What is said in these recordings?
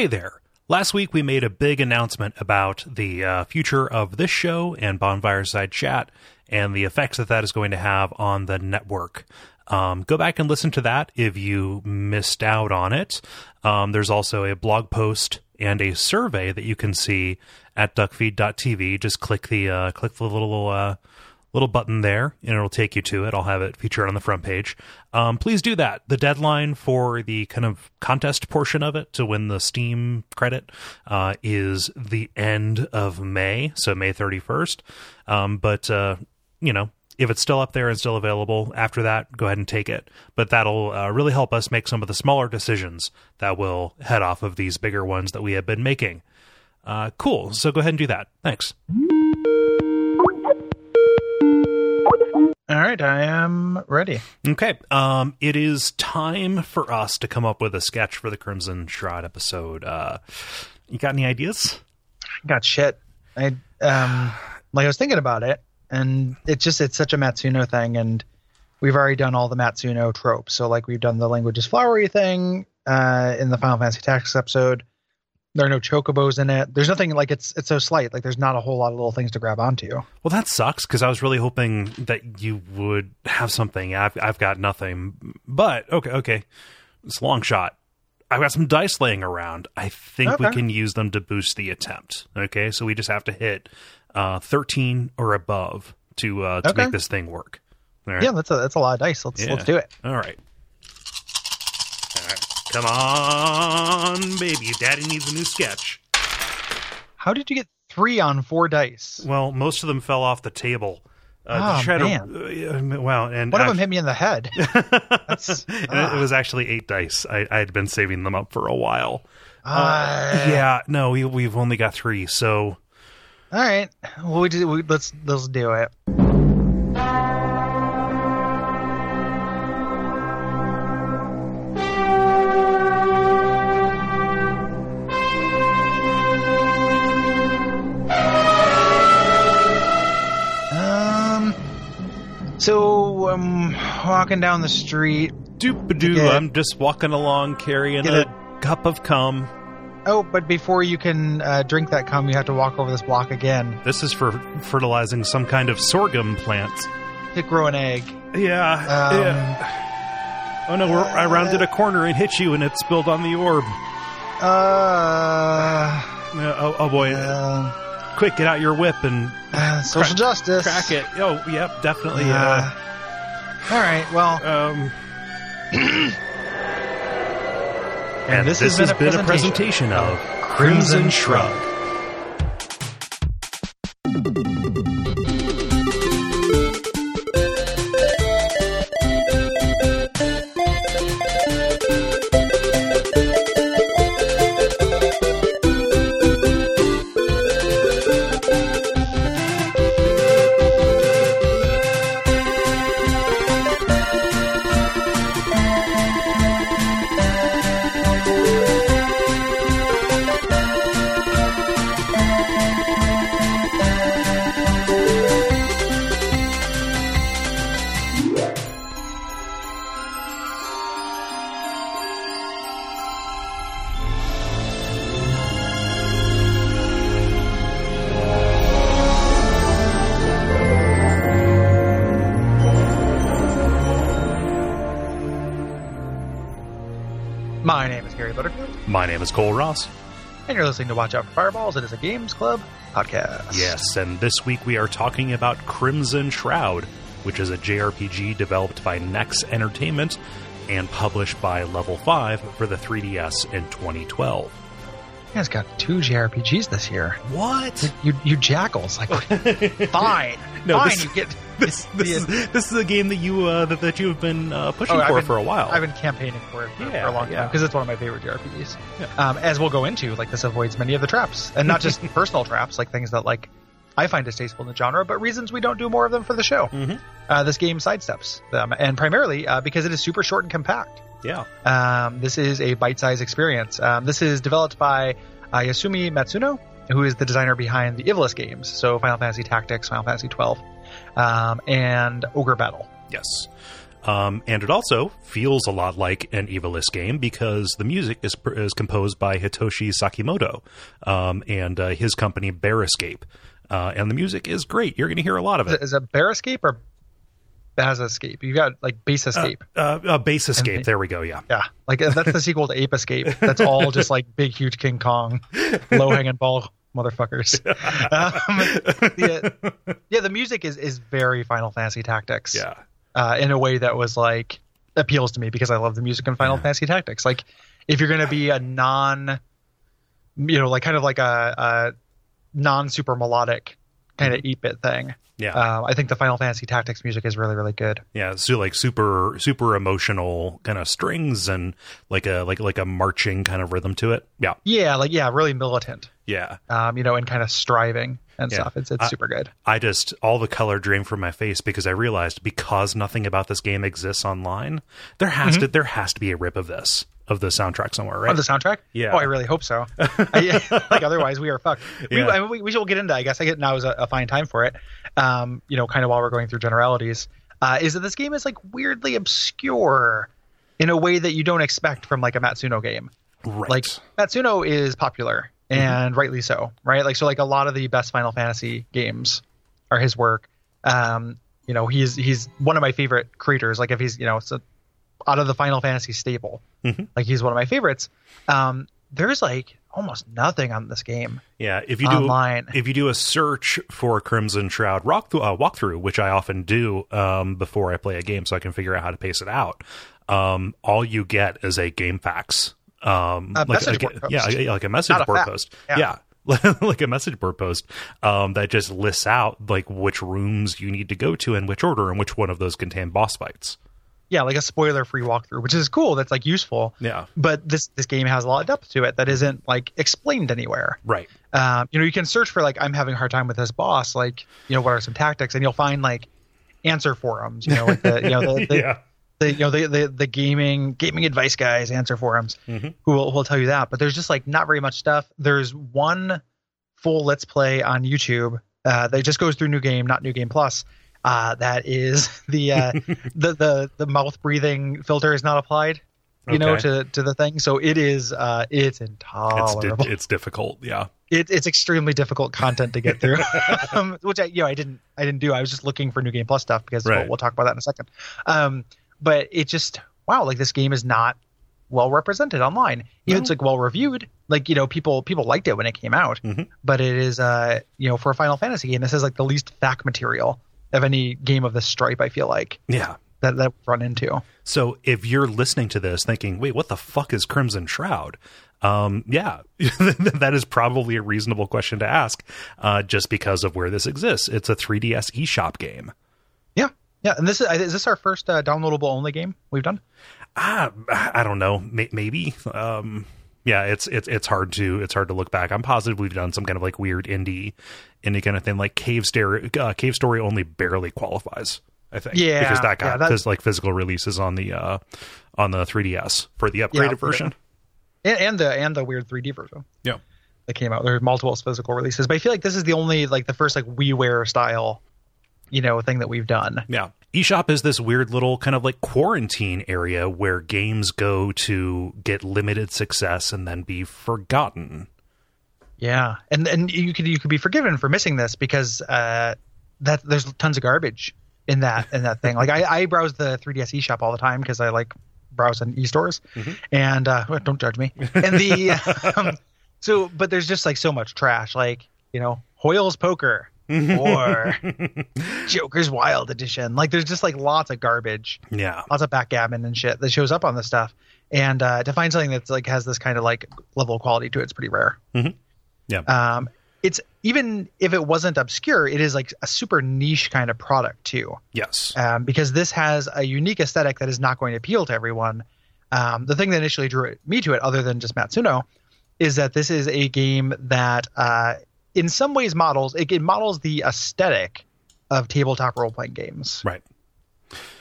Hey there. Last week we made a big announcement about the uh, future of this show and Bonfireside Chat and the effects that that is going to have on the network. Um, go back and listen to that if you missed out on it. Um, there's also a blog post and a survey that you can see at duckfeed.tv. Just click the uh, click the little uh, little button there, and it'll take you to it. I'll have it featured on the front page. Um, please do that. The deadline for the kind of contest portion of it to win the Steam credit uh, is the end of May, so May 31st. Um, but uh, you know, if it's still up there and still available after that, go ahead and take it. But that'll uh, really help us make some of the smaller decisions that will head off of these bigger ones that we have been making. Uh, cool. So go ahead and do that. Thanks. All right, I am ready. Okay. Um, it is time for us to come up with a sketch for the Crimson Shroud episode. Uh, you got any ideas? I got shit. I um like I was thinking about it, and it's just it's such a Matsuno thing, and we've already done all the Matsuno tropes. So like we've done the language is flowery thing uh, in the Final Fantasy Tactics episode. There are no chocobos in it. There's nothing like it's it's so slight. Like there's not a whole lot of little things to grab onto. Well, that sucks because I was really hoping that you would have something. I've I've got nothing. But okay, okay, it's a long shot. I've got some dice laying around. I think we can use them to boost the attempt. Okay, so we just have to hit uh, thirteen or above to uh, to Okay. make this thing work. Right. Yeah, that's a that's a lot of dice. Let's Yeah. let's do it. All right. Come on, baby. Daddy needs a new sketch. How did you get three on four dice? Well, most of them fell off the table. Uh, Oh, try to- man. uh, wow, and One of them hit me in the head. That's- it, ah. was actually eight dice. I, I had been saving them up for a while. Uh, yeah, no, we we've only got three. So All right. Well, we, do, we let's let's do it. Walking down the street. doop doo. I'm just walking along carrying Get a cup of cum. Oh, but before you can uh, drink that cum, you have to walk over this block again This is for fertilizing some kind of sorghum plant. to grow an egg. Yeah. Um, yeah. Oh no, we're, I rounded a corner and hit you, and it spilled on the orb. Uh, Yeah, oh, oh boy! uh, Quick, get out your whip and uh, social Crack- justice. crack it. Oh, yep, definitely. Uh, Uh, all right. Well, um, and, this, has been, a, presentation of Crimson Shrub. Name is Kole Ross. and you're listening to Watch Out for Fireballs. It is a Games Club podcast. Yes, and this week we are talking about Crimson Shroud, which is a JRPG developed by Nex Entertainment and published by Level 5 for the 3DS in 2012. You guys got two JRPGs this year. What? You you jackals. Like, fine, No, fine. this- you get This, this, is, this is a game that you uh, that, that you've been uh, pushing Oh, for been- for a while. I've been campaigning for it for, Yeah, for a long time because it's one of my favorite JRPGs. Um, as we'll go into, like this avoids many of the traps, and not just personal traps, like things that like I find distasteful in the genre, but reasons we don't do more of them for the show. Mhm. Uh, this game sidesteps them, and primarily uh, because it is super short and compact. yeah. Um, this is a bite-sized experience. Um, this is developed by uh, Yasumi Matsuno, who is the designer behind the Ivalice games, so Final Fantasy Tactics, Final Fantasy 12, um, and Ogre Battle. Yes. Um, and it also feels a lot like an Ivalice game because the music is, is composed by Hitoshi Sakimoto um, and uh, his company Bear Escape. Uh, and the music is great. You're going to hear a lot of it. Is it Bear Escape or Baz Escape? You got like Base Escape. Uh, uh, Base Escape. There we go. Yeah. Yeah, like uh, that's the sequel to Ape Escape. That's all just like big, huge King Kong, low hanging ball motherfuckers. um, yeah, yeah, the music is is very Final Fantasy Tactics. Yeah. uh, in a way that was like appeals to me because I love the music in Final Fantasy Tactics. Like if you're going to be a non, you know, like kind of like a, a non super melodic kind of 8 bit thing. Yeah. Uh, I think the Final Fantasy Tactics music is really really good. Yeah, so like super super emotional kind of strings and like a like like a marching kind of rhythm to it. Yeah. Yeah, like yeah, really militant. Yeah. Um, you know, and kind of striving and Yeah. stuff. It's it's I- super good. I just all the color drained from my face because I realized because nothing about this game exists online, there has to there has to be a rip of this of the soundtrack somewhere, right? On the soundtrack? Yeah. Oh, I really hope so. I, like otherwise, we are fucked. We, Yeah. I mean, we, we should get into. I guess I get now is a, a fine time for it. Um, you know, kind of while we're going through generalities, uh, is that this game is like weirdly obscure in a way that you don't expect from like a Matsuno game. right. Like Matsuno is popular and rightly so, right? Like so, like a lot of the best Final Fantasy games are his work. Um, you know, he's he's one of my favorite creators. Like if he's you know, so out of the Final Fantasy stable, Mhm. like he's one of my favorites. Um, there's like almost nothing on this game yeah, if you do online. if you do a search for Crimson Shroud rock uh, walkthrough, which I often do um, before I play a game, so I can figure out how to pace it out. Um, all you get is a GameFAQs, um, A like, message like- board post. yeah, like a message Not board post, Yeah. yeah. like a message board post um, that just lists out like which rooms you need to go to in which order and which one of those contain boss fights. Yeah, like a spoiler free walkthrough, which is cool. That's like useful. Yeah, But this this game has a lot of depth to it that isn't like explained anywhere. right. um, you know, you can search for like I'm having a hard time with this boss. Like, you know, what are some tactics? And you'll find like answer forums. You know, like the you know the, the, yeah, the you know the, the the gaming gaming advice guys answer forums Mhm. who will, who will tell you that. But there's just like not very much stuff. There's one full let's play on YouTube uh, that just goes through New Game, not New Game Plus. Uh, that is the uh, the the the mouth breathing filter is not applied. You know, to to the thing. So it is uh, it's it's intolerable di- it's difficult. Yeah, it, it's extremely difficult content to get through, um, which I you know I didn't I didn't do. I was just looking for new game plus stuff because Right. we'll, we'll talk about that in a second. Um, but it just wow, like this game is not well represented online. No. it's like well reviewed. Like you know people people liked it when it came out, Mhm. but it is uh you know for a Final Fantasy game this is like the least FAQ material of any game of this stripe. I feel like yeah. that that we've run into. So if you're listening to this thinking, wait, what the fuck is Crimson Shroud? Um, yeah, that is probably a reasonable question to ask, uh, just because of where this exists. It's a 3DS eShop game. Yeah. Yeah, and this is is this our first uh, downloadable only game we've done? Ah, I don't know, May- maybe. Um, yeah, it's it's it's hard to it's hard to look back. I'm positive we've done some kind of like weird indie indie kind of thing. Like Cave Story, uh, Cave Story only barely qualifies. I think, Yeah, because that got that- because like physical releases on the uh on the 3DS for the upgraded Yeah, version. And, and the and the weird 3D version. Yeah. that came out. There are multiple physical releases, but I feel like this is the only like the first like WiiWare style, you know, thing that we've done. Yeah. eShop is this weird little kind of like quarantine area where games go to get limited success and then be forgotten. Yeah, and and you could you could be forgiven for missing this because uh, that there's tons of garbage in that in that thing. Like I, I browse the 3ds eShop all the time because I like browsing e-stores, and uh, don't judge me. And the um, so, but there's just like so much trash, like you know Hoyle's Poker or Joker's Wild Edition. Like there's just like lots of garbage. Yeah. lots of backgammon and shit that shows up on this stuff. And uh, to find something that's like has this kind of like level of quality to it, it's pretty rare. Mm-hmm. Yeah. Um, it's even if it wasn't obscure, it is like a super niche kind of product too, Yes. um, because this has a unique aesthetic that is not going to appeal to everyone. Um, the thing that initially drew me to it, other than just Matsuno, is that this is a game that, uh, in some ways, models it, it models the aesthetic of tabletop role playing games, Right.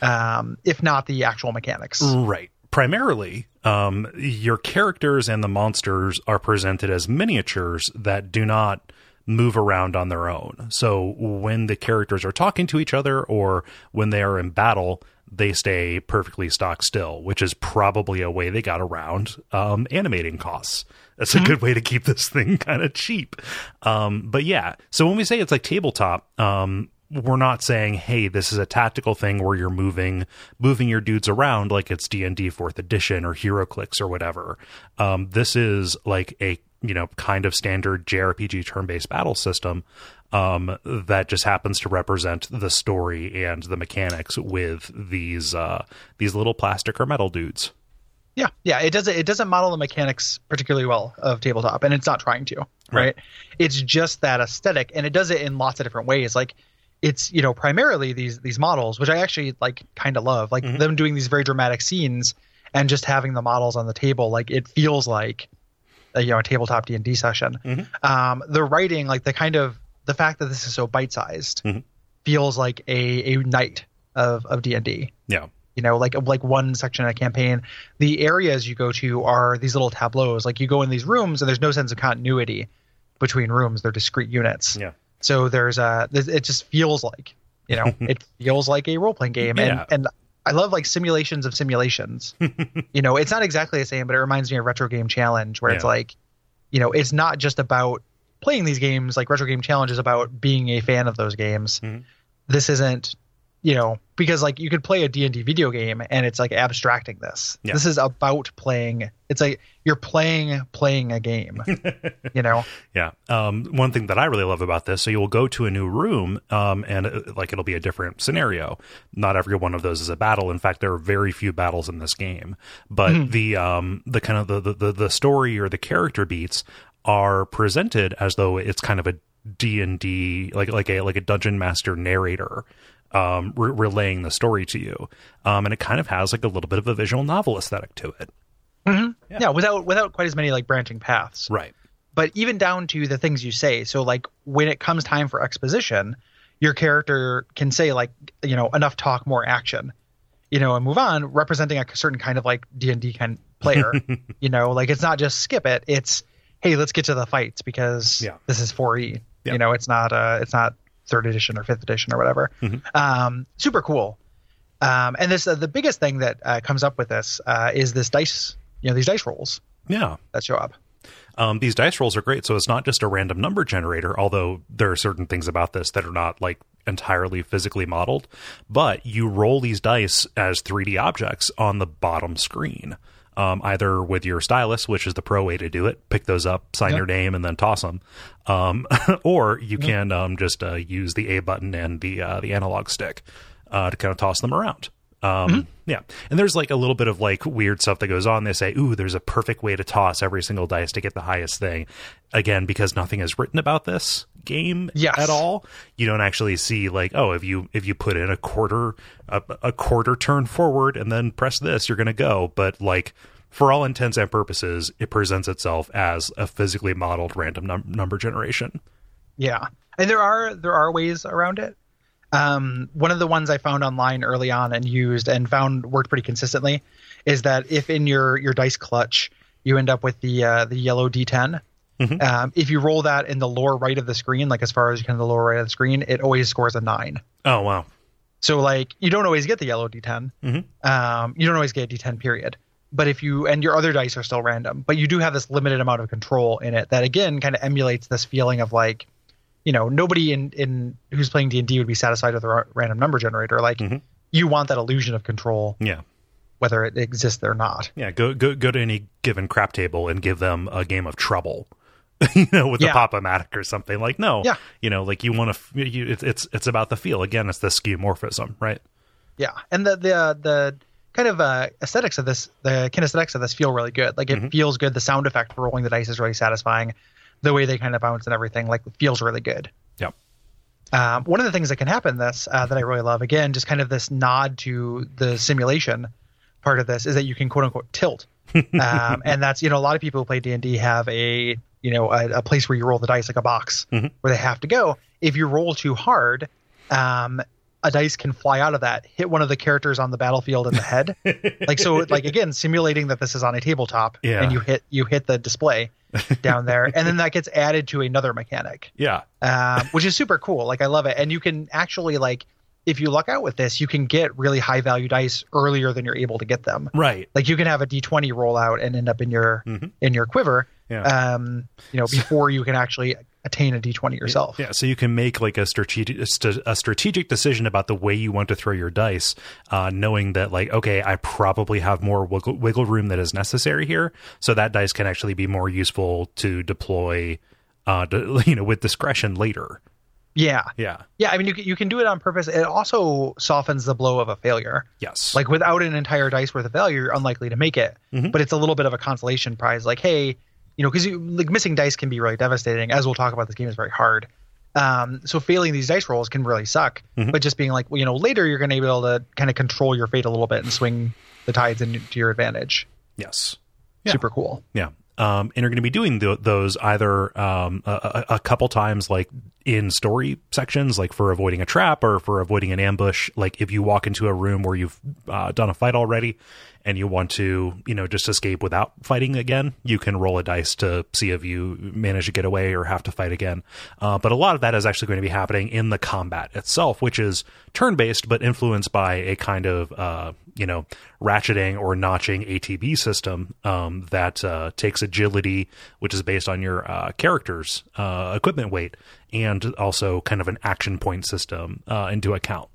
um, if not the actual mechanics. Right. Primarily, um, your characters and the monsters are presented as miniatures that do not move around on their own. So when the characters are talking to each other or when they are in battle, they stay perfectly stock still, which is probably a way they got around um, animating costs. That's a good way to keep this thing kind of cheap. Um, but yeah, so when we say it's like tabletop, um, we're not saying, hey, this is a tactical thing where you're moving moving your dudes around like it's D and D Fourth Edition or HeroClix or whatever. Um, this is like a you know kind of standard JRPG turn based battle system um, that just happens to represent the story and the mechanics with these uh, these little plastic or metal dudes. Yeah, yeah. It doesn't it doesn't model the mechanics particularly well of tabletop, and it's not trying to. Right. right. It's just that aesthetic, and it does it in lots of different ways. Like it's you know primarily these these models, which I actually like kind of love, like mm-hmm. them doing these very dramatic scenes and just having the models on the table. Like it feels like a, you know a tabletop D and D session. Mm-hmm. Um, the writing, like the kind of the fact that this is so bite sized, mm-hmm. feels like a a night of of D and D. Yeah. You know, like like one section of a campaign. The areas you go to are these little tableaus. Like you go in these rooms, and there's no sense of continuity between rooms. They're discrete units. Yeah. So there's a. It just feels like you know, it feels like a role playing game, yeah. and and I love like simulations of simulations. you know, it's not exactly the same, but it reminds me of Retro Game Challenge, where yeah. it's like, you know, it's not just about playing these games like retro game challenge is about being a fan of those games mm-hmm. this isn't you know because like you could play a d&d video game and it's like abstracting this. Yeah. this is about playing it's like you're playing playing a game you know? Yeah um, one thing that i really love about this so you'll go to a new room um, and it, uh, like it'll be a different scenario. Not every one of those is a battle. In fact there are very few battles in this game. But mm-hmm. the um the kind of the, the the story or the character beats are presented as though it's kind of a D&D like like a like a dungeon master narrator um, re- relaying the story to you. Um, and it kind of has like a little bit of a visual novel aesthetic to it. Mm-hmm. Yeah. yeah, without without quite as many like branching paths. Right. But even down to the things you say. So like when it comes time for exposition, your character can say like you know enough talk, more action, you know, and move on, representing a certain kind of like D and D kind of player. you know, like it's not just skip it. It's hey, let's get to the fights because yeah. this is 4E. Yeah. You know, it's not uh, it's not third edition or fifth edition or whatever. Mm-hmm. Um, super cool. Um, and this uh, the biggest thing that uh, comes up with this uh, is this dice, you know, these dice rolls. Yeah, that show up. Um, these dice rolls are great. So it's not just a random number generator, although there are certain things about this that are not like entirely physically modeled. But you roll these dice as 3D objects on the bottom screen um, either with your stylus, which is the pro way to do it, pick those up, sign yep. your name, and then toss them, um, or you yep. can um, just uh, use the A button and the uh, the analog stick uh, to kind of toss them around. Um, mm-hmm. Yeah, and there's like a little bit of like weird stuff that goes on. They say, "Ooh, there's a perfect way to toss every single dice to get the highest thing." Again, because nothing is written about this game yes. at all, you don't actually see like, "Oh, if you if you put in a quarter a, a quarter turn forward and then press this, you're going to go." But like for all intents and purposes, it presents itself as a physically modeled random num- number generation. Yeah, and there are there are ways around it. Um, one of the ones I found online early on and used and found worked pretty consistently is that if in your your dice clutch you end up with the uh, the yellow D10, mm-hmm. um, if you roll that in the lower right of the screen, like as far as you can the lower right of the screen, it always scores a nine. Oh wow! So like you don't always get the yellow D10. Mm-hmm. Um, you don't always get a D10 period. But if you and your other dice are still random, but you do have this limited amount of control in it that again kind of emulates this feeling of like you know nobody in in who's playing D and D would be satisfied with a random number generator. Like mm-hmm. you want that illusion of control. Yeah. Whether it exists or not. Yeah. Go go go to any given crap table and give them a game of trouble. you know, with yeah. the pop-o-matic or something like no, yeah, you know, like you want to, you, it's it's it's about the feel. Again, it's the skeuomorphism, right? Yeah, and the the uh, the kind of uh, aesthetics of this, the kinesthetics of this feel really good. Like it mm-hmm. feels good. The sound effect for rolling the dice is really satisfying the way they kind of bounce and everything like feels really good. Yep. Um, one of the things that can happen this uh, that I really love again, just kind of this nod to the simulation part of this is that you can quote unquote tilt, um, and that's you know a lot of people who play D and D have a you know a, a, place where you roll the dice like a box mm-hmm. where they have to go. If you roll too hard, um, a dice can fly out of that, hit one of the characters on the battlefield in the head. like so, like again, simulating that this is on a tabletop, yeah. and you hit you hit the display down there, and then that gets added to another mechanic. Yeah, um, which is super cool. Like I love it, and you can actually like if you luck out with this, you can get really high value dice earlier than you're able to get them. Right. Like you can have a d20 roll out and end up in your Mhm. in your quiver, Yeah. um, you know, before you can actually attain a d20 yourself. Yeah, so you can make like a strategic a strategic decision about the way you want to throw your dice, uh, knowing that like okay, I probably have more wiggle, wiggle room that is necessary here, so that dice can actually be more useful to deploy, uh, to, you know, with discretion later. Yeah. Yeah. Yeah, I mean, you can, you can do it on purpose. It also softens the blow of a failure. Yes. Like without an entire dice worth of failure, you're unlikely to make it. Mhm. But it's a little bit of a consolation prize. Like, hey, you know, because you like missing dice can be really devastating. As we'll talk about, this game is very hard. Um, so failing these dice rolls can really suck. Mhm. But just being like, well, you know, later you're going to be able to kind of control your fate a little bit and swing the tides into your advantage. yes. Yeah. Super cool. Yeah. Um, and you're going to be doing th- those either um, a, a a couple times, like in story sections, like for avoiding a trap or for avoiding an ambush. Like if you walk into a room where you've uh, done a fight already and you want to, you know, just escape without fighting again, you can roll a dice to see if you manage to get away or have to fight again. Uh, but a lot of that is actually going to be happening in the combat itself, which is turn based, but influenced by a kind of, uh, you know, ratcheting or notching ATB system um, that uh, takes agility, which is based on your uh, character's uh, equipment weight, and also kind of an action point system uh, into account.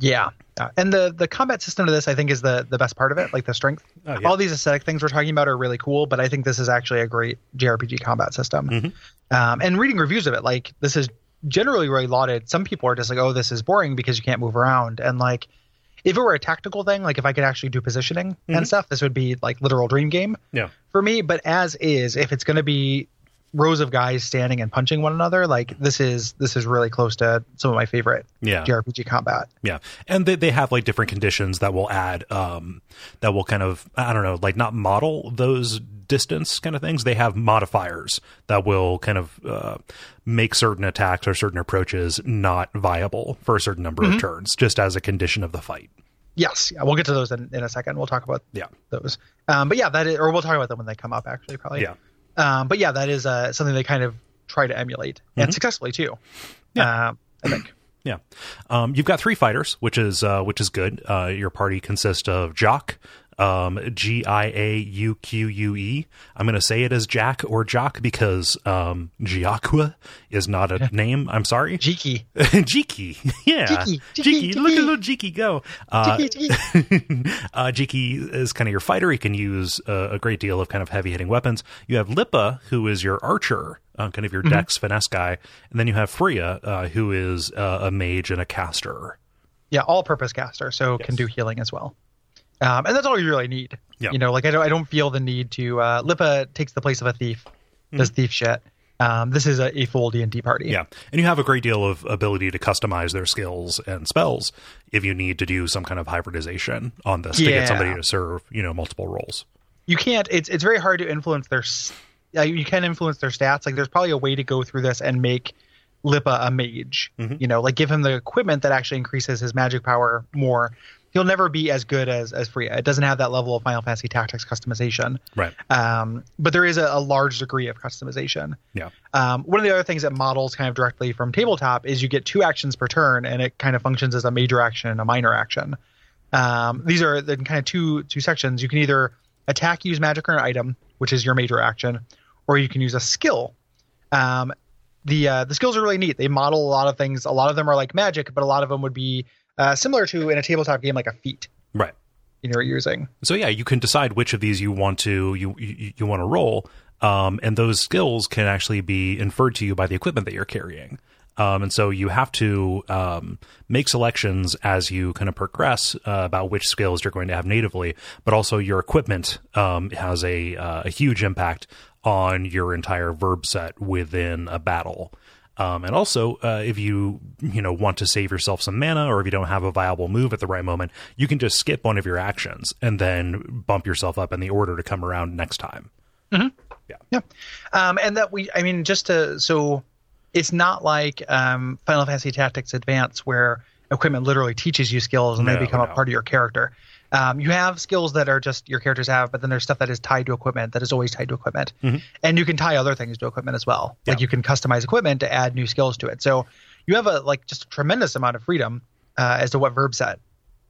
Yeah. Uh, and the the combat system to this, I think, is the the best part of it. Like the strength. Oh, yeah. All these aesthetic things we're talking about are really cool, but I think this is actually a great JRPG combat system. Mhm. Um, and reading reviews of it, like this is generally really lauded. Some people are just like, "Oh, this is boring because you can't move around." And like, if it were a tactical thing, like if I could actually do positioning Mhm. and stuff, this would be like literal dream game Yeah. for me. But as is, if it's going to be rows of guys standing and punching one another, like this is this is really close to some of my favorite Yeah. JRPG combat. Yeah, and they they have like different conditions that will add um that will kind of I don't know like not model those distance kind of things. They have modifiers that will kind of uh, make certain attacks or certain approaches not viable for a certain number of turns, just as a condition of the fight. Yes, yeah, we'll get to those in, in a second. We'll talk about Yeah, those. Um, but yeah, that is, or we'll talk about them when they come up. Actually, probably. yeah, Um, but yeah, that is uh, something they kind of try to emulate and successfully too. Mm-hmm. Yeah. Um, I think. yeah. Um, you've got three fighters, which is uh, which is good. Uh, your party consists of Jock. Um, G I A U Q U E. I'm going to say it as Jack or Jock because um, Giacqua is not a name. I'm sorry. Jiki. Jiki. Yeah. Jiki, Jiki. Look at Jiki. little Jiki go. Uh, Jiki, Jiki. uh, Jiki is kind of your fighter. He can use uh, a great deal of kind of heavy hitting weapons. You have Lippa, who is your archer, uh, kind of your dex finesse guy. And then you have Frea, uh, who is uh, a mage and a caster. Yeah, all-purpose caster, so can do healing as well. Um, and that's all you really need. Yeah. You know, like I don't, I don't feel the need to. Uh, Lipa takes the place of a thief, does thief shit. Um, this is a, a full D and D party. Mm-hmm. Yeah. And you have a great deal of ability to customize their skills and spells if you need to do some kind of hybridization on this to get somebody to serve, you know, multiple roles. you can't it's it's very hard to influence their uh, you can influence their stats like there's probably a way to go through this and make Lippa a mage Mhm. you know like give him the equipment that actually increases his magic power more he'll never be as good as as Frea it doesn't have that level of Final Fantasy Tactics customization Right. um, but there is a, a large degree of customization Yeah. um, one of the other things that models kind of directly from tabletop is you get two actions per turn, and it kind of functions as a major action and a minor action. Um, these are the kind of two two sections. You can either attack, use magic or an item, which is your major action, or you can use a skill. Um, the uh, the skills are really neat. They model a lot of things. A lot of them are like magic, but a lot of them would be uh, similar to in a tabletop game like a feat. Right. You know, you're using. So yeah, you can decide which of these you want to you you, you want to roll, um, and those skills can actually be inferred to you by the equipment that you're carrying. Um, and so you have to um, make selections as you kind of progress uh, about which skills you're going to have natively, but also your equipment um, has a uh, a huge impact on your entire verb set within a battle. Um, and also, uh, if you you know want to save yourself some mana, or if you don't have a viable move at the right moment, you can just skip one of your actions and then bump yourself up in the order to come around next time. Yeah. Yeah. Um, and that we, I mean, just to, so it's not like um, Final Fantasy Tactics Advance where equipment literally teaches you skills and No, they become no. a part of your character. Um, you have skills that are just your characters have, but then there's stuff that is tied to equipment that is always tied to equipment. And you can tie other things to equipment as well. Like Mm-hmm. You can customize equipment to add new skills to it. So you have a like just a tremendous amount of freedom. uh, as to what verb set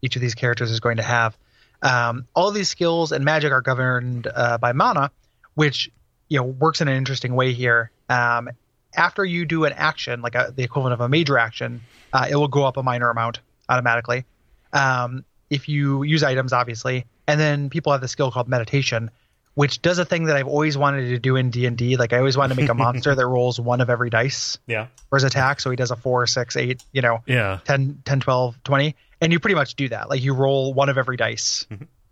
each of these characters is going to have. Um, all these skills and magic are governed uh, by mana, which you know works in an interesting way here. Um, after you do an action, like a, the equivalent of a major action, uh, it will go up a minor amount automatically. Um, if you use items, obviously, and then people have the skill called meditation, which does a thing that I've always wanted to do in D and D. Like I always wanted to make a monster that rolls one of every dice Yeah. for his attack. So he does a four, six, eight, you know, Yeah. 10, 10 12, 20. And you pretty much do that. Like you roll one of every dice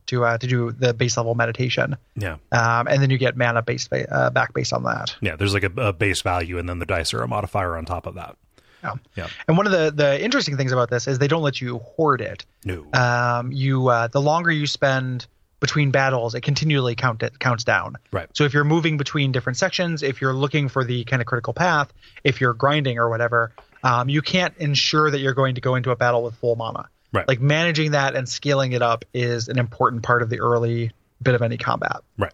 to uh, to do the base level meditation. Yeah. Um, and then you get mana based uh, back based on that. Yeah. There's like a, a base value, and then the dice are a modifier on top of that. Yeah. Yeah. And one of the the interesting things about this is they don't let you hoard it. No. Um, you uh, the longer you spend between battles, it continually count it counts down. Right. So if you're moving between different sections, if you're looking for the kind of critical path, if you're grinding or whatever, um, you can't ensure that you're going to go into a battle with full mana. Right. Like managing that and scaling it up is an important part of the early bit of any combat. Right.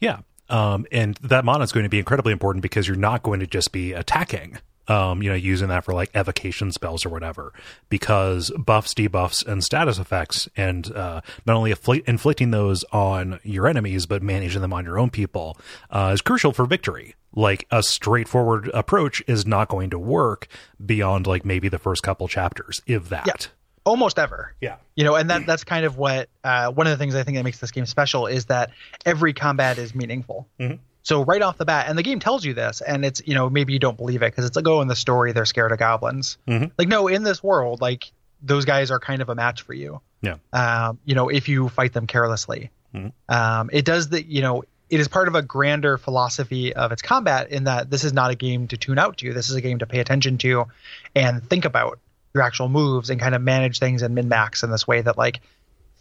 Yeah. Um, and that mana is going to be incredibly important because you're not going to just be attacking, um, you know, using that for like evocation spells or whatever, because buffs, debuffs, and status effects, and uh, not only afflict- inflicting those on your enemies, but managing them on your own people uh, is crucial for victory. Like a straightforward approach is not going to work beyond like maybe the first couple chapters, if that. Yeah. Almost ever. Yeah. You know, and that that's kind of what uh, one of the things I think that makes this game special is that every combat is meaningful. Mhm. So right off the bat, and the game tells you this, and it's you know maybe you don't believe it because it's like oh in the story they're scared of goblins. Mhm. Like no, in this world, like those guys are kind of a match for you. Yeah. Um, you know, if you fight them carelessly, Mhm. um, it does the you know it is part of a grander philosophy of its combat in that this is not a game to tune out to. This is a game to pay attention to and think about your actual moves and kind of manage things and min max in this way that like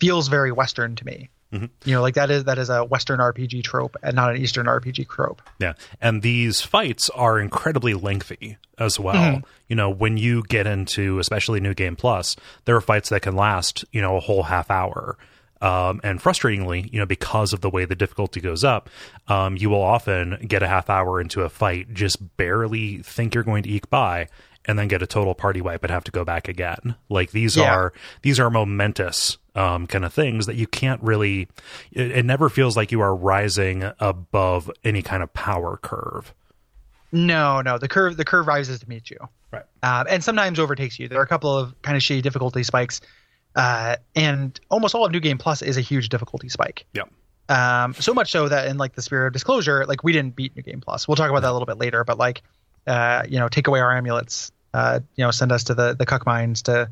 feels very Western to me. Mhm. You know, like that is that is a Western RPG trope and not an Eastern RPG trope. Yeah. And these fights are incredibly lengthy as well. Mhm. You know, when you get into especially New Game Plus, there are fights that can last, you know, a whole half hour. Um, and frustratingly, you know, because of the way the difficulty goes up, um, you will often get a half hour into a fight, just barely think you're going to eke by, and then get a total party wipe and have to go back again. Like these Yeah. are these are momentous um, kind of things that you can't really. It, it never feels like you are rising above any kind of power curve. No, no, the curve the curve rises to meet you. Right. um, and sometimes overtakes you. There are a couple of kind of shitty difficulty spikes, uh, and almost all of New Game Plus is a huge difficulty spike. Yeah. Um, so much so that in like the spirit of disclosure, like we didn't beat New Game Plus. We'll talk about that a little bit later, but like, uh, you know, take away our amulets, uh, you know, send us to the the cuck mines to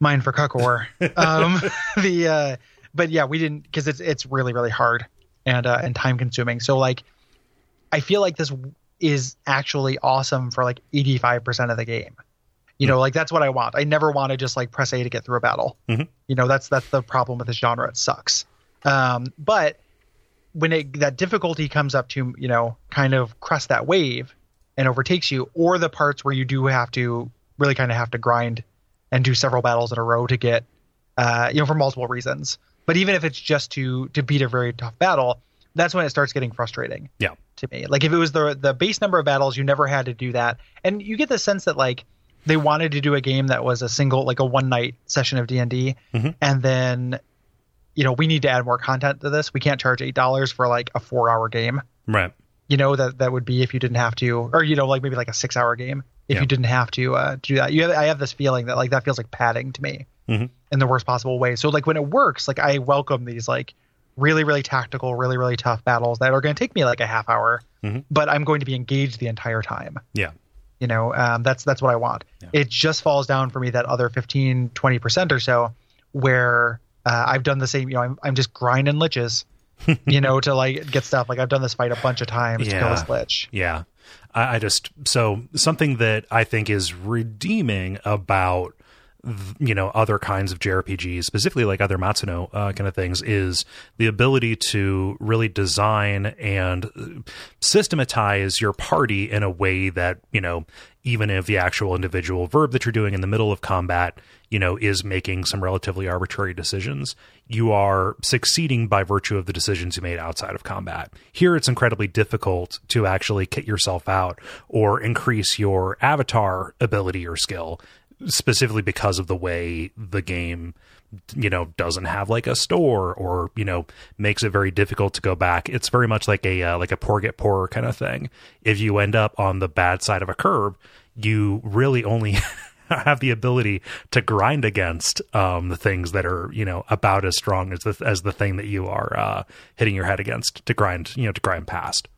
mine for cuck ore. um, the uh, but yeah, we didn't because it's it's really really hard and uh, and time consuming. So like, I feel like this is actually awesome for like 85% of the game. You know, like that's what I want. I never want to just like press A to get through a battle. Mhm. You know, that's that's the problem with this genre. It sucks. Um, but when it, that difficulty comes up to you know kind of crest that wave and overtakes you, or the parts where you do have to really kind of have to grind and do several battles in a row to get, uh, you know, for multiple reasons. But even if it's just to to beat a very tough battle, that's when it starts getting frustrating Yeah. to me. Like if it was the the base number of battles, you never had to do that, and you get the sense that like they wanted to do a game that was a single like a one night session of D and D, Mhm. and then you know we need to add more content to this. We can't charge eight dollars for like a four hour game. Right. You know that that would be if you didn't have to, or you know like maybe like a six hour game if Yeah. you didn't have to uh, do that. You have, I have this feeling that like that feels like padding to me Mhm. in the worst possible way. So like when it works, like I welcome these like really really tactical, really really tough battles that are going to take me like a half hour, Mhm. but I'm going to be engaged the entire time. Yeah. You know, um, that's that's what I want. Yeah. It just falls down for me that other 15, 20 percent or so where uh, I've done the same. You know, I'm I'm just grinding liches. you know, to like get stuff. Like I've done this fight a bunch of times to kill Yeah. this lich. Yeah. I, I just so something that I think is redeeming about you know other kinds of JRPGs, specifically like other Matsuno uh, kind of things, is the ability to really design and uh, systematize your party in a way that you know even if the actual individual verb that you're doing in the middle of combat you know is making some relatively arbitrary decisions you are succeeding by virtue of the decisions you made outside of combat. Here it's incredibly difficult to actually kit yourself out or increase your avatar ability or skill specifically because of the way the game you know doesn't have like a store or you know makes it very difficult to go back. It's very much like a uh, like a poor get poorer kind of thing. If you end up on the bad side of a curb you really only have the ability to grind against um, the things that are you know about as strong as the as the thing that you are uh, hitting your head against to grind you know to grind past.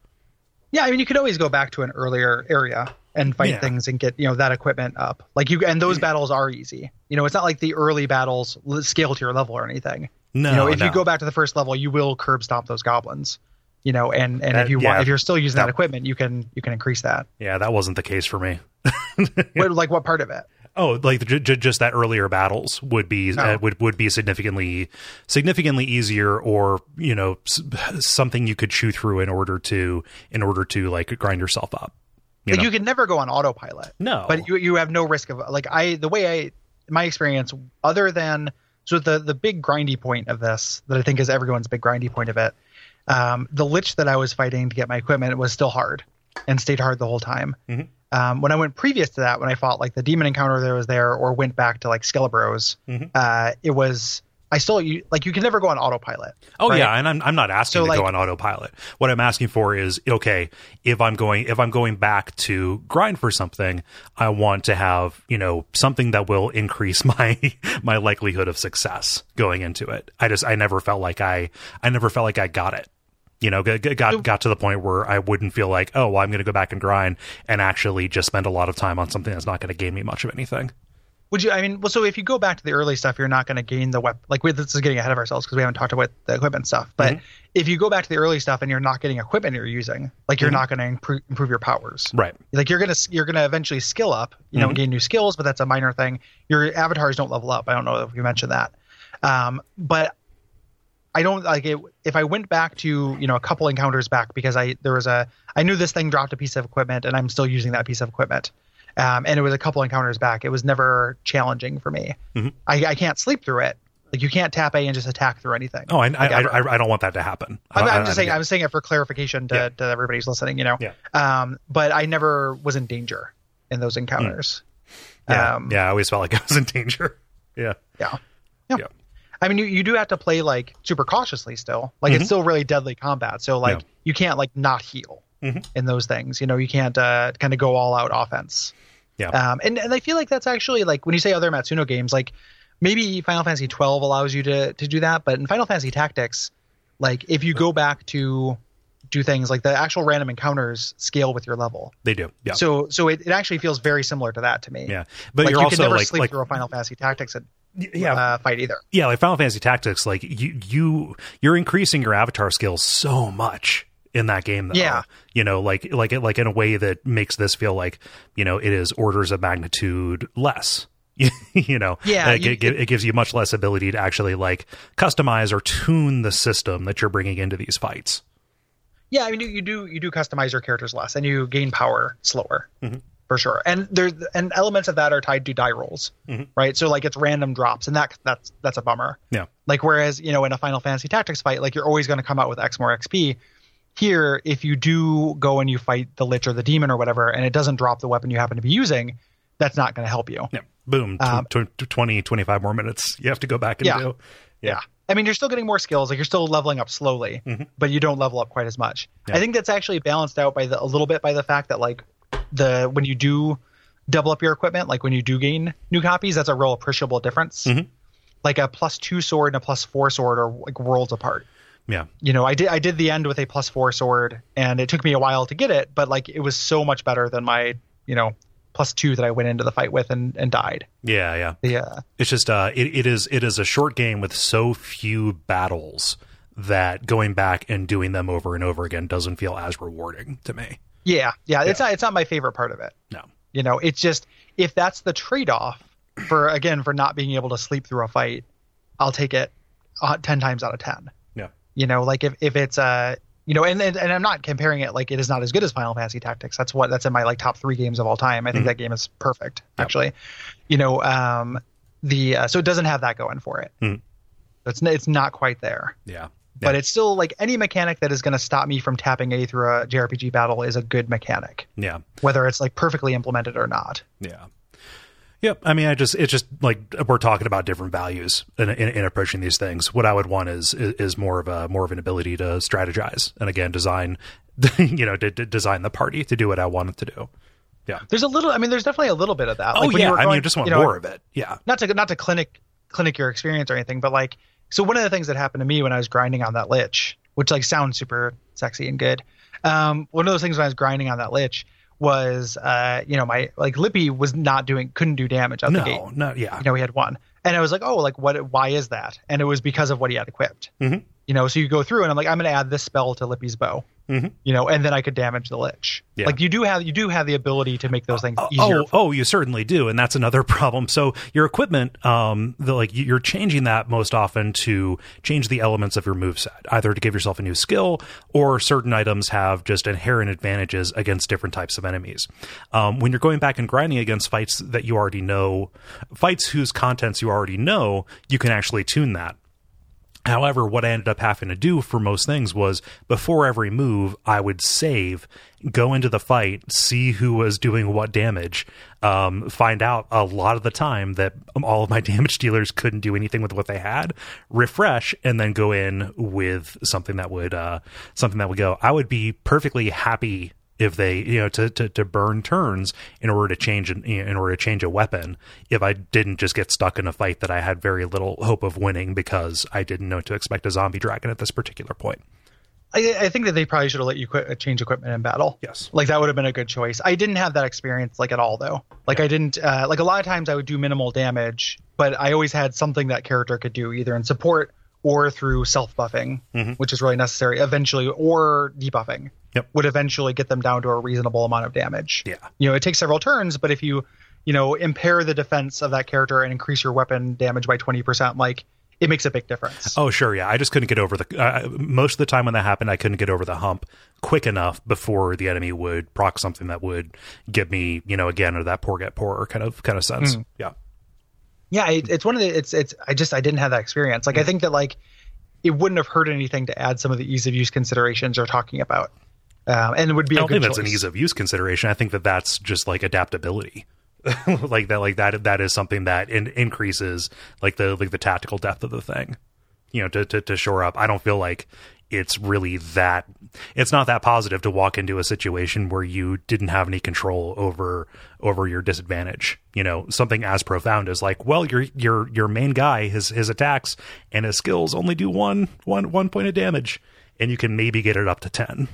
Yeah i mean you could always go back to an earlier area and fight Yeah. things and get you know that equipment up like you and those battles are easy you know it's not like the early battles scale to your level or anything no you know if no. you go back to the first level you will curb stomp those goblins you know and and That- if you yeah. want if you're still using that, That- equipment you can you can increase that yeah that wasn't the case for me what, like what part of it Oh, like j- j- just that earlier battles would be uh, Oh. would would be significantly significantly easier, or you know s- something you could chew through in order to in order to like grind yourself up. You like you can never go on autopilot no, but you you have no risk of like I the way I my experience other than so the the big grindy point of this that I think is everyone's big grindy point of it. Um, the lich that I was fighting to get my equipment was still hard and stayed hard the whole time. Mhm. Um, when I went previous to that, when I fought like the demon encounter that was there, or went back to like Skelebros, Mhm. uh, it was I still you like you can never go on autopilot. Oh right? yeah, and I'm I'm not asking So, to like- go on autopilot. What I'm asking for is okay, if I'm going if I'm going back to grind for something, I want to have, you know, something that will increase my my likelihood of success going into it. I just I never felt like I I never felt like I got it. You know, got got, got to the point where I wouldn't feel like, oh, well, I'm going to go back and grind and actually just spend a lot of time on something that's not going to gain me much of anything. Would you? I mean, well, so if you go back to the early stuff, you're not going to gain the weapon. Like, we, this is getting ahead of ourselves because we haven't talked about the equipment stuff. But Mm-hmm. if you go back to the early stuff and you're not getting equipment you're using, like you're not going to improve, improve your powers. Right. Like you're gonna you're gonna eventually skill up, you know, Mhm. gain new skills, but that's a minor thing. Your avatars don't level up. I don't know if you mentioned that, um, but I don't like it. If I went back to you know a couple encounters back because I there was a I knew this thing dropped a piece of equipment and I'm still using that piece of equipment, um, and it was a couple encounters back. It was never challenging for me. Mhm. I, I can't sleep through it. Like you can't tap A and just attack through anything. Oh, I I, Like, ever. I, I don't want that to happen. I I'm, I'm just saying. I'm saying it for clarification to, Yeah. to everybody's listening. You know. Yeah. Um, but I never was in danger in those encounters. yeah, Um, yeah, I always felt like I was in danger. Yeah. Yeah. Yeah. Yeah. I mean, you, you do have to play like super cautiously still. Like Mhm. it's still really deadly combat. So like Yeah. you can't like not heal Mhm. in those things. You know, you can't uh, kind of go all out offense. Yeah. Um, and and I feel like that's actually like when you say other Matsuno games, like maybe Final Fantasy 12 allows you to to do that, but in Final Fantasy Tactics, like if you go back to do things like the actual random encounters scale with your level. They do. Yeah. So so it, it actually feels very similar to that to me. yeah. But like you're you also can never like sleep like through a Final Fantasy Tactics yeah, uh, fight either. yeah, like Final Fantasy Tactics, like you you you're increasing your avatar skills so much in that game though. Yeah. You know, like like like in a way that makes this feel like, you know, it is orders of magnitude less. you know, Yeah, it, you- it, it gives you much less ability to actually like customize or tune the system that you're bringing into these fights. Yeah, I mean, you, you do you do customize your characters less, and you gain power slower Mhm. for sure. And there and elements of that are tied to die rolls, Mhm. right? So like it's random drops, and that that's that's a bummer. Yeah. Like whereas you know in a Final Fantasy Tactics fight, like you're always going to come out with X more XP. Here, if you do go and you fight the Lich or the Demon or whatever, and it doesn't drop the weapon you happen to be using, that's not going to help you. Yeah. Boom. Tw- Um, tw- 20, 25 more minutes you have to go back and Yeah. do. Yeah. I mean, you're still getting more skills. Like you're still leveling up slowly, Mhm. but you don't level up quite as much. Yeah. I think that's actually balanced out by the a little bit by the fact that like the when you do double up your equipment, like when you do gain new copies, that's a real appreciable difference. Mhm. Like a plus two sword and a plus four sword are like worlds apart. Yeah. You know, I did I did the end with a plus four sword, and it took me a while to get it, but like it was so much better than my you know plus two that I went into the fight with and and died. Yeah. Yeah. The uh, It's just uh, it, it is it is a short game with so few battles that going back and doing them over and over again doesn't feel as rewarding to me. yeah, yeah, it's not it's not my favorite part of it. No. You know, it's just if that's the trade-off for again for not being able to sleep through a fight, I'll take it uh, ten times out of ten. Yeah. You know, like if if it's uh you know, and, and and I'm not comparing it like it is not as good as Final Fantasy Tactics. That's what that's in my like top three games of all time. I think Mhm. that game is perfect, Yep. actually. You know, um, the uh, so it doesn't have that going for it. Mhm. It's it's not quite there, Yeah. but it's still like any mechanic that is going to stop me from tapping A through a JRPG battle is a good mechanic, Yeah. whether it's like perfectly implemented or not. Yeah. Yep. I mean, I just it's just like we're talking about different values in, in, in approaching these things. What I would want is, is more of a more of an ability to strategize and again design, you know, to, to design the party to do what I want it to do. Yeah. There's a little. I mean, there's definitely a little bit of that. Oh Like, yeah. were I mean, you just want you know, more of it. Yeah. not to not to clinic clinic your experience or anything, but like so one of the things that happened to me when I was grinding on that lich, which like sounds super sexy and good. Um, one of those things when I was grinding on that lich was uh, you know, my like Lippy was not doing couldn't do damage out the gate. No. No. Yeah. You know, he had one. And I was like, oh, like what why is that? And it was because of what he had equipped. Mhm. You know, so you go through and I'm like, I'm gonna add this spell to Lippy's bow. Mhm. You know, and then I could damage the lich. Yeah. Like you do have you do have the ability to make those things Oh, easier. Oh, oh, you certainly do, and that's another problem. So your equipment, um, the, like you're changing that most often to change the elements of your moveset, either to give yourself a new skill or certain items have just inherent advantages against different types of enemies. Um, when you're going back and grinding against fights that you already know, fights whose contents you already know, you can actually tune that. However, what I ended up having to do for most things was before every move, I would save, go into the fight, see who was doing what damage, um, find out a lot of the time that all of my damage dealers couldn't do anything with what they had, refresh, and then go in with something that would uh, something that would go. I would be perfectly happy if they you know to, to, to burn turns in order to change an, in order to change a weapon if i didn't just get stuck in a fight that i had very little hope of winning because i didn't know to expect a zombie dragon at this particular point I, I think that they probably should have let you quit, change equipment in battle. Yes. Like that would have been a good choice. I didn't have that experience like at all though. Like I didn't uh, like a lot of times I would do minimal damage, but I always had something that character could do either in support or through self buffing, Mhm. which is really necessary eventually, or debuffing. Yep. Would eventually get them down to a reasonable amount of damage. yeah. You know, it takes several turns, but if you, you know, impair the defense of that character and increase your weapon damage by twenty percent, like it makes a big difference. oh sure yeah. I just couldn't get over the uh, most of the time when that happened i couldn't get over the hump quick enough before the enemy would proc something that would get me you know again or that poor get poorer kind of kind of sense. Yeah. Yeah it, it's one of the it's it's i just i didn't have that experience. Like i think that like it wouldn't have hurt anything to add some of the ease of use considerations you're talking about um, and it would be I a don't good think that's choice. an ease of use consideration. I think that that's just like adaptability, like that. Like that. That is something that in, increases like the like the tactical depth of the thing. You know, to, to to shore up. I don't feel like it's really that. It's not that positive to walk into a situation where you didn't have any control over over your disadvantage. You know, something as profound as like, well, your your your main guy, his his attacks and his skills only do one one one point of damage, and you can maybe get it up to ten.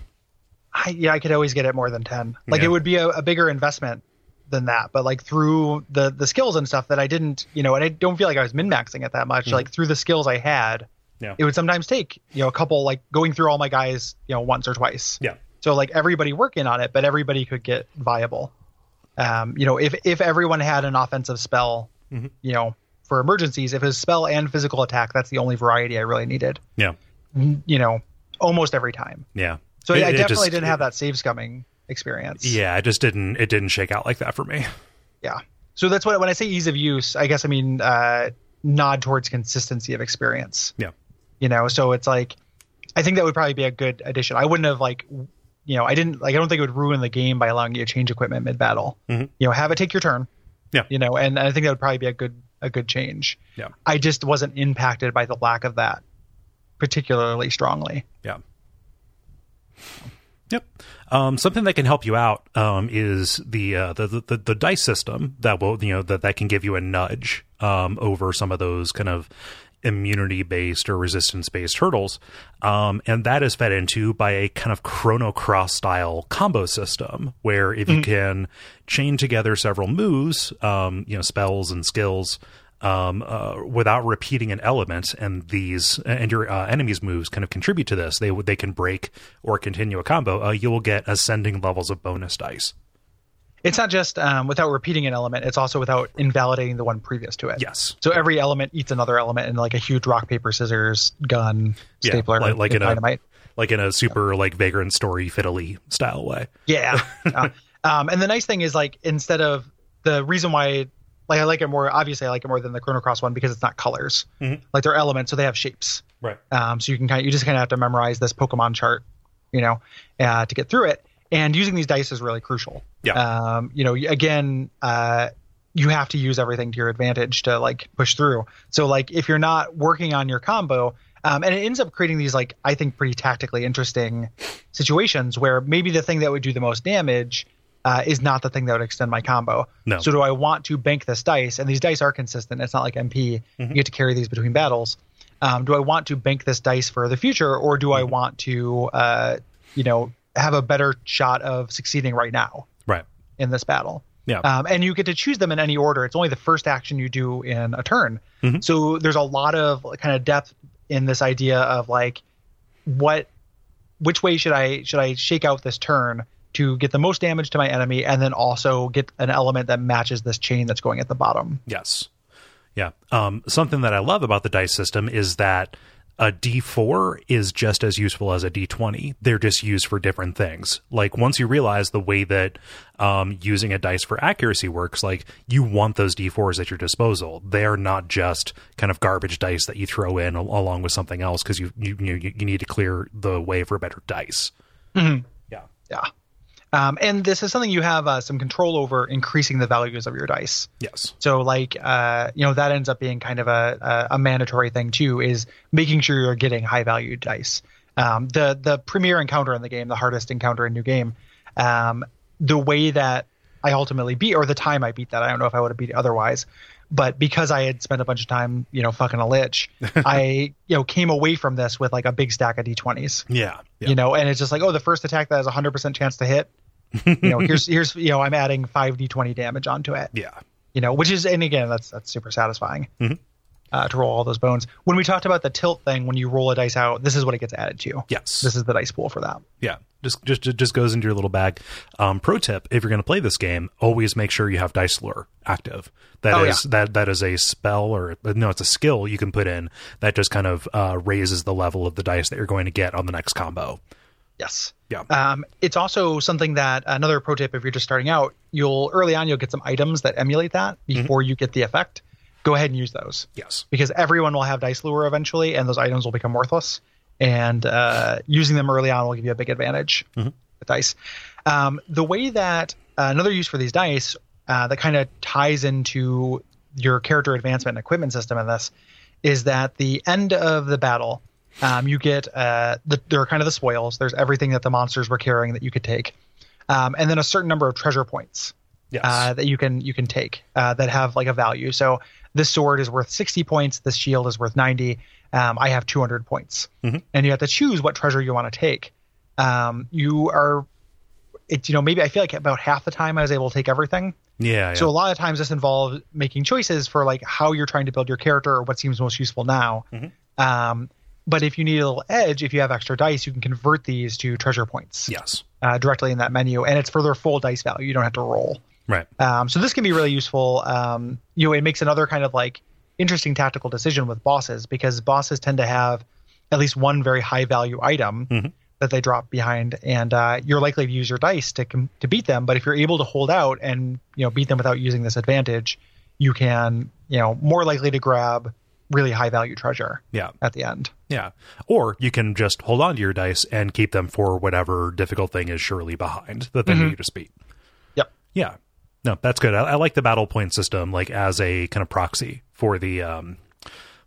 I, yeah i could always get it more than 10 like Yeah. it would be a, a bigger investment than that but like through the the skills and stuff that i didn't you know and i don't feel like i was min-maxing it that much like through the skills i had. Yeah. it would sometimes take you know a couple like going through all my guys you know once or twice Yeah. So like everybody working on it, but everybody could get viable. Um, you know, if if everyone had an offensive spell, Mm-hmm. you know, for emergencies, if it was spell and physical attack, that's the only variety I really needed. Yeah. You know, almost every time. Yeah. So It- I definitely just- didn't have that save scumming experience. Yeah, it just didn't it didn't shake out like that for me. Yeah. So that's what when I say ease of use, I guess I mean uh, nod towards consistency of experience. Yeah. You know, so it's like I think that would probably be a good addition. I wouldn't have like you know, I didn't like I don't think it would ruin the game by allowing you to change equipment mid battle. Mhm. You know, have it take your turn. Yeah. You know, and I think that would probably be a good a good change. Yeah. I just wasn't impacted by the lack of that particularly strongly. Yeah. Yep. Um, something that can help you out um, is the, uh, the the the dice system that will you know that that can give you a nudge um, over some of those kind of immunity based or resistance based hurdles, um, and that is fed into by a kind of Chrono Cross style combo system where if you can chain together several moves, um, you know spells and skills um, uh, without repeating an element, and these and your uh, enemy's moves kind of contribute to this. They they can break or continue a combo. Uh, you will get ascending levels of bonus dice. It's not just um, without repeating an element; it's also without invalidating the one previous to it. Yes, So every element eats another element in like a huge rock paper scissors gun Yeah, stapler like- like in a- dynamite. like in a super like vagrant story fiddly style way. Yeah. Uh, um, and the nice thing is like instead of the reason why like I like it more obviously I like it more than the Chrono Cross one because it's not colors. Mhm. Like they're elements, so they have shapes. Right. Um, so you can kind of you just kind of have to memorize this Pokemon chart, you know, uh, to get through it. And using these dice is really crucial. Yeah. Um, you know, again, uh, you have to use everything to your advantage to like push through. So like if you're not working on your combo, um, and it ends up creating these like I think pretty tactically interesting situations where maybe the thing that would do the most damage uh, is not the thing that would extend my combo. No. So do I want to bank this dice? And these dice are consistent. It's not like MP. You get to carry these between battles. Um, do I want to bank this dice for the future, or do I want to, uh, you know, have a better shot of succeeding right now Right. in this battle? Yeah. Um, and you get to choose them in any order. It's only the first action you do in a turn. So there's a lot of kind of depth in this idea of like what which way should I should I shake out this turn to get the most damage to my enemy and then also get an element that matches this chain that's going at the bottom. Yes. Yeah. Um, something that I love about the dice system is that a D4 is just as useful as a D20. They're just used for different things. Like once you realize the way that um, using a dice for accuracy works, like you want those D4s at your disposal. They're not just kind of garbage dice that you throw in along with something else because you, you you you need to clear the way for better dice. Yeah. Yeah. Um, and this is something you have uh, some control over increasing the values of your dice. Yes. So like uh, you know that ends up being kind of a, a a mandatory thing too is making sure you're getting high value dice. Um, the the premier encounter in the game, the hardest encounter in new game, um, the way that I ultimately beat or the time I beat that I don't know if I would have beat it otherwise, but because I had spent a bunch of time you know fucking a lich, I you know came away from this with like a big stack of d20s Yeah. Yeah. you know and it's just like oh the first attack that has a 100% chance to hit you know here's here's you know i'm adding 5d20 damage onto it yeah. you know which is and again that's that's super satisfying Mhm. uh, to roll all those bones when we talked about the tilt thing when you roll a dice out this is what it gets added to Yes. this is the dice pool for that Yeah, just just just goes into your little bag. Um, pro tip: If you're going to play this game, always make sure you have Dice Lure active. That Oh, is that that is a spell or no, it's a skill you can put in that just kind of uh, raises the level of the dice that you're going to get on the next combo. yes Yeah. um, it's also something that another pro tip if you're just starting out you'll early on you'll get some items that emulate that before you get the effect go ahead and use those Yes. because everyone will have dice lure eventually, and those items will become worthless. And uh, using them early on will give you a big advantage with dice. Um, the way that uh, another use for these dice uh, that kind of ties into your character advancement and equipment system in this is that the end of the battle, um, you get uh, the, there are kind of the spoils. There's everything that the monsters were carrying that you could take, um, and then a certain number of treasure points Yes. uh, that you can you can take uh, that have like a value. So this sword is worth 60 points. This shield is worth 90. Um, I have 200 points, Mhm. and you have to choose what treasure you want to take. Um, you are, it you know maybe I feel like about half the time I was able to take everything. yeah. yeah. So a lot of times this involves making choices for like how you're trying to build your character or what seems most useful now. Mm-hmm. Um, but if you need a little edge, if you have extra dice, you can convert these to treasure points yes. uh, directly in that menu, and it's for their full dice value. You don't have to roll. Right. Um, so this can be really useful. Um, you know, it makes another kind of like interesting tactical decision with bosses because bosses tend to have at least one very high value item Mhm. that they drop behind, and uh, you're likely to use your dice to com- to beat them. But if you're able to hold out and you know beat them without using this advantage, you can you know more likely to grab really high value treasure Yeah. at the end. Yeah. Or you can just hold on to your dice and keep them for whatever difficult thing is surely behind the thing that you just beat. Yep. Yeah. No, that's good. I, I like the battle point system like as a kind of proxy for the um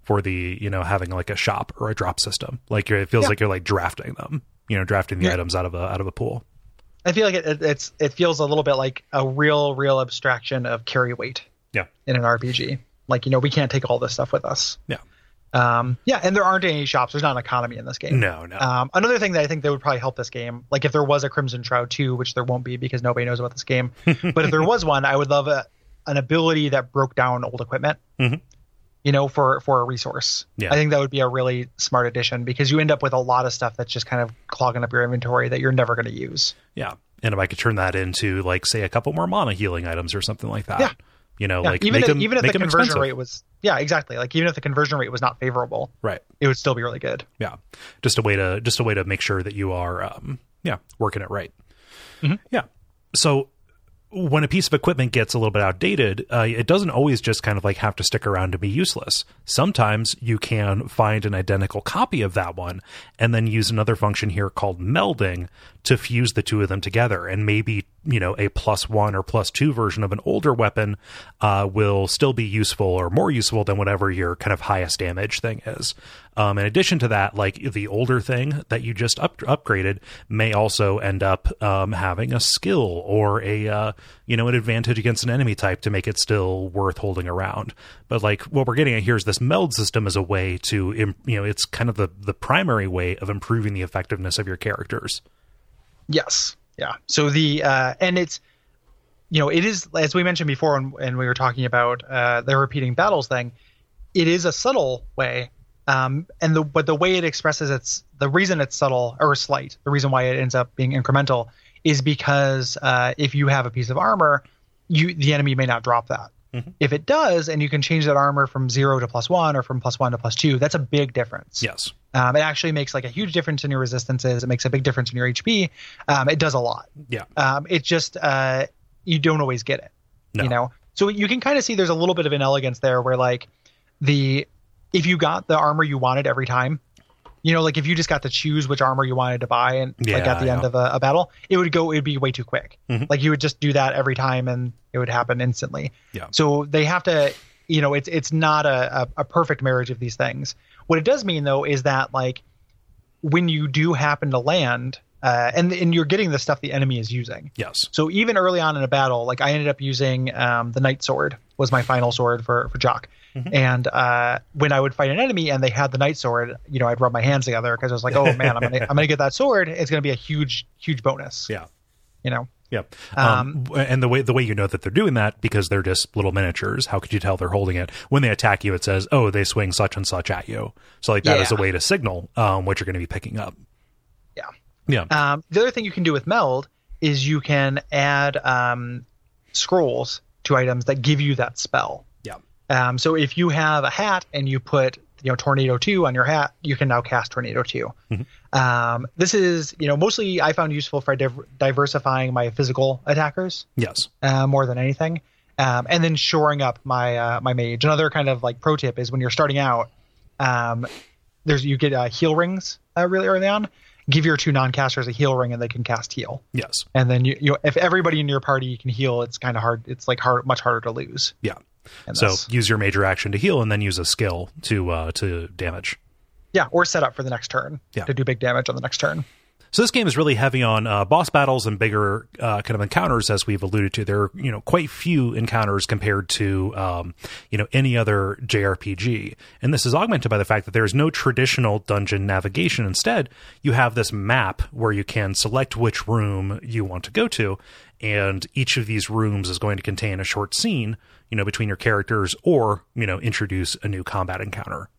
for the, you know, having like a shop or a drop system. Like you're, it feels Yeah. like you're like drafting them, you know, drafting the Yeah. items out of a out of a pool. I feel like it, it, it's it feels a little bit like a real real abstraction of carry weight. Yeah. in an RPG. Like, you know, we can't take all this stuff with us. Yeah. Um, yeah, and there aren't any shops. There's not an economy in this game. No, no. Um, another thing that I think that would probably help this game, like if there was a Crimson Shroud 2, which there won't be because nobody knows about this game, but if there was one, I would love a, an ability that broke down old equipment. Mhm. You know, for for a resource. Yeah. I think that would be a really smart addition because you end up with a lot of stuff that's just kind of clogging up your inventory that you're never going to use. yeah. And if I could turn that into like say a couple more mana healing items or something like that. Yeah. You know, Yeah, like even if, them, even if the conversion expensive. rate was yeah exactly. Like even if the conversion rate was not favorable Right. it would still be really good. Yeah. Just a way to just a way to make sure that you are um yeah working it right. Yeah. So when a piece of equipment gets a little bit outdated uh, it doesn't always just kind of like have to stick around to be useless. Sometimes you can find an identical copy of that one and then use another function here called melding to fuse the two of them together and maybe you know a plus one or plus two version of an older weapon uh, will still be useful or more useful than whatever your kind of highest damage thing is. Um, in addition to that, like the older thing that you just up- upgraded may also end up um, having a skill or a uh, you know an advantage against an enemy type to make it still worth holding around. But like what we're getting at here is this meld system as a way to im- you know it's kind of the the primary way of improving the effectiveness of your characters. Yes. Yeah. So the uh, and it's you know it is as we mentioned before and, and we were talking about uh, the repeating battles thing. It is a subtle way um, and the but the way it expresses its the reason it's subtle or slight, the reason why it ends up being incremental is because uh, if you have a piece of armor, you the enemy may not drop that. Mm-hmm. If it does, and you can change that armor from zero to plus one or from plus one to plus two, that's a big difference. Yes. Um, it actually makes like a huge difference in your resistances. It makes a big difference in your HP. Um, it does a lot. Yeah. Um, it just uh, you don't always get it. No. You know, so you can kind of see there's a little bit of inelegance there, where like the if you got the armor you wanted every time, you know, like if you just got to choose which armor you wanted to buy and yeah, like at the end of a, a, battle, it would go, it would be way too quick. Mm-hmm. Like you would just do that every time and it would happen instantly. Yeah. So they have to, you know, it's it's not a, a, a perfect marriage of these things. What it does mean though is that like when you do happen to land, uh, and and you're getting the stuff the enemy is using. Yes. So even early on in a battle, like I ended up using um, the knight sword was my final sword for for Giauque, mm-hmm. and uh, when I would fight an enemy and they had the knight sword, you know, I'd rub my hands together because I was like, oh man, I'm gonna I'm gonna get that sword. It's gonna be a huge huge bonus. Yeah. You know. Yep. Um, um, and the way the way you know that they're doing that because they're just little miniatures. How could you tell they're holding it when they attack you? It says, "Oh, they swing such and such at you." So like that yeah. is a way to signal um, what you're going to be picking up. Yeah. Um, the other thing you can do with Meld is you can add um, scrolls to items that give you that spell. Yeah. Um, so if you have a hat and you put you know Tornado Two on your hat, you can now cast Tornado 2 mm-hmm. um, this is you know mostly I found useful for div- diversifying my physical attackers. Yes. Uh, more than anything, um, and then shoring up my uh, my mage. Another kind of like pro tip is when you're starting out, um, there's you get uh, heal rings uh, really early on give your two non-casters a heal ring and they can cast heal. Yes. And then you, you if everybody in your party can heal, it's kind of hard. It's like hard, much harder to lose. Yeah. So use your major action to heal and then use a skill to uh to damage. Yeah, or set up for the next turn. Yeah. To do big damage on the next turn. So this game is really heavy on uh, boss battles and bigger uh, kind of encounters, as we've alluded to. There are you know quite few encounters compared to um, you know any other JRPG, and this is augmented by the fact that there is no traditional dungeon navigation. Instead, you have this map where you can select which room you want to go to, and each of these rooms is going to contain a short scene, you know, between your characters, or you know, introduce a new combat encounter.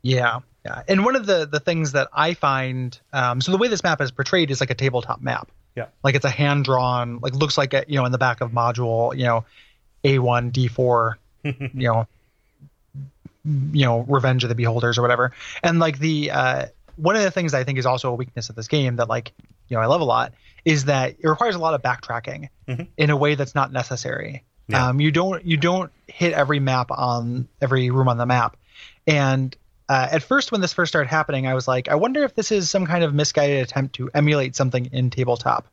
Yeah, yeah, and one of the the things that I find, um, so the way this map is portrayed is like a tabletop map. Yeah, like it's a hand drawn, like looks like a, you know in the back of module, you know, A one D four, you know, you know, Revenge of the Beholders or whatever. And like the uh, one of the things I think is also a weakness of this game that like you know I love a lot is that it requires a lot of backtracking mm-hmm. in a way that's not necessary. Yeah. Um, you don't you don't hit every map on every room on the map, and uh, at first when this first started happening, I was like, I wonder if this is some kind of misguided attempt to emulate something in tabletop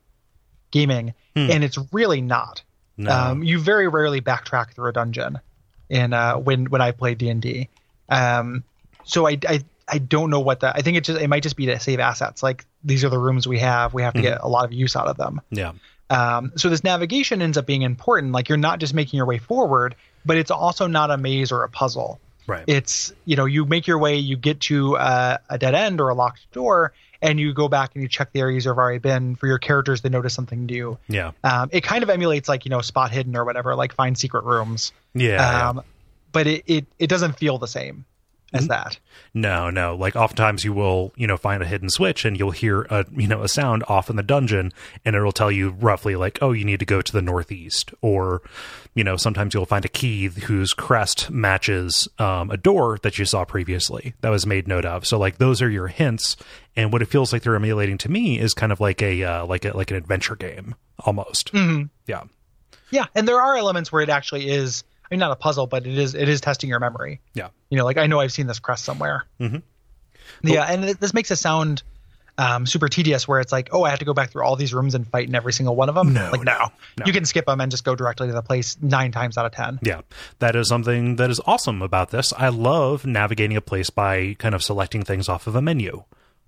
gaming, hmm. and it's really not. No. Um, you very rarely backtrack through a dungeon in uh, when when I play D and D. Um, so I, I I don't know what that. I think it just it might just be to save assets. Like these are the rooms we have. We have to mm-hmm. get a lot of use out of them. Yeah. Um, so this navigation ends up being important. Like you're not just making your way forward, but it's also not a maze or a puzzle. Right. It's you know you make your way, you get to uh, a dead end or a locked door, and you go back and you check the areas you've already been for your characters to notice something new. Yeah. Um, it kind of emulates like you know spot hidden or whatever, like find secret rooms. Yeah. Um, yeah. But it, it it doesn't feel the same as that. No, no. Like oftentimes you will, you know, find a hidden switch and you'll hear a, you know, a sound off in the dungeon and it'll tell you roughly like, oh, you need to go to the northeast. Or, you know, sometimes you'll find a key whose crest matches um, a door that you saw previously that was made note of. So like those are your hints. And what it feels like they're emulating to me is kind of like a uh, like a like an adventure game almost. Mm-hmm. Yeah. Yeah, and there are elements where it actually is I mean, not a puzzle, but it is it is testing your memory. Yeah. You know, like I know I've seen this crest somewhere. Mm-hmm. Yeah, and this makes it sound um, super tedious where it's like, oh, I have to go back through all these rooms and fight in every single one of them. No, like no, no, no. you can skip them and just go directly to the place nine times out of ten. Yeah, that is something that is awesome about this. I love navigating a place by kind of selecting things off of a menu.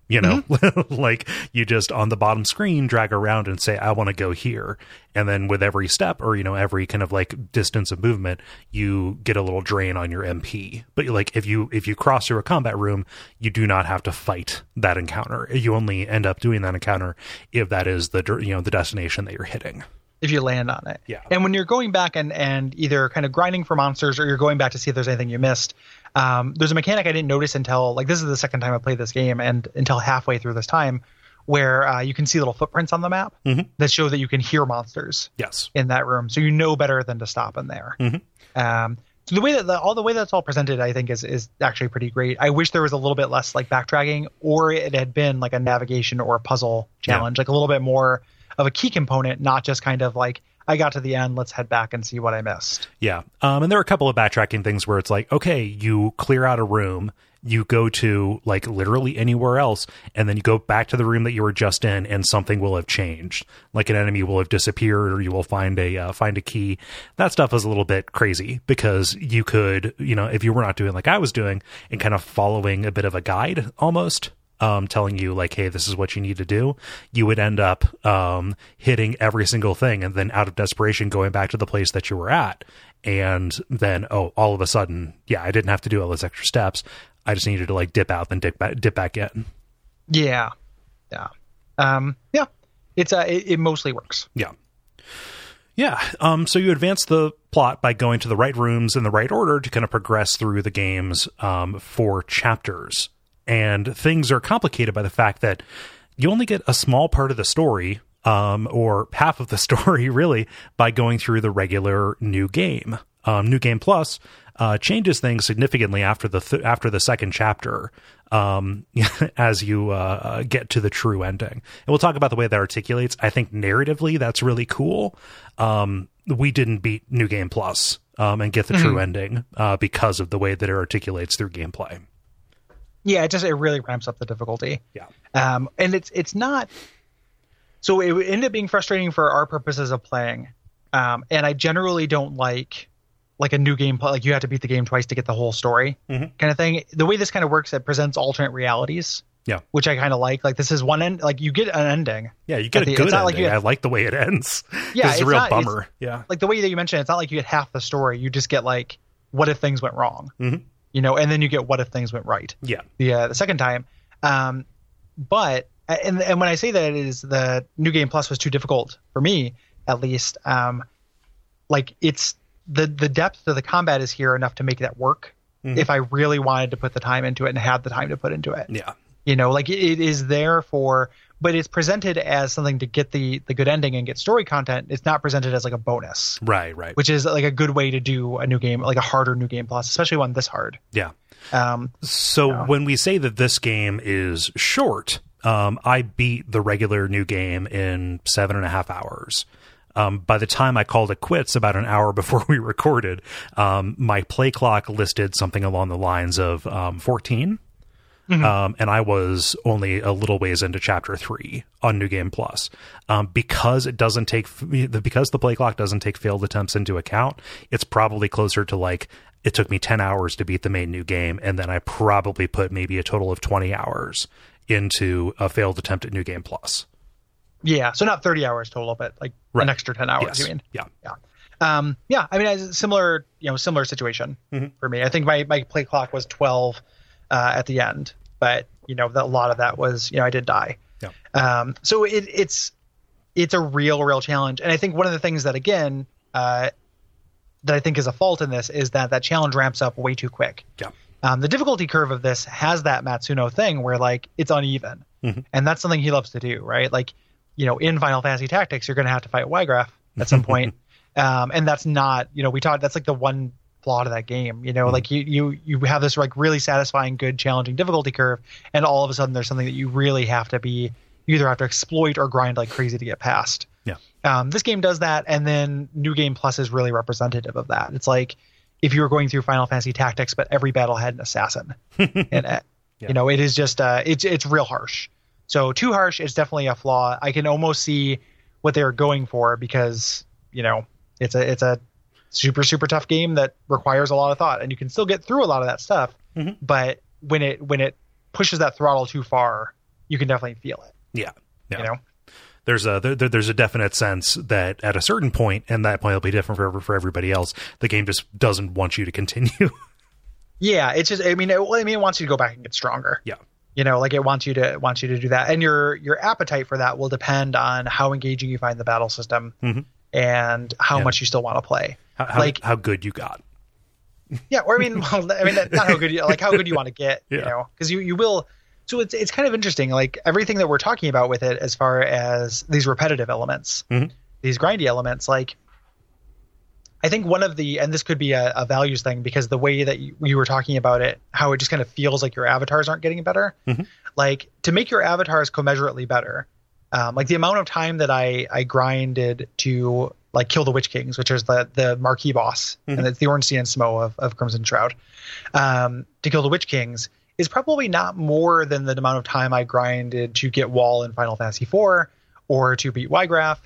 You know, Mm-hmm. like you just on the bottom screen drag around and say, I want to go here. And then with every step or, you know, every kind of like distance of movement, you get a little drain on your MP. But like if you, if you cross through a combat room, you do not have to fight that encounter. You only end up doing that encounter if that is the, you know, the destination that you're hitting. if you land on it. Yeah. And when you're going back and and either kind of grinding for monsters or you're going back to see if there's anything you missed, um, there's a mechanic I didn't notice until like this is the second time I played this game and until halfway through this time, where uh, you can see little footprints on the map Mhm. that show that you can hear monsters Yes. in that room, so you know better than to stop in there. Mhm. Um, so the way that the, all the way that's all presented, I think, is is actually pretty great. I wish there was a little bit less like backtracking, or it had been like a navigation or a puzzle challenge, like a little bit more of a key component, not just kind of like I got to the end, let's head back and see what I missed. Yeah. Um, and there are a couple of backtracking things where it's like, okay, you clear out a room, you go to like literally anywhere else, and then you go back to the room that you were just in, and something will have changed. Like an enemy will have disappeared, or you will find a uh, find a key. That stuff is a little bit crazy because you could, you know, if you were not doing like I was doing and kind of following a bit of a guide almost, um, telling you like, hey, this is what you need to do, you would end up um, hitting every single thing, and then out of desperation going back to the place that you were at, and then oh, all of a sudden, yeah, I didn't have to do all those extra steps. I just needed to like dip out, then dip back, dip back in. Yeah, yeah, um, yeah. It's uh, it, it mostly works. Yeah. Yeah. Um, so you advance the plot by going to the right rooms in the right order to kind of progress through the game's um, four chapters. And things are complicated by the fact that you only get a small part of the story, um, or half of the story, really, by going through the regular new game. Um, new game plus uh, changes things significantly after the th- after the second chapter um, as you uh, get to the true ending. And we'll talk about the way that articulates. I think narratively that's really cool. Um, we didn't beat New Game Plus um, and get the true ending uh, because of the way that it articulates through gameplay. Yeah, it just it really ramps up the difficulty. Yeah. um, and it's it's not so it would end up being frustrating for our purposes of playing um, and i generally don't like like a new game like you have to beat the game twice to get the whole story Mhm. kind of thing the way this kind of works it presents alternate realities Yeah. which i kind of like like this is one end like you get an ending Yeah, you get At a the- good it's not like ending. you I like the way it ends. Yeah, it's a real not- bummer. Yeah, like the way that you mentioned it's not like you get half the story you just get like what if things went wrong Mhm. You know and then you get what if things went right yeah, the uh, the second time. Um, but and and when I say that it is the new game plus was too difficult for me, at least, um, like it's the the depth of the combat is here enough to make that work. Mhm. If I really wanted to put the time into it and had the time to put into it, yeah, you know, like it, it is there for, but it's presented as something to get the the good ending and get story content. It's not presented as like a bonus, right, right. which is like a good way to do a new game, like a harder new game plus, especially one this hard. yeah. Um, So when we say that this game is short, um, I beat the regular new game in seven and a half hours. Um, by the time I called it quits, about an hour before we recorded, um, my play clock listed something along the lines of um, 14. Um, and I was only a little ways into chapter three on New Game Plus. Um, because it doesn't take, because the play clock doesn't take failed attempts into account, it's probably closer to like, it took me 10 hours to beat the main new game. And then I probably put maybe a total of 20 hours into a failed attempt at New Game Plus. Yeah, so not 30 hours total, but like Right. an extra 10 hours. Yes. You mean? Yeah. Yeah. Um, yeah. I mean, a similar, you know, similar situation Mhm. for me. I think my my play clock was 12 uh, at the end, but you know, that, a lot of that was, you know, I did die. Yeah. Um, so it, it's it's a real, real challenge, and I think one of the things that again uh, that I think is a fault in this is that that challenge ramps up way too quick. Yeah. Um, the difficulty curve of this has that Matsuno thing where like it's uneven, Mhm. and that's something he loves to do, right? Like, you know, in Final Fantasy Tactics, you're going to have to fight Wiegraf at some point, um, and that's not, you know, we talked. That's like the one flaw to that game. You know, like you you you have this like really satisfying, good, challenging difficulty curve, and all of a sudden there's something that you really have to be you either have to exploit or grind like crazy to get past. Yeah. Um, this game does that, and then New Game Plus is really representative of that. It's like if you were going through Final Fantasy Tactics, but every battle had an assassin, and Yeah. you know it is just uh, it's it's real harsh. So too harsh is definitely a flaw. I can almost see what they're going for because you know it's a it's a super super tough game that requires a lot of thought, and you can still get through a lot of that stuff. Mhm. But when it when it pushes that throttle too far, you can definitely feel it. Yeah. Yeah. You know. there's a there, there's a definite sense that at a certain point, and that point will be different for for everybody else. The game just doesn't want you to continue. Yeah, it's just I mean it, well, I mean it wants you to go back and get stronger. yeah, You know, like it wants you to wants you to do that, and your your appetite for that will depend on how engaging you find the battle system Mhm. and how Yeah. much you still want to play. How, how, Like- how good you got. Yeah, or I mean, well, I mean, not how good you like how good you want to get, you know, because you you will. So it's it's kind of interesting, like everything that we're talking about with it, as far as these repetitive elements, Mhm. these grindy elements, like. I think one of the, and this could be a, a values thing because the way that you, you were talking about it, how it just kind of feels like your avatars aren't getting better. Mhm. Like to make your avatars commensurately better, um, like the amount of time that I I grinded to like kill the Witch Kings, which is the the marquee boss, Mhm. and it's the Ornstein and Smough of, of Crimson Shroud, um, to kill the Witch Kings is probably not more than the amount of time I grinded to get Wall in Final Fantasy IV, or to beat Wiegraf,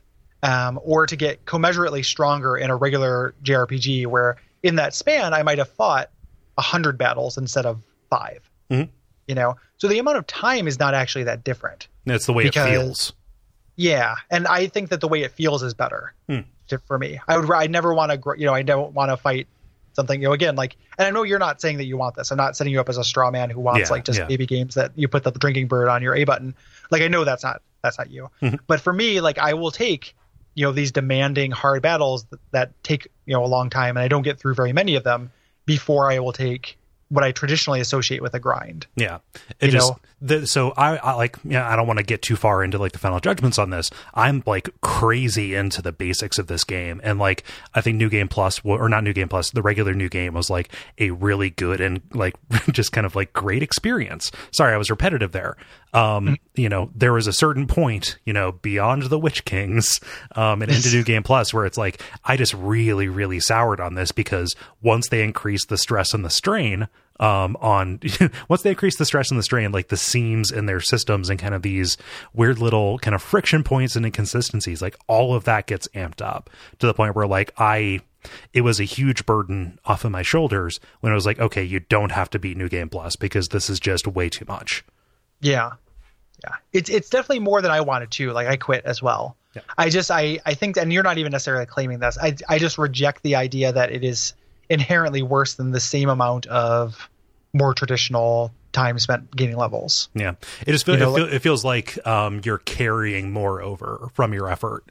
um, or to get commensurately stronger in a regular JRPG, where in that span I might have fought a hundred battles instead of 5 Mhm. You know, so the amount of time is not actually that different. That's the way Because- it feels. Yeah, and I think that the way it feels is better Hmm. To, for me. I would I never want to you know I don't want to fight something you know again like and I know you're not saying that you want this. I'm not setting you up as a straw man who wants Yeah, like just yeah. baby games that you put the drinking bird on your A button. Like I know that's not that's not you. Mhm. But for me like I will take you know these demanding hard battles that, that take you know a long time and I don't get through very many of them before I will take what I traditionally associate with a grind. Yeah, it You just know? the, so I, I like yeah I don't want to get too far into like the final judgments on this. I'm like crazy into the basics of this game, and like I think New Game Plus or not New Game Plus, the regular New Game was like a really good and like just kind of like great experience. Sorry, I was repetitive there. Um, you know, there was a certain point, you know, beyond the Witch Kings, um, and into New Game Plus where it's like I just really really soured on this because once they increased the stress and the strain um, on once they increase the stress and the strain, like the seams in their systems and kind of these weird little kind of friction points and inconsistencies, like all of that gets amped up to the point where like I it was a huge burden off of my shoulders when it was like, okay, you don't have to beat New Game Plus because this is just way too much. Yeah. Yeah. It's it's definitely more than I wanted to. Like I quit as well. Yeah. I just I I think and you're not even necessarily claiming this. I I just reject the idea that it is inherently worse than the same amount of more traditional time spent gaining levels. Yeah, it just feel, You know, it, feel, it feels like um, you're carrying more over from your effort,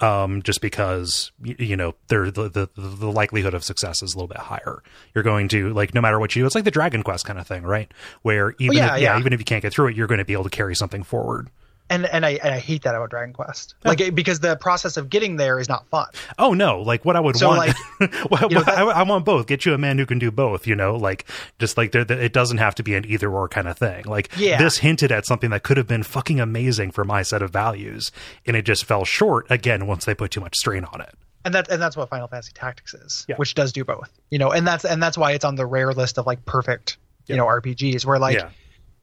um, just because you know the, the the likelihood of success is a little bit higher. You're going to like no matter what you do, it's like the Dragon Quest kind of thing, right? Where even yeah, if, yeah, yeah. even if you can't get through it, you're going to be able to carry something forward. And and I and I hate that about Dragon Quest. Like because the process of getting there is not fun. Oh no! Like what I would So, want, like, well, you know, that- I, I want both. Get you a man who can do both. You know, like just like there, it doesn't have to be an either or kind of thing. Like Yeah. this hinted at something that could have been fucking amazing for my set of values, and it just fell short again once they put too much strain on it. and that and that's what Final Fantasy Tactics is, Yeah. which does do both. You know, and that's and that's why it's on the rare list of like perfect, you know, RPGs where like yeah,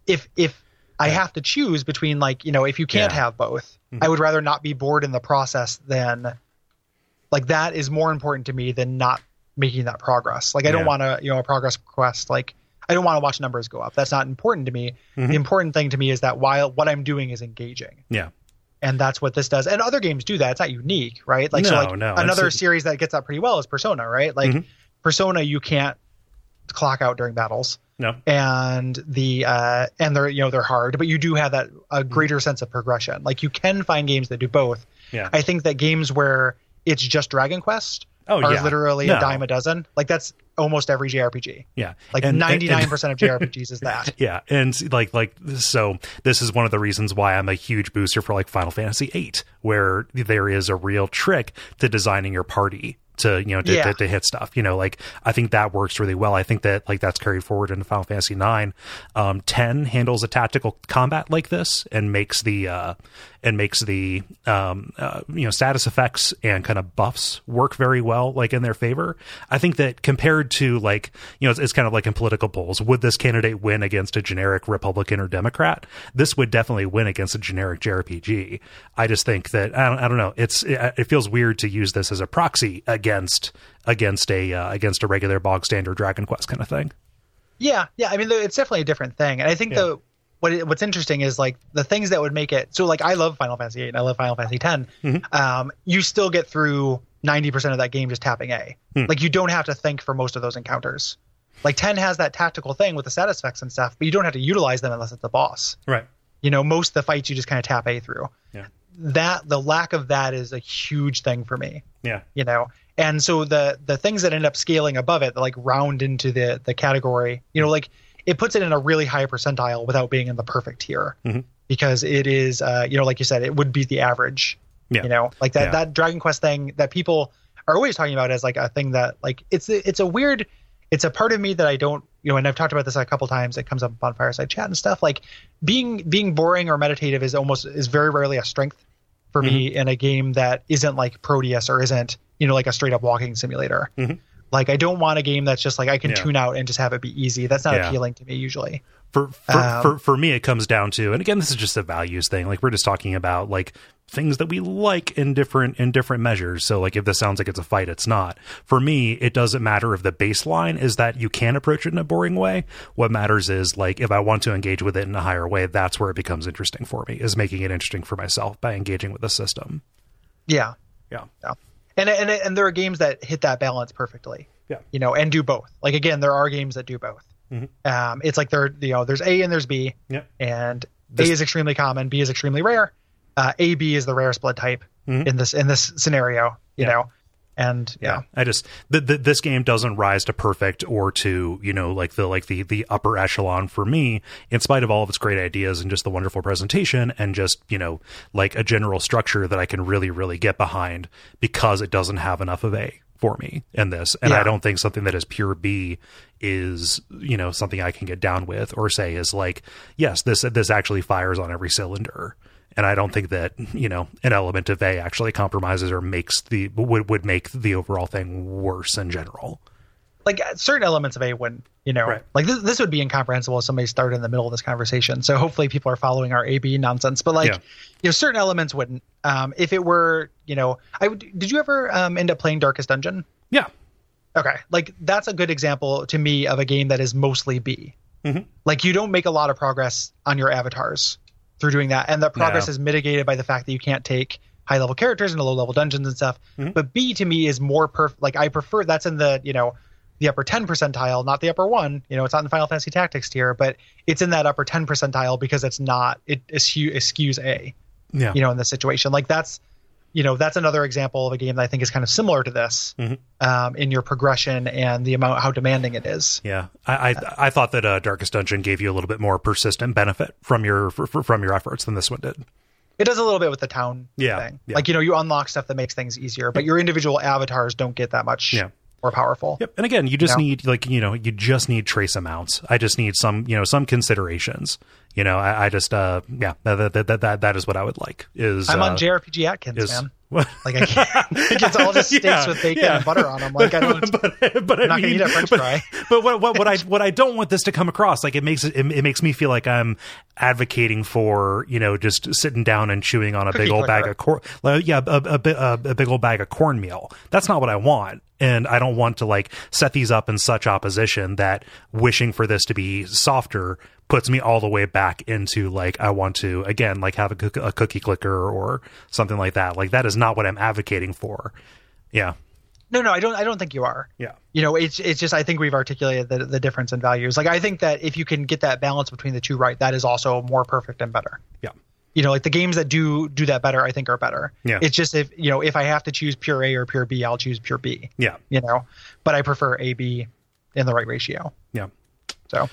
if if I have to choose between like, you know, if you can't Yeah. Mm-hmm. have both, I would rather not be bored in the process than like that is more important to me than not making that progress. Like I Yeah. don't want to, you know, a progress quest like I don't want to watch numbers go up. That's not important to me. Mm-hmm. The important thing to me is that while what I'm doing is engaging yeah, and that's what this does. And other games do that. It's not unique, right? Like so, like no, another series that gets that pretty well is Persona, right? Like Mhm. Persona, you can't clock out during battles, no, and the uh, and they're you know they're hard, but you do have that a greater sense of progression. Like you can find games that do both. yeah. I think that games where it's just Dragon Quest Oh, are yeah. literally No. a dime a dozen. Like that's almost every JRPG. yeah, Like ninety nine percent of JRPGs is that. Yeah, and like like so this is one of the reasons why I'm a huge booster for like Final Fantasy VIII, where there is a real trick to designing your party to you know to, Yeah. to, to hit stuff. You know, like I think that works really well. I think that like that's carried forward into Final Fantasy nine. Um, Ten handles a tactical combat like this and makes the uh, and makes the um, uh, you know status effects and kind of buffs work very well, like in their favor. I think that compared to like you know it's, it's kind of like in political polls, would this candidate win against a generic Republican or Democrat? This would definitely win against a generic JRPG. I just think that I don't, I don't know. It's it, it feels weird to use this as a proxy against against a uh, against a regular bog standard Dragon Quest kind of thing. Yeah, yeah. I mean, it's definitely a different thing, and I think Yeah. the what it, what's interesting is like the things that would make it. So, like, I love Final Fantasy VIII and I love Final Fantasy X. Mm-hmm. Um, you still get through ninety percent of that game just tapping A. Hmm. Like, you don't have to think for most of those encounters. Like, ten has that tactical thing with the status effects and stuff, but you don't have to utilize them unless it's the boss. Right. You know, most of the fights you just kind of tap A through. Yeah. That the lack of that is a huge thing for me Yeah. you know and so the the things that end up scaling above it like round into the the category you know like it puts it in a really high percentile without being in the perfect tier Mhm. because it is uh you know like you said it would be the average Yeah. you know like that Yeah. that dragon quest thing that people are always talking about as like a thing that like it's it's a weird it's a part of me that i don't you know and i've talked about this a couple times it comes up on fireside chat and stuff like being being boring or meditative is almost is very rarely a strength for me in a game that isn't like proteus or isn't you know like a straight up walking simulator. Mhm. like i don't want a game that's just like i can Yeah. tune out and just have it be easy. That's not Yeah. appealing to me usually. For for, Um, for for me it comes down to and again this is just a values thing. Like we're just talking about like things that we like in different in different measures. So like if this sounds like it's a fight it's not. For me it doesn't matter if the baseline is that you can approach it in a boring way. What matters is like if i want to engage with it in a higher way that's where it becomes interesting for me is making it interesting for myself by engaging with the system. Yeah. Yeah. Yeah. And, and and there are games that hit that balance perfectly. Yeah. You know, and do both. Like again, there are games that do both. Mhm. Um, it's like there, you know, there's A and there's B, yeah and A is extremely common, B is extremely rare. Uh, A B is the rarest blood type Mhm. in this in this scenario. You Yeah. know, and yeah, I just th- th- this game doesn't rise to perfect or to you know like the like the the upper echelon for me in spite of all of its great ideas and just the wonderful presentation and just you know like a general structure that I can really really get behind because it doesn't have enough of A for me in this. And I don't think something that is pure B is you know something I can get down with or say is like yes this this actually fires on every cylinder and I don't think that you know an element of A actually compromises or makes the would would make the overall thing worse in general. like uh, certain elements of A wouldn't. You know, Right. like this, this would be incomprehensible if somebody started in the middle of this conversation. So hopefully people are following our A B nonsense. But like, Yeah. you know, certain elements wouldn't. Um, if it were, you know, I would. Did you ever um, end up playing Darkest Dungeon? Yeah, Okay, like that's a good example to me of a game that is mostly B. Mhm. Like you don't make a lot of progress on your avatars through doing that, and the progress No. is mitigated by the fact that you can't take high level characters into low level dungeons and stuff. Mhm. But B to me is more perfect. Like I prefer that's in the you know the upper ten percentile, not the upper one. You know, it's not in the Final Fantasy Tactics tier, but it's in that upper ten percentile because it's not it eschew, eschews A yeah, you know in this situation like that's you know that's another example of a game that i think is kind of similar to this Mhm. um, in your progression and the amount how demanding it is yeah. I I, I thought that uh, Darkest Dungeon gave you a little bit more persistent benefit from your fr- fr- from your efforts than this one did. it does a little bit with the town Yeah, thing yeah. like you know you unlock stuff that makes things easier but your individual avatars don't get that much Yeah. More powerful Yep. And again, you just No. need like you know you just need trace amounts. I just need some you know some considerations. You know, I, I just uh yeah that, that that that that is what I would like is i'm uh, on jrpg atkins is man what like i can't it's all just steaks Yeah, with bacon yeah. and butter on them like i don't but, but I not gonna mean, eat a French but, fry. But what, what, what I what I don't want this to come across like it makes it, it makes me feel like I'm advocating for you know just sitting down and chewing on a Cookie big old bag of corn. Like, yeah, a, a, a, a big old bag of cornmeal. That's not what I want. And I don't want to like set these up in such opposition that wishing for this to be softer puts me all the way back into like I want to again like have a, cook- a cookie clicker or something like that. Like that is not what I'm advocating for. Yeah. no no i don't i don't think you are Yeah. you know it's it's just i think we've articulated the, the difference in values like i think that if you can get that balance between the two right that is also more perfect and better Yeah. You know like the games that do do that better i think are better Yeah. it's just if you know if i have to choose pure a or pure b i'll choose pure b Yeah. you know but i prefer a b in the right ratio Yeah. so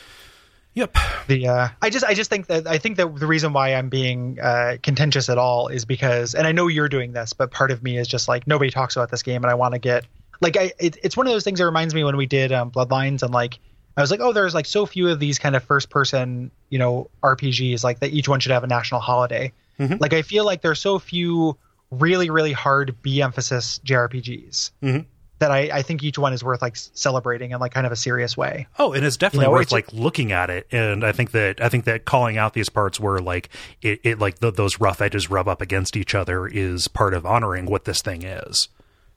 Yep. the uh i just i just think that i think that the reason why i'm being uh contentious at all is because and i know you're doing this but part of me is just like nobody talks about this game and i want to get like I, it, it's one of those things that reminds me when we did um, Bloodlines and like I was like, oh, there's like so few of these kind of first person, you know, RPGs like that each one should have a national holiday. Mhm. Like I feel like there's so few really really hard B emphasis JRPGs Mhm. that I, I think each one is worth like celebrating in like kind of a serious way. Oh, and it's definitely You know, worth it's- like looking at it. And I think that I think that calling out these parts where like it, it like th those rough edges rub up against each other is part of honoring what this thing is.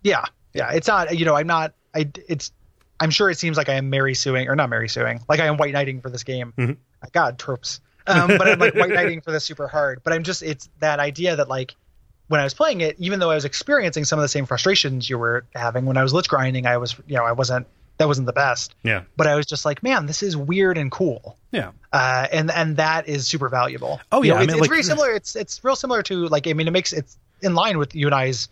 Yeah, yeah. It's not. You know, I'm not. I. It's. I'm sure it seems like I am Mary suing or not Mary suing. Like I am white knighting for this game. Mhm. God tropes. Um, but I'm like white knighting for this super hard. But I'm just. It's that idea that like when I was playing it, even though I was experiencing some of the same frustrations you were having when I was lich grinding, I was. You know, I wasn't. That wasn't the best. Yeah. But I was just like, man, this is weird and cool. Yeah. Uh, and and that is super valuable. Oh, You yeah, know, I it's, mean, it's like- very similar. It's it's real similar to like I mean, it makes it's in line with you and I's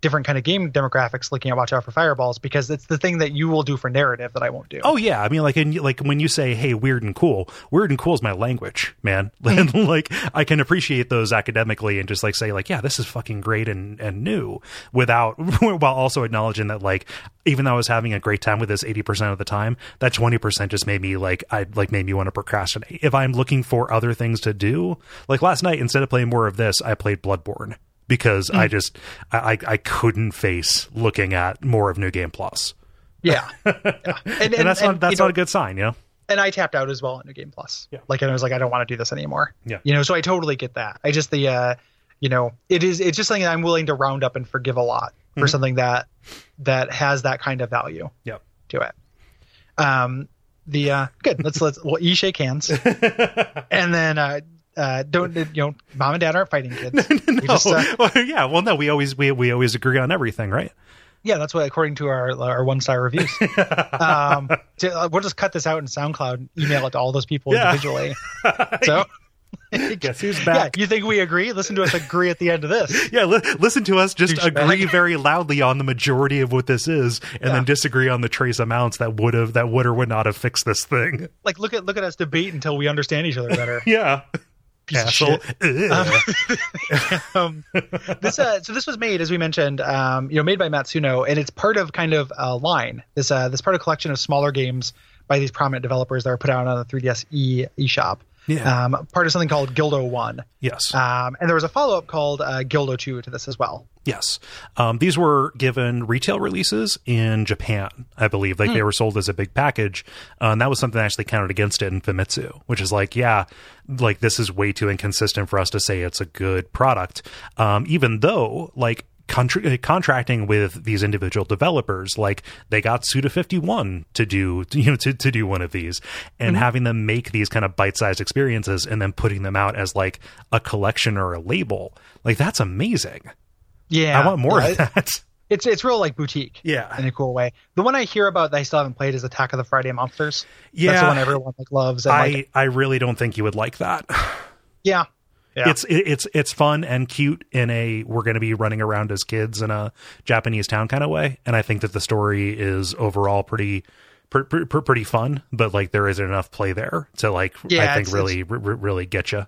different kind of game demographics. Looking at Watch Out for Fireballs because it's the thing that you will do for narrative that I won't do. Oh yeah, I mean, like, in, like when you say, "Hey, weird and cool," weird and cool is my language, man. And mm-hmm. like, I can appreciate those academically and just like say, like, yeah, this is fucking great and and new, without while also acknowledging that, like, even though I was having a great time with this eighty percent of the time, that twenty percent just made me like, I like made me want to procrastinate. If I'm looking for other things to do, like last night, instead of playing more of this, I played Bloodborne because I just I I couldn't face looking at more of New Game Plus. Yeah, yeah. And, And, that's and, not that's you know, not a good sign, you know. and I tapped out as well on New Game Plus. Yeah. Like and I was like, I don't want to do this anymore. Yeah. You know, so I totally get that. I just the uh you know, it is it's just something that I'm willing to round up and forgive a lot for Mhm. something that that has that kind of value Yep. to it. Um the uh good. Let's let's well e shake hands. and then uh uh don't you know mom and dad aren't fighting kids. We just, uh, well, yeah. Well, no, we always we we always agree on everything, right? yeah, that's what according to our our one star reviews. um to, uh, we'll just cut this out in SoundCloud and email it to all those people Yeah. individually. So Guess who's yeah, back? you think we agree? Listen to us agree at the end of this. Yeah, li- listen to us just Douchebag. agree very loudly on the majority of what this is, and Yeah. then disagree on the trace amounts that would have that would or would not have fixed this thing. Like look at look at us debate until we understand each other better. Yeah, Of shit. Um, this uh, so this was made as we mentioned um, you know made by Matsuno and it's part of kind of a line this uh, this part of a collection of smaller games by these prominent developers that are put out on the 3ds e eShop Yeah. um, part of something called Guild 01 yes. um, and there was a follow-up called uh, Guild 02 to this as well Yes. Um, these were given retail releases in Japan, I believe. Like they were sold as a big package. Uh, and that was something that actually counted against it in Famitsu, which is like, yeah, like this is way too inconsistent for us to say it's a good product. Um, even though, like, Contra- uh, contracting with these individual developers like they got Suda51 to do you know to, to do one of these. And mm-hmm. having them make these kind of bite-sized experiences and then putting them out as like a collection or a label like that's amazing. Yeah. I want more Yeah, of that. it's it's real like boutique Yeah. in a cool way. The one I hear about that I still haven't played is Attack of the Friday Monsters. Yeah that's the one everyone like loves and I like I really don't think you would like that. yeah Yeah. It's it, it's it's fun and cute in a we're going to be running around as kids in a Japanese town kind of way, and I think that the story is overall pretty. pr- pr- pr- Pretty fun, but like there isn't enough play there to like Yeah, I think really r- really get you.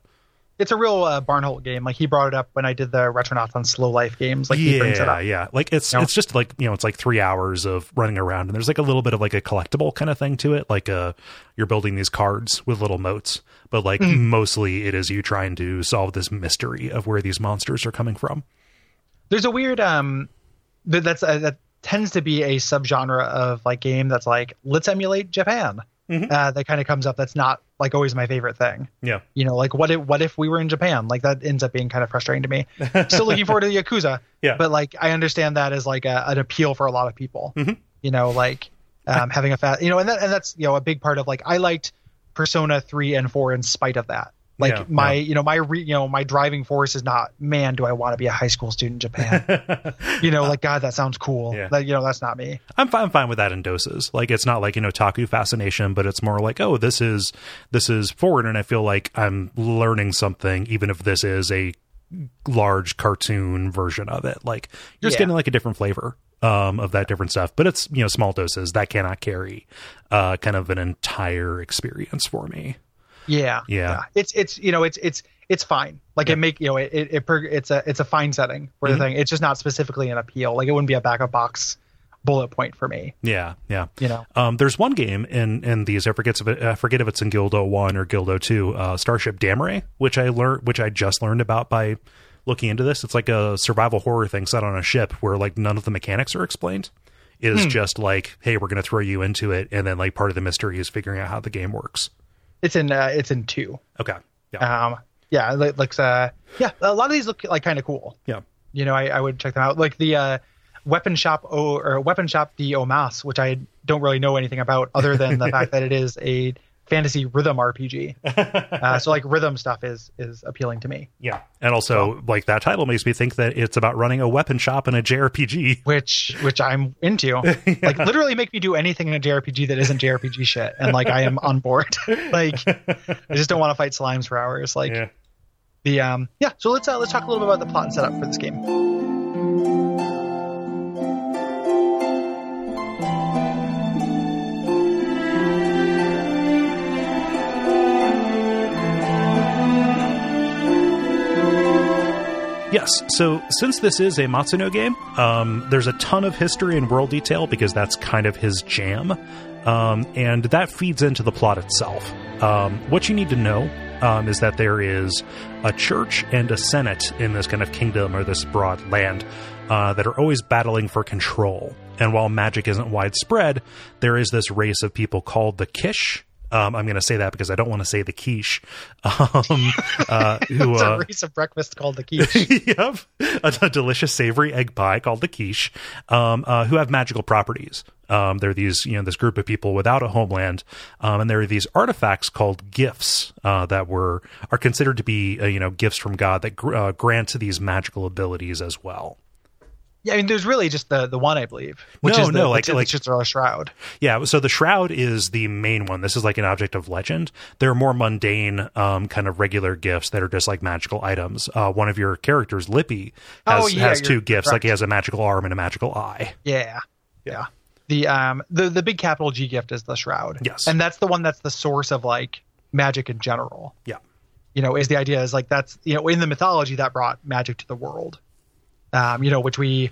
It's a real uh, Barnholt game. Like he brought it up when I did the Retronauts on Slow Life games. Like he brings it yeah, up. yeah. Like it's No. it's just like you know it's like three hours of running around, and there's like a little bit of like a collectible kind of thing to it. Like uh, you're building these cards with little motes, but like Mm-hmm. mostly it is you trying to solve this mystery of where these monsters are coming from. There's a weird um, that's uh, that tends to be a subgenre of like game that's like let's emulate Japan. Mhm. Uh, that kind of comes up. That's not like always my favorite thing. Yeah, You know, like what if what if we were in Japan? Like that ends up being kind of frustrating to me. Still looking forward to the Yakuza. Yeah. But like I understand that as like a, an appeal for a lot of people. Mhm. You know, like um, having a fast, you know, and that, and that's you know a big part of like I liked Persona three and four in spite of that. Like Yeah, my, yeah. you know, my re, you know my driving force is not man, do I want to be a high school student in Japan? you know, like God, that sounds cool. Yeah. That you know, that's not me. I'm fine, I'm fine with that in doses. Like it's not like you know taku fascination, but it's more like oh this is this is forward, and I feel like I'm learning something, even if this is a large cartoon version of it. Like you're just Yeah. getting like a different flavor um, of that different stuff, but it's you know small doses that cannot carry uh, kind of an entire experience for me. Yeah, Yeah. It's it's you know it's it's it's fine. Like it make you know it it, it per, it's a it's a fine setting for Mhm. the thing. It's just not specifically an appeal. Like it wouldn't be a backup box bullet point for me. Yeah, yeah. You know, Um, there's one game in in these. I forget if it, I forget if it's in Guild 01 or Guild 02, uh, Starship Damrey, which I learned, which I just learned about by looking into this. It's like a survival horror thing set on a ship where like none of the mechanics are explained. It is just like, hey, we're going to throw you into it, and then like part of the mystery is figuring out how the game works. It's in uh, it's in two. Okay. Yeah. Um, yeah, it looks uh, yeah, a lot of these look like kind of cool. yeah. you know, I, I would check them out. Like the uh, Weapon Shop o, or Weapon Shop de Omasse, which I don't really know anything about other than the fact that it is a fantasy rhythm RPG. Uh, so like rhythm stuff is is appealing to me. Yeah. And also, like that title makes me think that it's about running a weapon shop in a JRPG. Which which I'm into. Like literally make me do anything in a JRPG that isn't JRPG shit, and like I am on board. like I just don't want to fight slimes for hours. Like Yeah. the um yeah. So let's uh, let's talk a little bit about the plot and setup for this game. Yes. So since this is a Matsuno game, um, there's a ton of history and world detail because that's kind of his jam, um, and that feeds into the plot itself. Um, what you need to know um, is that there is a church and a senate in this kind of kingdom or this broad land uh, that are always battling for control. And while magic isn't widespread, there is this race of people called the Kish. Um, I'm going to say that because I don't want to say the quiche. Um, uh, who uh, a race of breakfast called the quiche. yep. A, a delicious savory egg pie called the quiche, um, uh, who have magical properties. Um, they're these, you know, this group of people without a homeland, um, and there are these artifacts called gifts uh, that were are considered to be, uh, you know, gifts from God that gr- uh, grant these magical abilities as well. Yeah, I mean, there's really just the the one I believe, which No, is the, no, like- the, like- Chitara shroud. Yeah, so the shroud is the main one. This is like an object of legend. There are more mundane, um, kind of regular gifts that are just like magical items. Uh, one of your characters, Lippi, has, Oh, yeah, has 2 gifts. Like he has a magical arm and a magical eye. Yeah, yeah. The um the the big capital G gift is the shroud. Yes. and that's the one that's the source of like magic in general. Yeah. You know, is the idea is like that's you know in the mythology that brought magic to the world. Um, you know, which we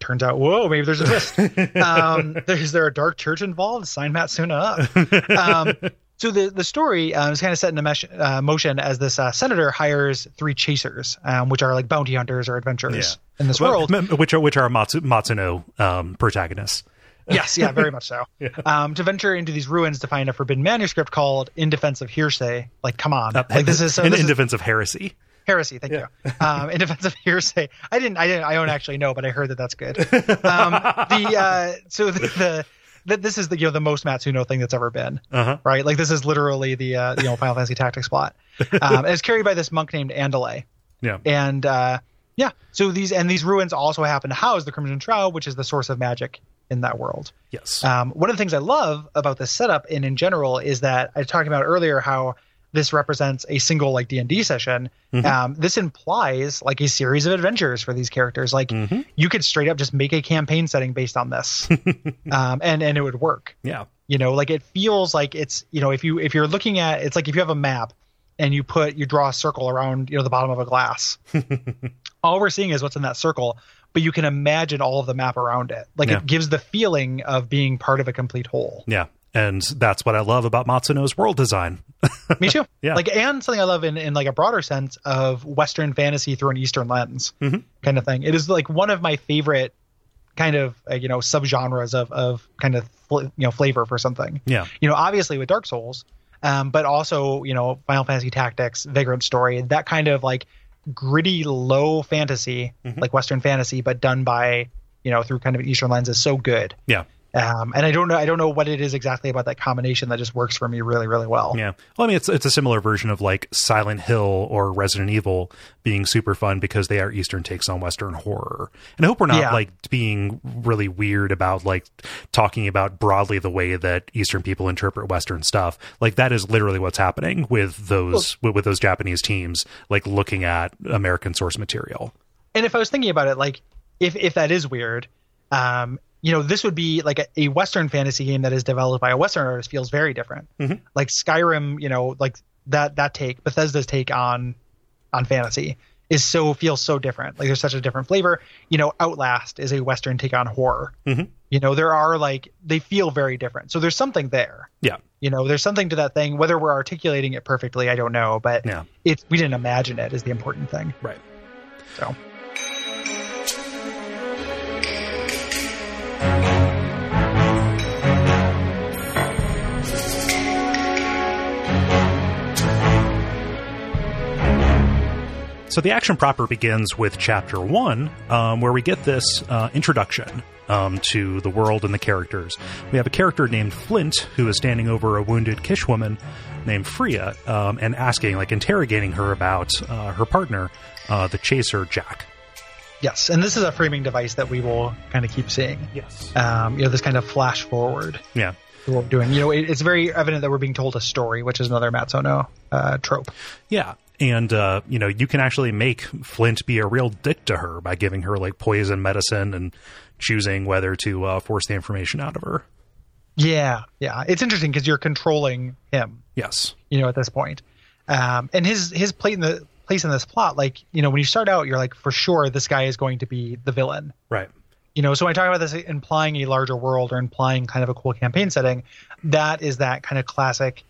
turns out, whoa, maybe there's a twist. um, there's there a dark church involved? Sign Matsuno up. Um, so the the story uh, is kind of set in a mesh, uh, motion as this uh, senator hires three chasers, um, which are like bounty hunters or adventurers in this Well, world. which are which are Matsu, Matsuno um, protagonists. yes, yeah, very much so. Um, to venture into these ruins to find a forbidden manuscript called "In Defense of Hearsay." Like, come on, like this is so in, in is defense of heresy. Heresy. Thank you. Um, in defense of hearsay, I didn't, I didn't, I don't actually know, but I heard that that's good. Um, the uh, so the, the that this is the you know the most Matsuno thing that's ever been. Uh-huh. Right, like this is literally the uh, you know Final Fantasy Tactics plot. Um, it's carried by this monk named Andalay. Yeah, and uh, yeah so these and these ruins also happen to house the crimson shroud which is the source of magic in that world yes, um, one of the things i love about this setup and in general is that i talked about earlier how this represents a single like d&d session um, this implies like a series of adventures for these characters. Like you could straight up just make a campaign setting based on this um, and and it would work. Yeah, you know like it feels like it's you know if you if you're looking at it's like if you have a map and you put you draw a circle around you know the bottom of a glass. All we're seeing is what's in that circle but you can imagine all of the map around it. Like Yeah. it gives the feeling of being part of a complete whole. Yeah. And that's what I love about Matsuno's world design. me too Yeah. like and something i love in, in like a broader sense of western fantasy through an eastern lens Mm-hmm. kind of thing it is like one of my favorite kind of uh, you know subgenres of of kind of fl- you know flavor for something Yeah, you know, obviously with Dark Souls, um, but also, you know, Final Fantasy Tactics, Vagrant Story, that kind of like gritty, low fantasy, like Western fantasy, but done by, you know, through kind of an Eastern lens is so good. yeah. Um, and I don't know, I don't know what it is exactly about that combination that just works for me really, really well. Yeah. Well, I mean, it's it's a similar version of like Silent Hill or Resident Evil being super fun because they are Eastern takes on Western horror. And I hope we're not Yeah. like being really weird about like talking about broadly the way that Eastern people interpret Western stuff. Like that is literally what's happening with those with, with those Japanese teams like looking at American source material. And if I was thinking about it, like if if that is weird, um, you know, this would be like a, a Western fantasy game that is developed by a Western artist feels very different. Like Skyrim, you know, like that that take Bethesda's take on on fantasy is so feels so different. Like there's such a different flavor. You know, Outlast is a Western take on horror. Mhm. You know, there are like they feel very different. So there's something there. Yeah. You know, there's something to that thing. Whether we're articulating it perfectly, I don't know, but Yeah. it's we didn't imagine it is the important thing. Right. So So the action proper begins with chapter one, um, where we get this uh, introduction um, to the world and the characters. We have a character named Flint who is standing over a wounded Kish woman named Frea um, and asking, like, interrogating her about uh, her partner, uh, the chaser Giauque. yes, and this is a framing device that we will kind of keep seeing. Yes. Um, you know, this kind of flash forward Yeah. what we're doing. You know, it, it's very evident that we're being told a story, which is another Matsuno uh, trope. Yeah. And, uh, you know, you can actually make Flint be a real dick to her by giving her, like, poison medicine and choosing whether to uh, force the information out of her. Yeah, yeah, it's interesting because you're controlling him. Yes. you know, at this point. Um, and his his plate in the place in this plot, like you know, when you start out, you're like, for sure, this guy is going to be the villain. Right. You know, so when I talk about this implying a larger world or implying kind of a cool campaign setting, that is that kind of classic,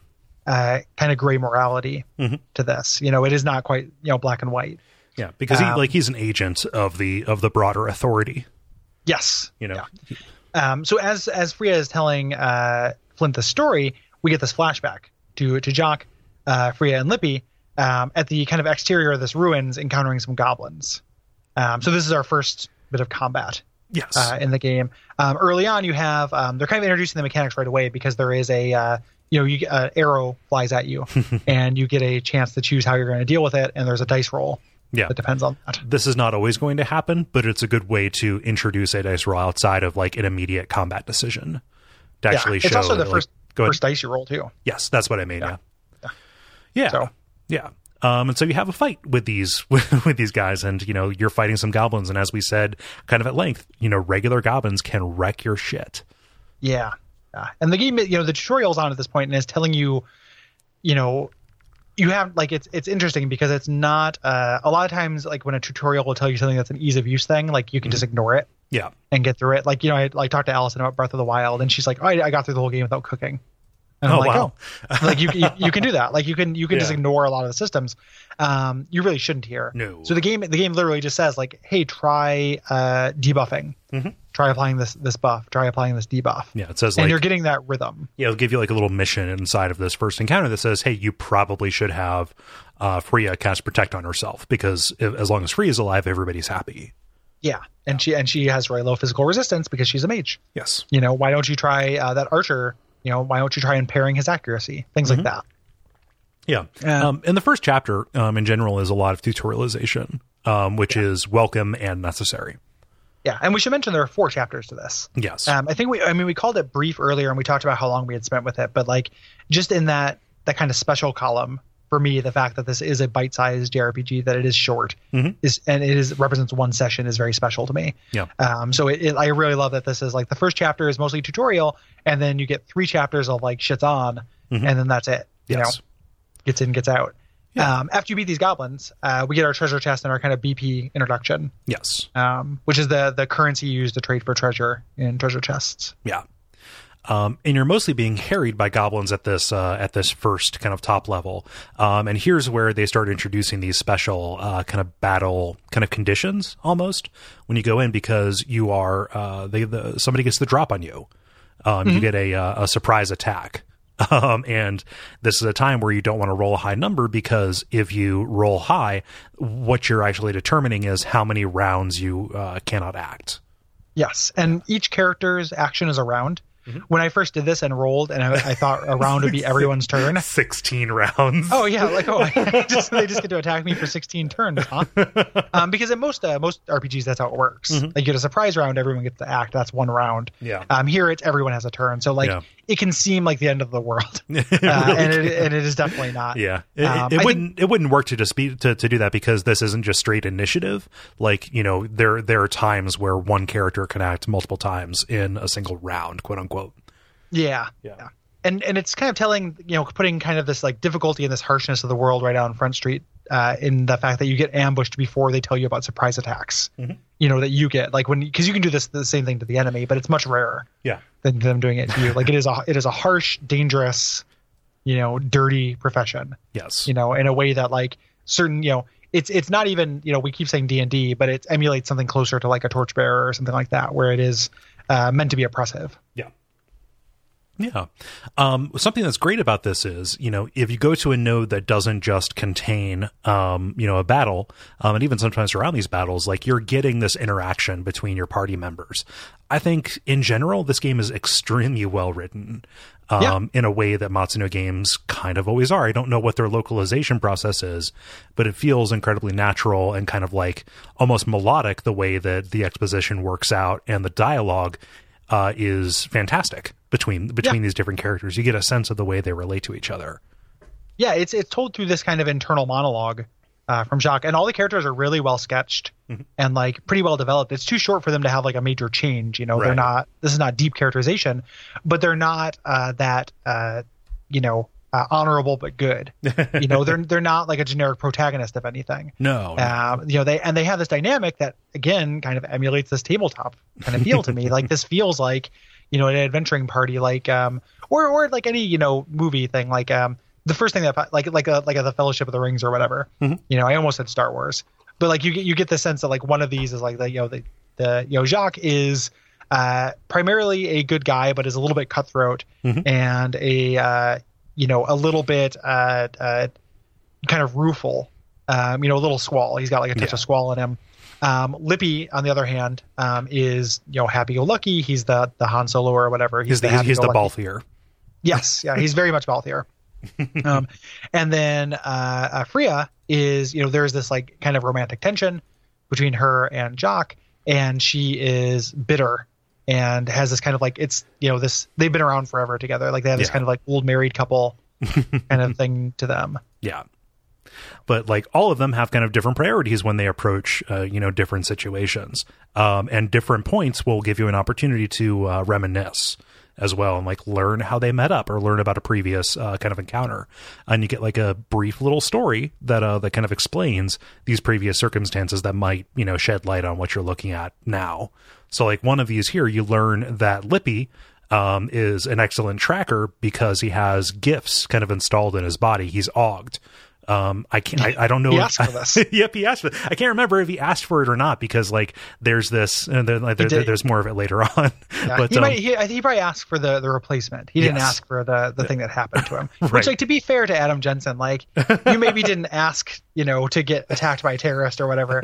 uh, kind of gray morality Mhm. to this. You know, it is not quite you know black and white. Yeah, because he Um, like he's an agent of the of the broader authority. Yes, You know, Um, so as as Frea is telling uh, Flint the story, we get this flashback to to Giauque, uh, Frea, and Lippi um, at the kind of exterior of this ruins, encountering some goblins. Um, so this is our first bit of combat yes, uh, in the game. Um, early on, you have um, they're kind of introducing the mechanics right away because there is a uh, you know you get- uh, arrow flies at you, and you get a chance to choose how you're going to deal with it, and there's a dice roll yeah. that depends on that. This is not always going to happen, but it's a good way to introduce a dice roll outside of like an immediate combat decision to actually yeah, it's show. also the that, first go first dice you roll too. Yes, that's what I mean. Yeah, Yeah. yeah, So- yeah. Um, and so you have a fight with these with these guys, and you know you're fighting some goblins, and as we said, kind of at length, you know, regular goblins can wreck your shit. Yeah. Yeah. And the game, you know, the tutorial's on at this point and is telling you, you know, you have like it's it's interesting because it's not uh, a lot of times like when a tutorial will tell you something that's an ease of use thing, like you can just ignore it Yeah, and get through it. Like you know, I like talked to Allison about Breath of the Wild, and she's like, "Oh, I, I got through the whole game without cooking." And I'm Oh, like, wow. "Oh, like you, you you can do that. Like you can you can just ignore a lot of the systems. Um, you really shouldn't here. No. So the game the game literally just says like, "Hey, try uh, debuffing. Mhm. Try applying this this buff. Try applying this debuff." yeah. It says and like you're getting that rhythm. yeah, it'll give you like a little mission inside of this first encounter that says, "Hey, you probably should have uh, Frea cast protect on herself because if, as long as Frea's alive, everybody's happy." Yeah, and she and she has really low physical resistance because she's a mage. Yes. You know, why don't you try uh, that archer? You know, why don't you try impairing his accuracy? Things like that. Yeah. Yeah. Um, and the first chapter, um, in general, is a lot of tutorialization, um, which is welcome and necessary. Yeah, and we should mention there are four chapters to this. Yes. Um, I think we, I mean, we called it brief earlier, and we talked about how long we had spent with it. But like, just in that that kind of special column for me, the fact that this is a bite-sized JRPG, that it is short, Mhm. is and it is represents one session is very special to me. Yeah. Um, so it, it, I really love that this is like the first chapter is mostly tutorial, and then you get three chapters of like shit's on, Mhm. and then that's it. You yes. know, gets in, gets out. Yeah. Um, after you beat these goblins, uh, we get our treasure chest and our kind of BP introduction, Yes. um, which is the the currency used to trade for treasure in treasure chests. Yeah. Um, and you're mostly being harried by goblins at this uh, at this first kind of top level. Um, and here's where they start introducing these special uh, kind of battle kind of conditions almost when you go in because you are uh, they the, somebody gets the drop on you. Um, You get a uh, a surprise attack. Um, and this is a time where you don't want to roll a high number because if you roll high, what you're actually determining is how many rounds you uh, cannot act. Yes, and each character's action is a round. When I first did this and rolled, and I, I thought a round would be everyone's turn. 16 rounds. Oh yeah, like oh, just, they just get to attack me for 16 turns, huh? um, because in most uh, most RPGs, that's how it works. Like you get a surprise round, everyone gets to act. That's one round. Yeah. Um, here it's everyone has a turn, so like Yeah. It can seem like the end of the world, uh, really and it and it is definitely not. Yeah, it, Um, it wouldn't it wouldn't work to just be to, to do that because this isn't just straight initiative. Like you know, there there are times where one character can act multiple times in a single round, quote unquote. Yeah. Yeah. And and it's kind of telling, you know, putting kind of this like difficulty and this harshness of the world right out on Front Street uh, in the fact that you get ambushed before they tell you about surprise attacks. Mhm. You know that you get like when because you can do this the same thing to the enemy, but it's much rarer Yeah. than them doing it to you. Like it is a it is a harsh, dangerous, you know, dirty profession. Yes. You know, in a way that like certain you know it's it's not even you know we keep saying D and D, but it emulates something closer to like a torchbearer or something like that, where it is uh, meant to be oppressive. Yeah. Yeah. Um, something that's great about this is, you know, if you go to a node that doesn't just contain, um, you know, a battle, um, and even sometimes around these battles, like you're getting this interaction between your party members. I think in general, this game is extremely well written, um, Yeah. in a way that Matsuno games kind of always are. I don't know what their localization process is, but it feels incredibly natural and kind of like almost melodic the way that the exposition works out and the dialogue uh, is fantastic between between these different characters. You get a sense of the way they relate to each other. yeah, it's it's told through this kind of internal monologue uh, from Giauque, and all the characters are really well sketched and like pretty well developed. It's too short for them to have like a major change. You know, they're not. This is not deep characterization, but they're not uh, that uh, you know uh, honorable but good. you know, they're they're not like a generic protagonist of anything. No, Um, you know, they and they have this dynamic that again kind of emulates this tabletop kind of feel to me. Like this feels like you know an adventuring party, like um, or or like any you know movie thing, like um, the first thing that like like a like a, the Fellowship of the Rings or whatever. Mhm. You know, I almost said Star Wars, but like you get you get the sense that like one of these is like the you know the the you know Giauque is uh primarily a good guy, but is a little bit cutthroat Mhm. and a uh you know a little bit uh uh kind of rueful um, you know, a little squall. He's got like a touch Yeah. of squall in him. Um, Lippi, on the other hand, um, is you know happy-go-lucky. He's the the Han Solo or whatever. he's the he's, he's the. Balthier. Yes, yeah, he's very much Balthier. um, and then uh, uh, Frea is, you know, there's this like kind of romantic tension between her and Giauque, and she is bitter and has this kind of like it's, you know, this they've been around forever together. Like they have this Yeah. kind of like old married couple kind of thing to them. Yeah. But like all of them have kind of different priorities when they approach, uh, you know, different situations. Um, and different points will give you an opportunity to uh, reminisce as well and like learn how they met up or learn about a previous uh, kind of encounter. And you get like a brief little story that uh, that kind of explains these previous circumstances that might, you know, shed light on what you're looking at now. So like one of these here, you learn that Lippi um, is an excellent tracker because he has gifts kind of installed in his body. He's ogged. Um, I can't. I, I don't know. He if- asked for this. yep, he asked for. It. I can't remember if he asked for it or not because like there's this. Uh, there, like, there, there's more of it later on. Yeah, but he, um, might, he, he probably asked for the, the replacement. He didn't ask for the, the thing that happened to him. Right. Which, like, to be fair to Adam Jensen, like, you maybe didn't ask, you know, to get attacked by a terrorist or whatever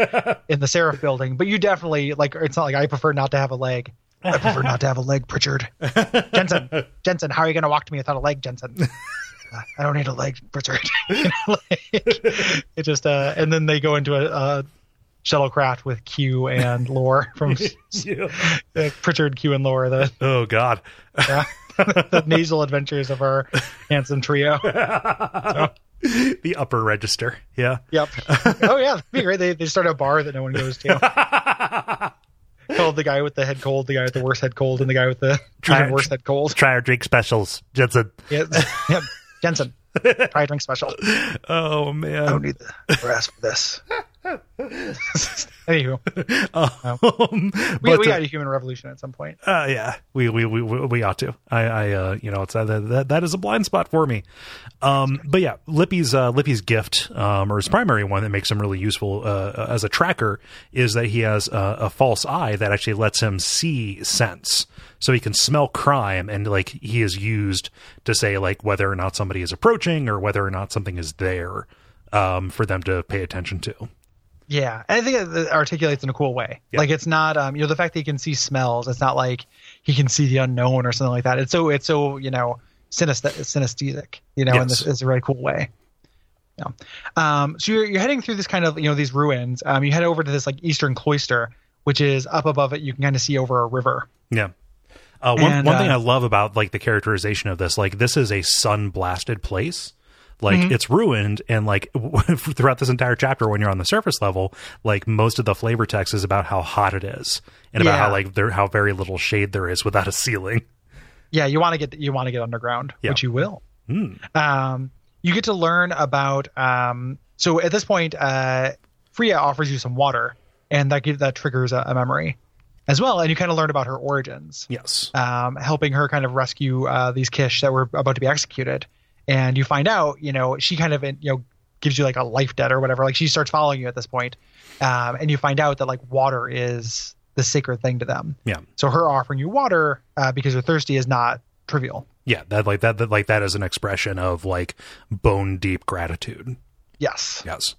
in the Sarif building, but you definitely, like, it's not like I prefer not to have a leg. I prefer not to have a leg, Pritchard. Jensen, Jensen, how are you going to walk to me without a leg, Jensen? "Uh, I don't need a leg, Pritchard. You know, like, it just, uh, and then they go into a, a shuttlecraft with Q and Lore from yeah. uh, Pritchard, Q, and Lore, the oh god. yeah. the nasal adventures of our handsome trio. the upper register. Yeah. Yep. Oh yeah, that'd be great. They they start a bar that no one goes to. Called the guy with the head cold, the guy with the worst head cold, and the guy with the Try- even worse head cold. Try our drink specials, Jensen. Yeah, yeah. Jensen, try a drink special. Oh man, I don't need the brass for this. Anywho, Um, we, but, we uh, got a human revolution at some point. Uh, yeah, we, we we we we ought to. I, I uh, you know, it's uh, that that is a blind spot for me. Um, but yeah, Lippi's uh, Lippi's gift, um, or his primary one that makes him really useful uh, as a tracker is that he has a, a false eye that actually lets him see sense, so he can smell crime, and like he is used to say like whether or not somebody is approaching or whether or not something is there, um, for them to pay attention to. Yeah, and I think it articulates in a cool way. Like it's not, um, you know, the fact that he can see smells. It's not like he can see the unknown or something like that. It's so it's so you know synesthe- synesthetic. You know, in this is a really cool way. Yeah. Um, so you're you're heading through this kind of you know these ruins. Um, you head over to this like eastern cloister, which is up above it. You can kind of see over a river. Yeah. Uh, one And, one thing uh, I love about like the characterization of this, like this is a sun blasted place. Like Mm-hmm. it's ruined, and like throughout this entire chapter, when you're on the surface level, like most of the flavor text is about how hot it is, and about Yeah. how like there how very little shade there is without a ceiling. Yeah, you want to get you want to get underground, Yeah. which you will. Hmm. Um, you get to learn about um, So at this point, uh, Frea offers you some water, and that gives that triggers a, a memory as well, and you kind of learn about her origins. Yes. Um, helping her kind of rescue uh, these Kish that were about to be executed, and you find out, you know, she kind of you know gives you like a life debt or whatever. Like she starts following you at this point, um, and you find out that like water is the sacred thing to them. Yeah. So her offering you water uh, because you're thirsty is not trivial. Yeah, that like that, that like that is an expression of like bone deep gratitude. Yes. Yes.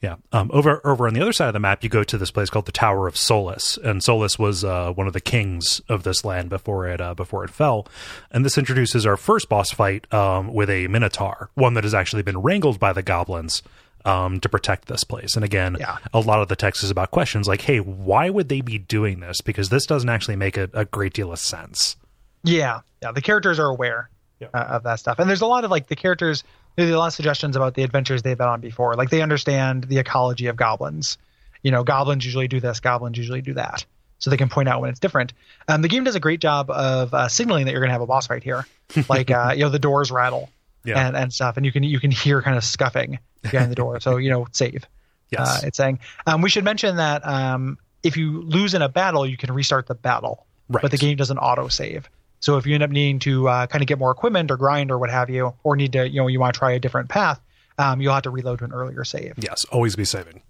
Yeah. Um, over over on the other side of the map, you go to this place called the Tower of Solus, and Solus was uh, one of the kings of this land before it uh, before it fell. And this introduces our first boss fight um, with a Minotaur, one that has actually been wrangled by the goblins um, to protect this place. And again, Yeah. a lot of the text is about questions like, "Hey, why would they be doing this? Because this doesn't actually make a, a great deal of sense." Yeah. Yeah. The characters are aware Yeah. uh, of that stuff, and there's a lot of like the characters. There's a lot of suggestions about the adventures they've been on before. Like they understand the ecology of goblins. You know, goblins usually do this. Goblins usually do that. So they can point out when it's different. Um, the game does a great job of uh, signaling that you're going to have a boss fight here. Like uh, you know, the doors rattle Yeah. and, and stuff, and you can you can hear kind of scuffing behind the door. So you know, save. Yes. Uh, it's saying. Um, we should mention that um, if you lose in a battle, you can restart the battle, Right. but the game doesn't auto save. So if you end up needing to uh, kind of get more equipment or grind or what have you, or need to, you know, you want to try a different path, um, you'll have to reload to an earlier save. yes. Always be saving.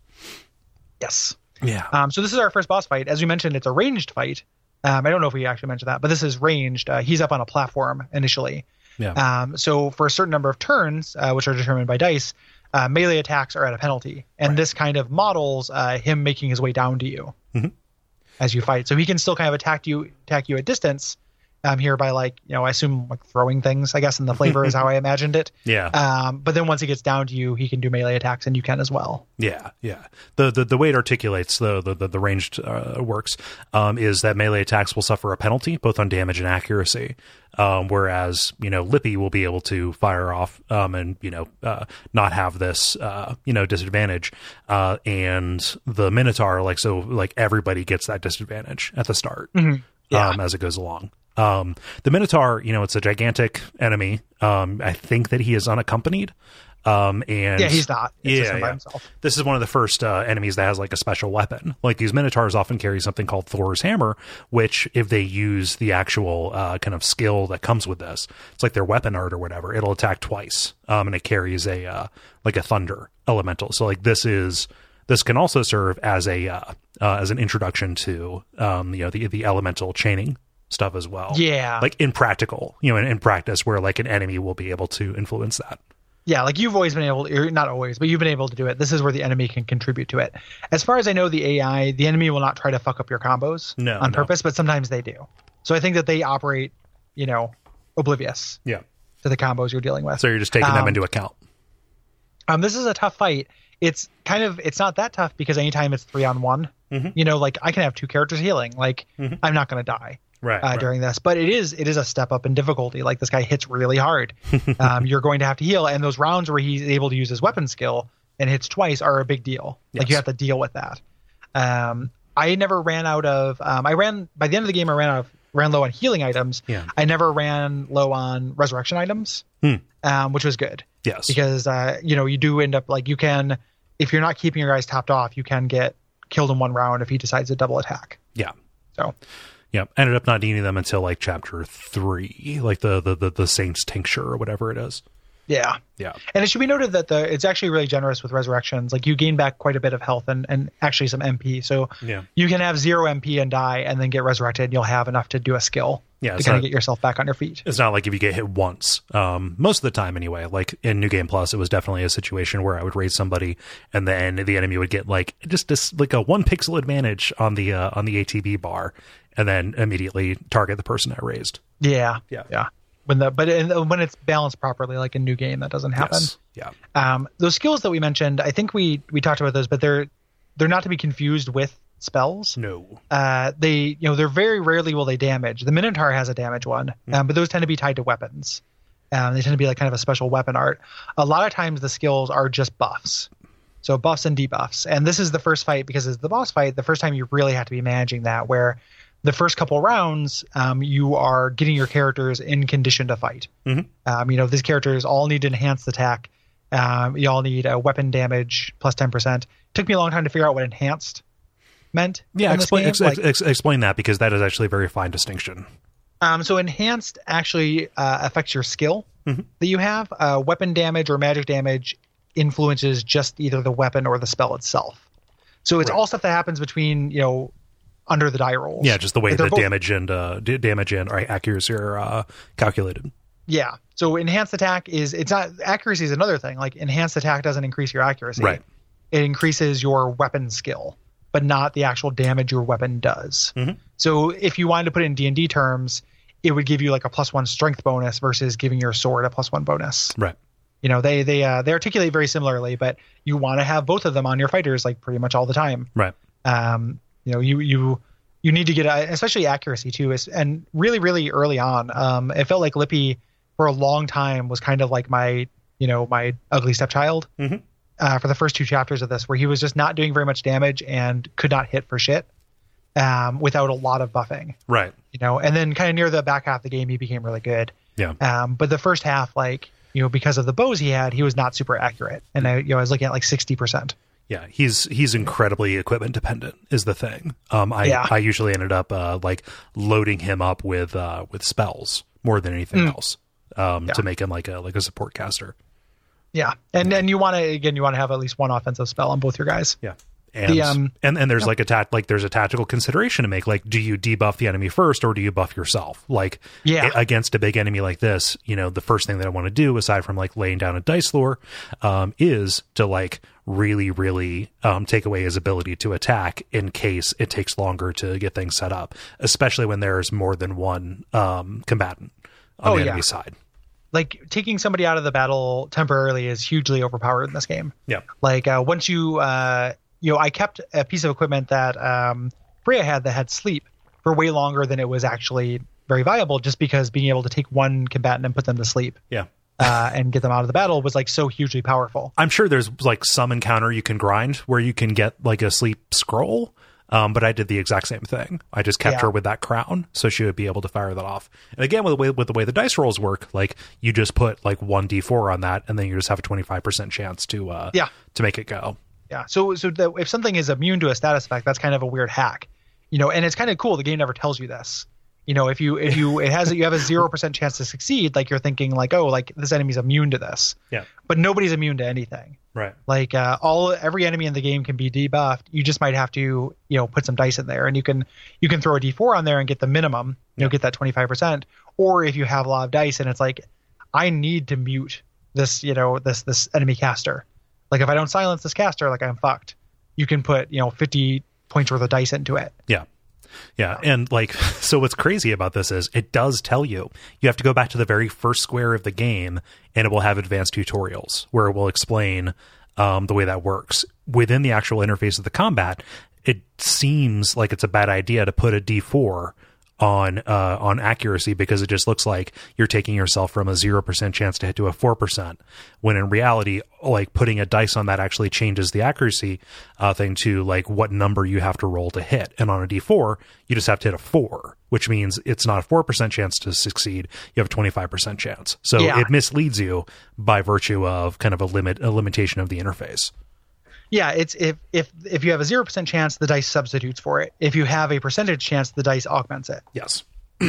Yes. Yeah. Um, so this is our first boss fight. As we mentioned, it's a ranged fight. Um, I don't know if we actually mentioned that, but this is ranged. Uh, he's up on a platform initially. yeah. Um, so for a certain number of turns, uh, which are determined by dice, uh, melee attacks are at a penalty, and Right. this kind of models uh, him making his way down to you Mhm. as you fight. So he can still kind of attack you, attack you at distance. Um, here by like you know, I assume like throwing things. I guess, and the flavor is how I imagined it. yeah. Um, but then once he gets down to you, he can do melee attacks, and you can as well. Yeah, yeah. The the, the way it articulates the the, the, the ranged uh, works um, is that melee attacks will suffer a penalty both on damage and accuracy, um, whereas you know Lippi will be able to fire off um, and you know uh, not have this uh, you know disadvantage, uh, and the Minotaur like so like everybody gets that disadvantage at the start Yeah. um, as it goes along. Um, the Minotaur, you know, it's a gigantic enemy. Um, I think that he is unaccompanied. Um, and Yeah, he's not. It's just yeah, by yeah. himself. This is one of the first uh, enemies that has like a special weapon. Like these minotaurs often carry something called Thor's hammer, which if they use the actual uh, kind of skill that comes with this, it's like their weapon art or whatever. It'll attack twice, um, and it carries a uh, like a thunder elemental. So like this is this can also serve as a uh, as an introduction to um, you know the the elemental chaining stuff as well. Yeah. like in practical, you know, in, in practice, where like an enemy will be able to influence that. Yeah, like you've always been able to, or not always, but you've been able to do it. This is where the enemy can contribute to it. As far as I know, the AI, the enemy will not try to fuck up your combos No, on no. purpose, but sometimes they do. So I think that they operate, you know, oblivious Yeah. to the combos you're dealing with. So you're just taking them Um, into account. Um, this is a tough fight. It's kind of it's not that tough because anytime it's three on one, Mhm. you know, like I can have two characters healing. Like I'm not going to die Right. uh, during this, but it is it is a step up in difficulty. Like this guy hits really hard. um, you're going to have to heal, and those rounds where he's able to use his weapon skill and hits twice are a big deal. Like you have to deal with that. Um, I never ran out of. Um, I ran by the end of the game. I ran out of ran low on healing items. Yeah. I never ran low on resurrection items, Hmm. um, which was good Yes. because uh, you know you do end up like you can if you're not keeping your guys topped off, you can get killed in one round if he decides to double attack. yeah. So Yeah. Ended up not needing them until like chapter three, like the the the, the Saints tincture or whatever it is. yeah, Yeah. and it should be noted that the it's actually really generous with resurrections. Like you gain back quite a bit of health and and actually some MP. So Yeah. you can have zero MP and die, and then get resurrected, and you'll have enough to do a skill Yeah, to kind of get yourself back on your feet. It's not like if you get hit once. Um, most of the time, anyway. Like in New Game Plus, it was definitely a situation where I would raise somebody, and then the enemy would get like just this like a one pixel advantage on the uh, on the ATB bar, and then immediately target the person I raised. Yeah, Yeah. yeah. When the but in, when it's balanced properly, like in new game, that doesn't happen. Yes. Yeah. Um, those skills that we mentioned, I think we we talked about those, but they're they're not to be confused with spells. No. Uh, they you know they're very rarely will they damage. The Minotaur has a damage one, um, but those tend to be tied to weapons. Um, they tend to be like kind of a special weapon art. A lot of times the skills are just buffs, so buffs and debuffs. And this is the first fight because it's the boss fight. The first time you really have to be managing that, where the first couple rounds um, you are getting your characters in condition to fight. Mhm. Um, you know these characters all need to enhance attack Um, you all need a weapon damage plus 10%. Took me a long time to figure out what enhanced meant. Yeah, explain ex- Like, ex- explain that because that is actually a very fine distinction. um, so enhanced actually uh, affects your skill Mhm. that you have. Uh, weapon damage or magic damage influences just either the weapon or the spell itself. So it's Right. all stuff that happens between you know under the die rolls. Yeah, just the way Like, that both- damage and uh, d- damage and accuracy are uh, calculated. Yeah. So enhanced attack is it's not accuracy is another thing. Like enhanced attack doesn't increase your accuracy. Right. It increases your weapon skill, but not the actual damage your weapon does. Mhm. So if you wanted to put it in D and D terms, it would give you like a plus one strength bonus versus giving your sword a plus one bonus. Right. You know, they they uh, they articulate very similarly, but you want to have both of them on your fighters like pretty much all the time. Right. Um, you know, you you you need to get uh, especially accuracy too, is, and really really early on. Um, it felt like Lippi for a long time was kind of like my you know my ugly stepchild. Mhm. Uh, for the first two chapters of this, where he was just not doing very much damage and could not hit for shit, um, without a lot of buffing. Right. You know, and then kind of near the back half of the game, he became really good. Yeah. Um, but the first half, like you know, because of the bows he had, he was not super accurate, and I you know I was looking at like sixty percent. Yeah, he's he's incredibly equipment dependent is the thing. Um, I Yeah. I usually ended up uh, like loading him up with uh, with spells more than anything else um, Yeah. to make him like a like a support caster. Yeah, and then you want to again, you want to have at least one offensive spell on both your guys. Yeah. And, The, um, and and there's like a tat like there's a tactical consideration to make like do you debuff the enemy first or do you buff yourself like Yeah. a- against a big enemy like this you know the first thing that I want to do aside from like laying down a dice lore um, is to like really really um, take away his ability to attack in case it takes longer to get things set up especially when there's more than one um, combatant on Oh, the yeah. enemy side Like taking somebody out of the battle temporarily is hugely overpowered in this game. yeah Like uh, once you, uh, you know, I kept a piece of equipment that um, Frea had that had sleep for way longer than it was actually very viable, just because being able to take one combatant and put them to sleep yeah uh, and get them out of the battle was like so hugely powerful. I'm sure there's like some encounter you can grind where you can get like a sleep scroll. Um, but I did the exact same thing. I just kept Yeah. her with that crown, so she would be able to fire that off. And again, with the way with the way the dice rolls work, like you just put like one d4 on that, and then you just have a 25 percent chance to uh, Yeah. to make it go. Yeah. So so that if something is immune to a status effect, that's kind of a weird hack. You know, and it's kind of cool. The game never tells you this. You know, if you if you it has you have a zero percent chance to succeed, like you're thinking like, oh, like this enemy's immune to this. Yeah, But nobody's immune to anything. right. Like uh, all every enemy in the game can be debuffed. You just might have to you know put some dice in there, and you can you can throw a d4 on there and get the minimum. You know, Yeah. get that 25 percent. Or if you have a lot of dice and it's like, I need to mute this you know this this enemy caster. Like if I don't silence this caster, like I'm fucked. You can put you know 50 points worth of dice into it. Yeah. Yeah. And like, so what's crazy about this is it does tell you, you have to go back to the very first square of the game and it will have advanced tutorials where it will explain um, the way that works. Within the actual interface of the combat, it seems like it's a bad idea to put a D4 on uh, on accuracy because it just looks like you're taking yourself from a zero percent chance to hit to a four percent. When in reality, like putting a dice on that actually changes the accuracy uh, thing to like what number you have to roll to hit. And on a D four, you just have to hit a four, which means it's not a four percent chance to succeed. You have a twenty five percent chance. So Yeah. it misleads you by virtue of kind of a limit a limitation of the interface. Yeah, it's if if if you have a zero percent chance, the dice substitutes for it. If you have a percentage chance, the dice augments it. Yes.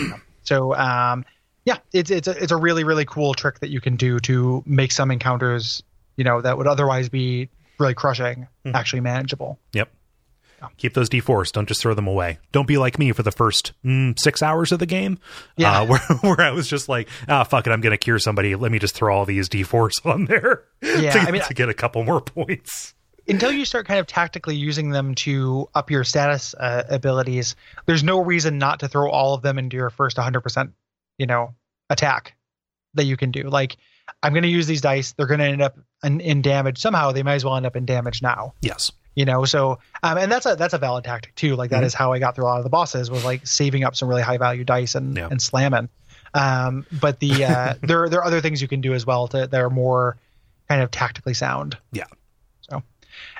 So um, yeah, it's it's a, it's a really really cool trick that you can do to make some encounters, you know, that would otherwise be really crushing, actually manageable. Yep. Keep those D4s. Don't just throw them away. Don't be like me for the first mm, six hours of the game, Yeah. uh, where, where I was just like, ah, fuck it, I'm going to cure somebody. Let me just throw all these D4s on there Yeah, to, I mean- to get a couple more points. Until you start kind of tactically using them to up your status uh, abilities, there's no reason not to throw all of them into your first 100%, you know, attack that you can do. Like, I'm going to use these dice. They're going to end up in, in damage somehow. They might as well end up in damage now. Yes. you know so um, and that's a that's a valid tactic too like that is how i got through a lot of the bosses was like saving up some really high value dice and Yeah. and slamming um but the uh there there are other things you can do as well to that are more kind of tactically sound Yeah.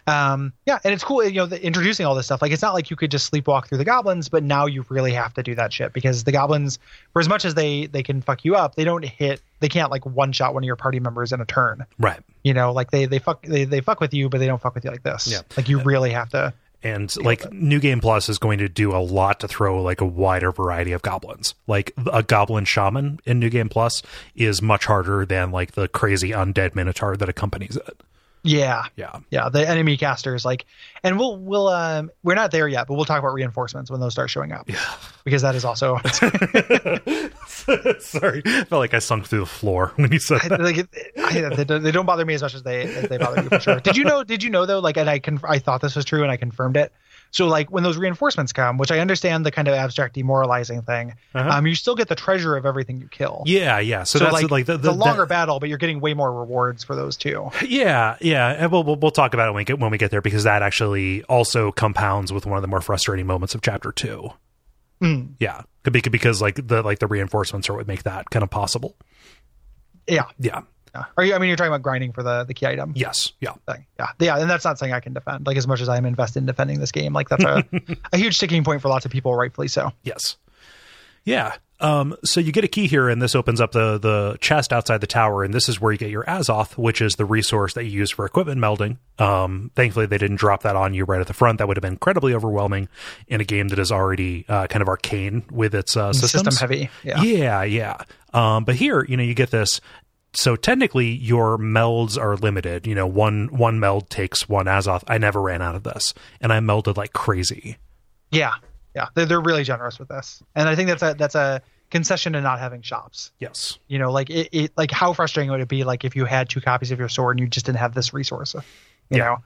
Um, yeah, and it's cool, you know, the, introducing all this stuff. Like, it's not like you could just sleepwalk through the goblins, but now you really have to do that shit because the goblins, for as much as they they can fuck you up, they don't hit, they can't like one shot one of your party members in a turn. Right. You know, like they they fuck they, they fuck with you, but they don't fuck with you like this. Yeah. Like you really have to. and like new game plus is going to do a lot to throw like a wider variety of goblins like a goblin shaman in new game plus is much harder than like the crazy undead minotaur that accompanies it Yeah, yeah yeah. The enemy casters, like, and we'll we'll um we're not there yet, but we'll talk about reinforcements when those start showing up. Yeah. Because that is also sorry i felt like i sunk through the floor when you said that like I, they, don't- they don't bother me as much as they as they bother you for sure. Did you know? Did you know though? Like, and I conf- I thought this was true, and I confirmed it. So like when those reinforcements come, which I understand the kind of abstract demoralizing thing, Uh-huh. um, you still get the treasure of everything you kill. yeah yeah so, So, that's like, like the, it's the longer that- battle, but you're getting way more rewards for those too. Yeah, yeah, and we'll, we'll we'll talk about it when we get when we get there because that actually also compounds with one of the more frustrating moments of chapter two. Mm. Yeah, could be because like the like the reinforcements are what make that kind of possible. Yeah. Yeah. Yeah. Are you? I mean, you're talking about grinding for the the key item. Yes. Yeah. thing. Yeah, yeah, and that's not something I can defend. Like as much as I'm invested in defending this game, like that's a a huge sticking point for lots of people, rightfully so. Yes. Yeah. Um, so you get a key here, and this opens up the the chest outside the tower, and this is where you get your Azoth, which is the resource that you use for equipment melding. Um, thankfully, they didn't drop that on you right at the front. That would have been incredibly overwhelming in a game that is already uh, kind of arcane with its uh. System heavy. Yeah. Yeah, yeah. Um, but here, you know, you get this. So technically, your melds are limited. You know, one one meld takes one Azoth. I never ran out of this, and I melded like crazy. Yeah, yeah, they're, they're really generous with this, and I think that's a that's a concession to not having shops. Yes. You know, like it, it like how frustrating would it be like if you had two copies of your sword and you just didn't have this resource, you Yeah. know?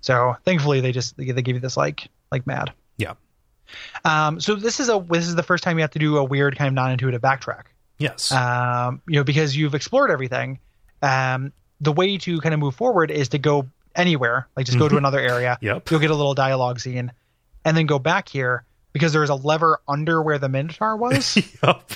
So thankfully they just they, they give you this like like mad. Yeah. Um, so this is a this is the first time you have to do a weird kind of non-intuitive backtrack. Yes. um, you know, because you've explored everything. Um, the way to kind of move forward is to go anywhere, like just go to another area. Mm-hmm. Yep. You'll get a little dialogue scene, and then go back here because there's a lever under where the Minotaur was. Yup.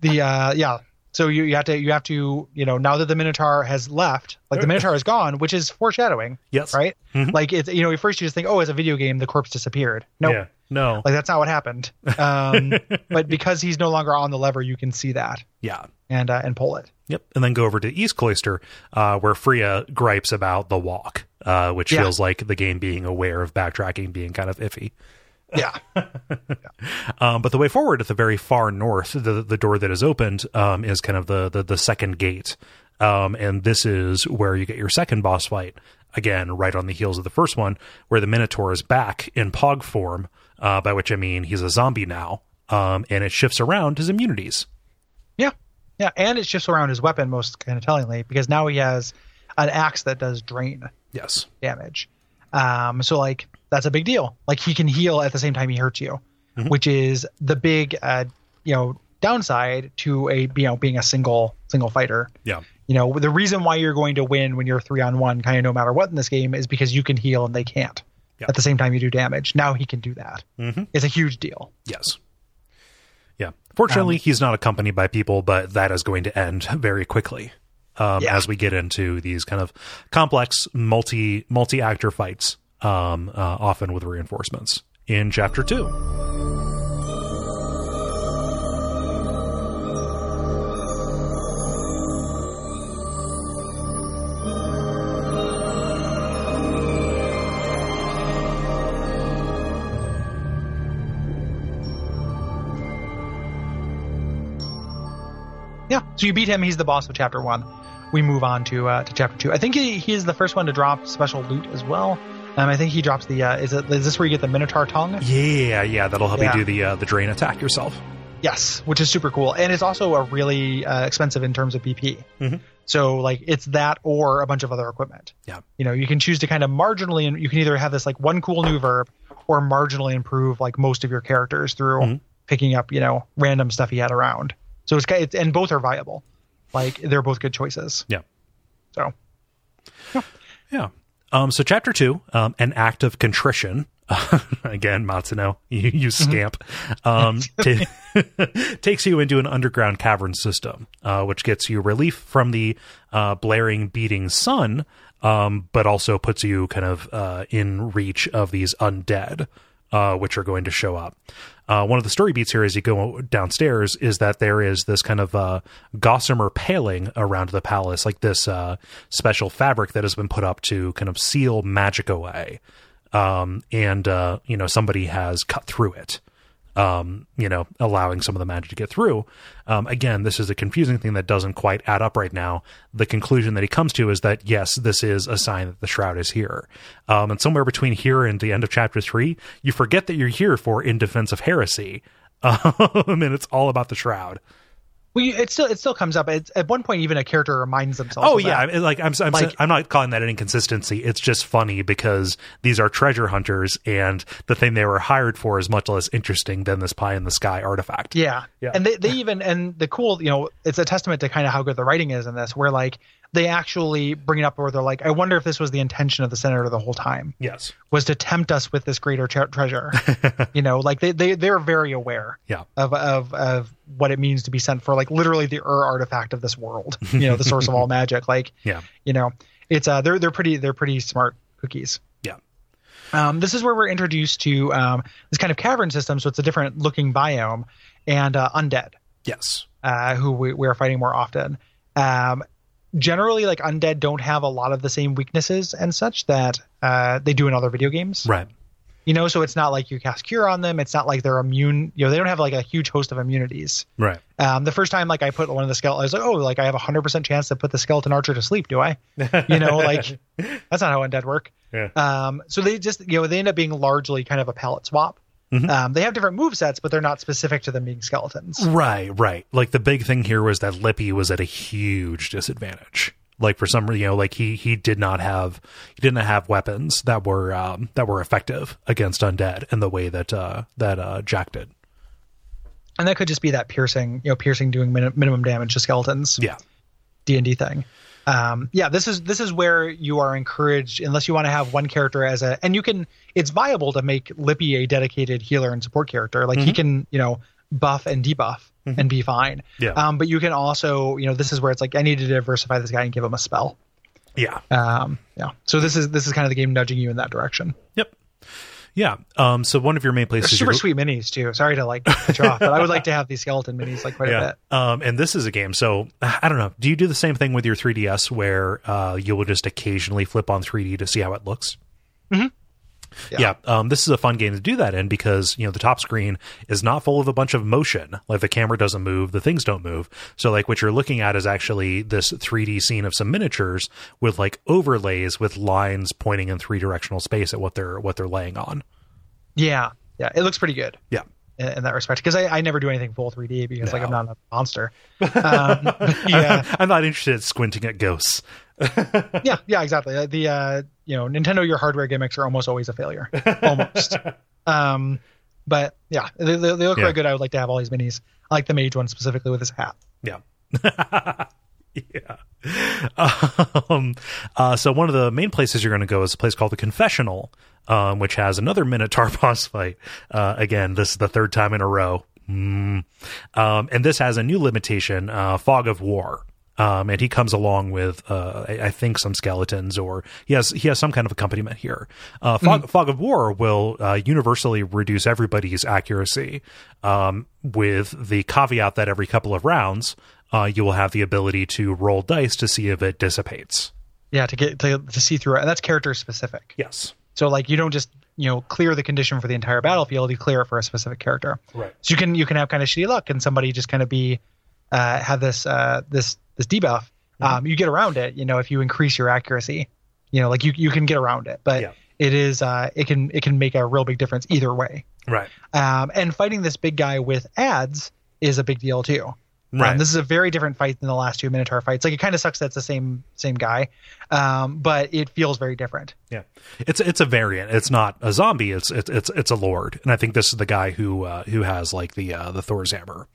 the uh, yeah. So you, you have to you have to you know now that the Minotaur has left, like the Minotaur is gone, which is foreshadowing, Yes. right? Mhm. Like it's you know at first you just think oh as a video game the corpse disappeared. No, Yeah. No. like that's not what happened. Um, but because he's no longer on the lever, you can see that yeah. and uh, and pull it. Yep. And then go over to East Cloister, uh, where Frea gripes about the walk, uh, which Yeah. feels like the game being aware of backtracking being kind of iffy. Yeah. Um, but the way forward at the very far north, the the door that is opened um, is kind of the the, the second gate, um, and this is where you get your second boss fight. Again, right on the heels of the first one, where the Minotaur is back in Pog form, uh, by which I mean he's a zombie now, um, and it shifts around his immunities. Yeah, yeah, and it shifts around his weapon most kind of tellingly because now he has an axe that does drain Yes. damage. Um, so like that's a big deal. Like he can heal at the same time he hurts you, which is the big, uh, you know, downside to a you know being a single single fighter. Yeah. You know, the reason why you're going to win when you're three on one, kind of no matter what in this game, is because you can heal and they can't. Yeah. At the same time, you do damage. Now he can do that. Mhm. It's a huge deal. Yes. Yeah. Fortunately, Um, he's not accompanied by people, but that is going to end very quickly um, Yeah. as we get into these kind of complex multi multi actor fights, um, uh, often with reinforcements in chapter two. Yeah. So you beat him. He's the boss of chapter one. We move on to uh, to chapter two. I think he, he is the first one to drop special loot as well. Um, I think he drops the. Uh, is it? Is this where you get the Minotaur tongue? Yeah, yeah, that'll help Yeah. you do the uh, the drain attack yourself. Yes, which is super cool, and it's also a really uh, expensive in terms of BP. Mhm. So like it's that or a bunch of other equipment. Yeah. You know, you can choose to kind of marginally, and you can either have this like one cool new verb or marginally improve like most of your characters through Mhm. picking up you know random stuff he had around. So it's, it's and both are viable. Like they're both good choices. Yeah. So Yeah. Yeah. Um, so chapter two, um, an act of contrition. Again, Matsuno, you, you scamp. Um, ta- takes you into an underground cavern system, uh, which gets you relief from the uh, blaring, beating sun, um, but also puts you kind of uh, in reach of these undead, uh, which are going to show up. Uh, one of the story beats here as you go downstairs is that there is this kind of uh, gossamer paling around the palace, like this uh, special fabric that has been put up to kind of seal magic away. Um, and, uh, you know, somebody has cut through it um, you know, allowing some of the magic to get through. Um, again, this is a confusing thing that doesn't quite add up right now. The conclusion that he comes to is that yes, this is a sign that the shroud is here. Um, and somewhere between here and the end of chapter three, you forget that you're here for in defense of heresy. Um, and it's all about the shroud. Well, you, it still it still comes up. It's, at one point, even a character reminds themselves. Oh of yeah, that. Like I'm, I'm, Like- I'm not calling that an inconsistency. It's just funny because these are treasure hunters, and the thing they were hired for is much less interesting than this pie in the sky artifact. Yeah. Yeah. And they, they even and the cool, you know, it's a testament to kind of how good the writing is in this, where like they actually bring it up where they're like, I wonder if this was the intention of the senator the whole time Yes. was to tempt us with this greater tre- treasure. you know, like they they they're very aware Yeah. of of of what it means to be sent for like literally the Ur artifact of this world. You know, the source of all magic. Like Yeah. you know, it's uh they're they're pretty they're pretty smart cookies. Yeah. Um, this is where we're introduced to um, this kind of cavern system, so it's a different looking biome, and uh, undead, Yes. uh, who we, we are fighting more often. Um, generally, like undead don't have a lot of the same weaknesses and such that uh, they do in other video games. Right. You know, so it's not like you cast cure on them. It's not like they're immune. You know, they don't have like a huge host of immunities. Right. Um, the first time, like I put one of the skeleton, I was like, oh, like I have a hundred percent chance to put the skeleton archer to sleep. Do I? You know, like that's not how undead work. Yeah. Um, so they just, you know, they end up being largely kind of a palette swap. Mhm. Um, they have different move sets, but they're not specific to them being skeletons. Right, right. Like the big thing here was that Lippi was at a huge disadvantage. Like for some reason, you know, like he he did not have he didn't have weapons that were um, that were effective against undead in the way that uh, that uh, Jack did. And that could just be that piercing, you know, piercing doing min- minimum damage to skeletons. Yeah, D and D thing. Um, yeah, this is this is where you are encouraged, unless you want to have one character as a, and you can. It's viable to make Lippi a dedicated healer and support character. Like he can, you know, buff and debuff and be fine. Yeah. Um, but you can also, you know, this is where it's like I need to diversify this guy and give him a spell. yeah, Um, yeah. So this is this is kind of the game nudging you in that direction. yep, yeah. Um, so one of your main places, Super sweet minis too. Sorry to like cut you off, but I would like to have these skeleton minis like quite a bit. Um, and this is a game. So I don't know. Do you do the same thing with your 3ds where uh, you will just occasionally flip on 3D to see how it looks? Yeah, um, this is a fun game to do that in because you know the top screen is not full of a bunch of motion. Like the camera doesn't move, the things don't move. So like what you're looking at is actually this 3D scene of some miniatures with like overlays with lines pointing in three directional space at what they're what they're laying on. Yeah, yeah. It looks pretty good. Yeah, in, that respect because I, I never do anything full 3D because like I'm not a monster. Um, yeah, I'm not interested in squinting at ghosts. yeah, yeah, exactly. Uh, The uh, you know Nintendo, your hardware gimmicks are almost always a failure, almost. um, but yeah, they, they, they look Yeah. very good. I would like to have all these minis. I like the mage one specifically with his hat. Yeah. yeah. Um, uh, so one of the main places you're going to go is a place called the Confessional, um, which has another Minotaur boss fight. Uh, again, this is the third time in a row. Mm. Um, and this has a new limitation, uh, Fog of War. Um, and he comes along with, uh, I, I think, some skeletons, or he has he has some kind of accompaniment here. Uh, Fog, Fog of War will uh, universally reduce everybody's accuracy, um, with the caveat that every couple of rounds, uh, you will have the ability to roll dice to see if it dissipates. Yeah, to get to, to see through it, and that's character specific. Yes, So like you don't just you know clear the condition for the entire battlefield; you clear it for a specific character. right. So you can you can have kind of shitty luck, and somebody just kind of be uh, have this uh, this this debuff. Mm-hmm. Um, you get around it, you know, if you increase your accuracy, you know, like you you can get around it, but Yeah. it is uh, it can it can make a real big difference either way. Right. Um, and fighting this big guy with ads is a big deal too. Right. Um, this is a very different fight than the last two Minotaur fights. Like it kind of sucks that it's the same same guy, um, but it feels very different. Yeah, it's it's a variant. It's not a zombie. It's it's it's it's a lord, and I think this is the guy who uh, who has like the uh, the Thor's hammer.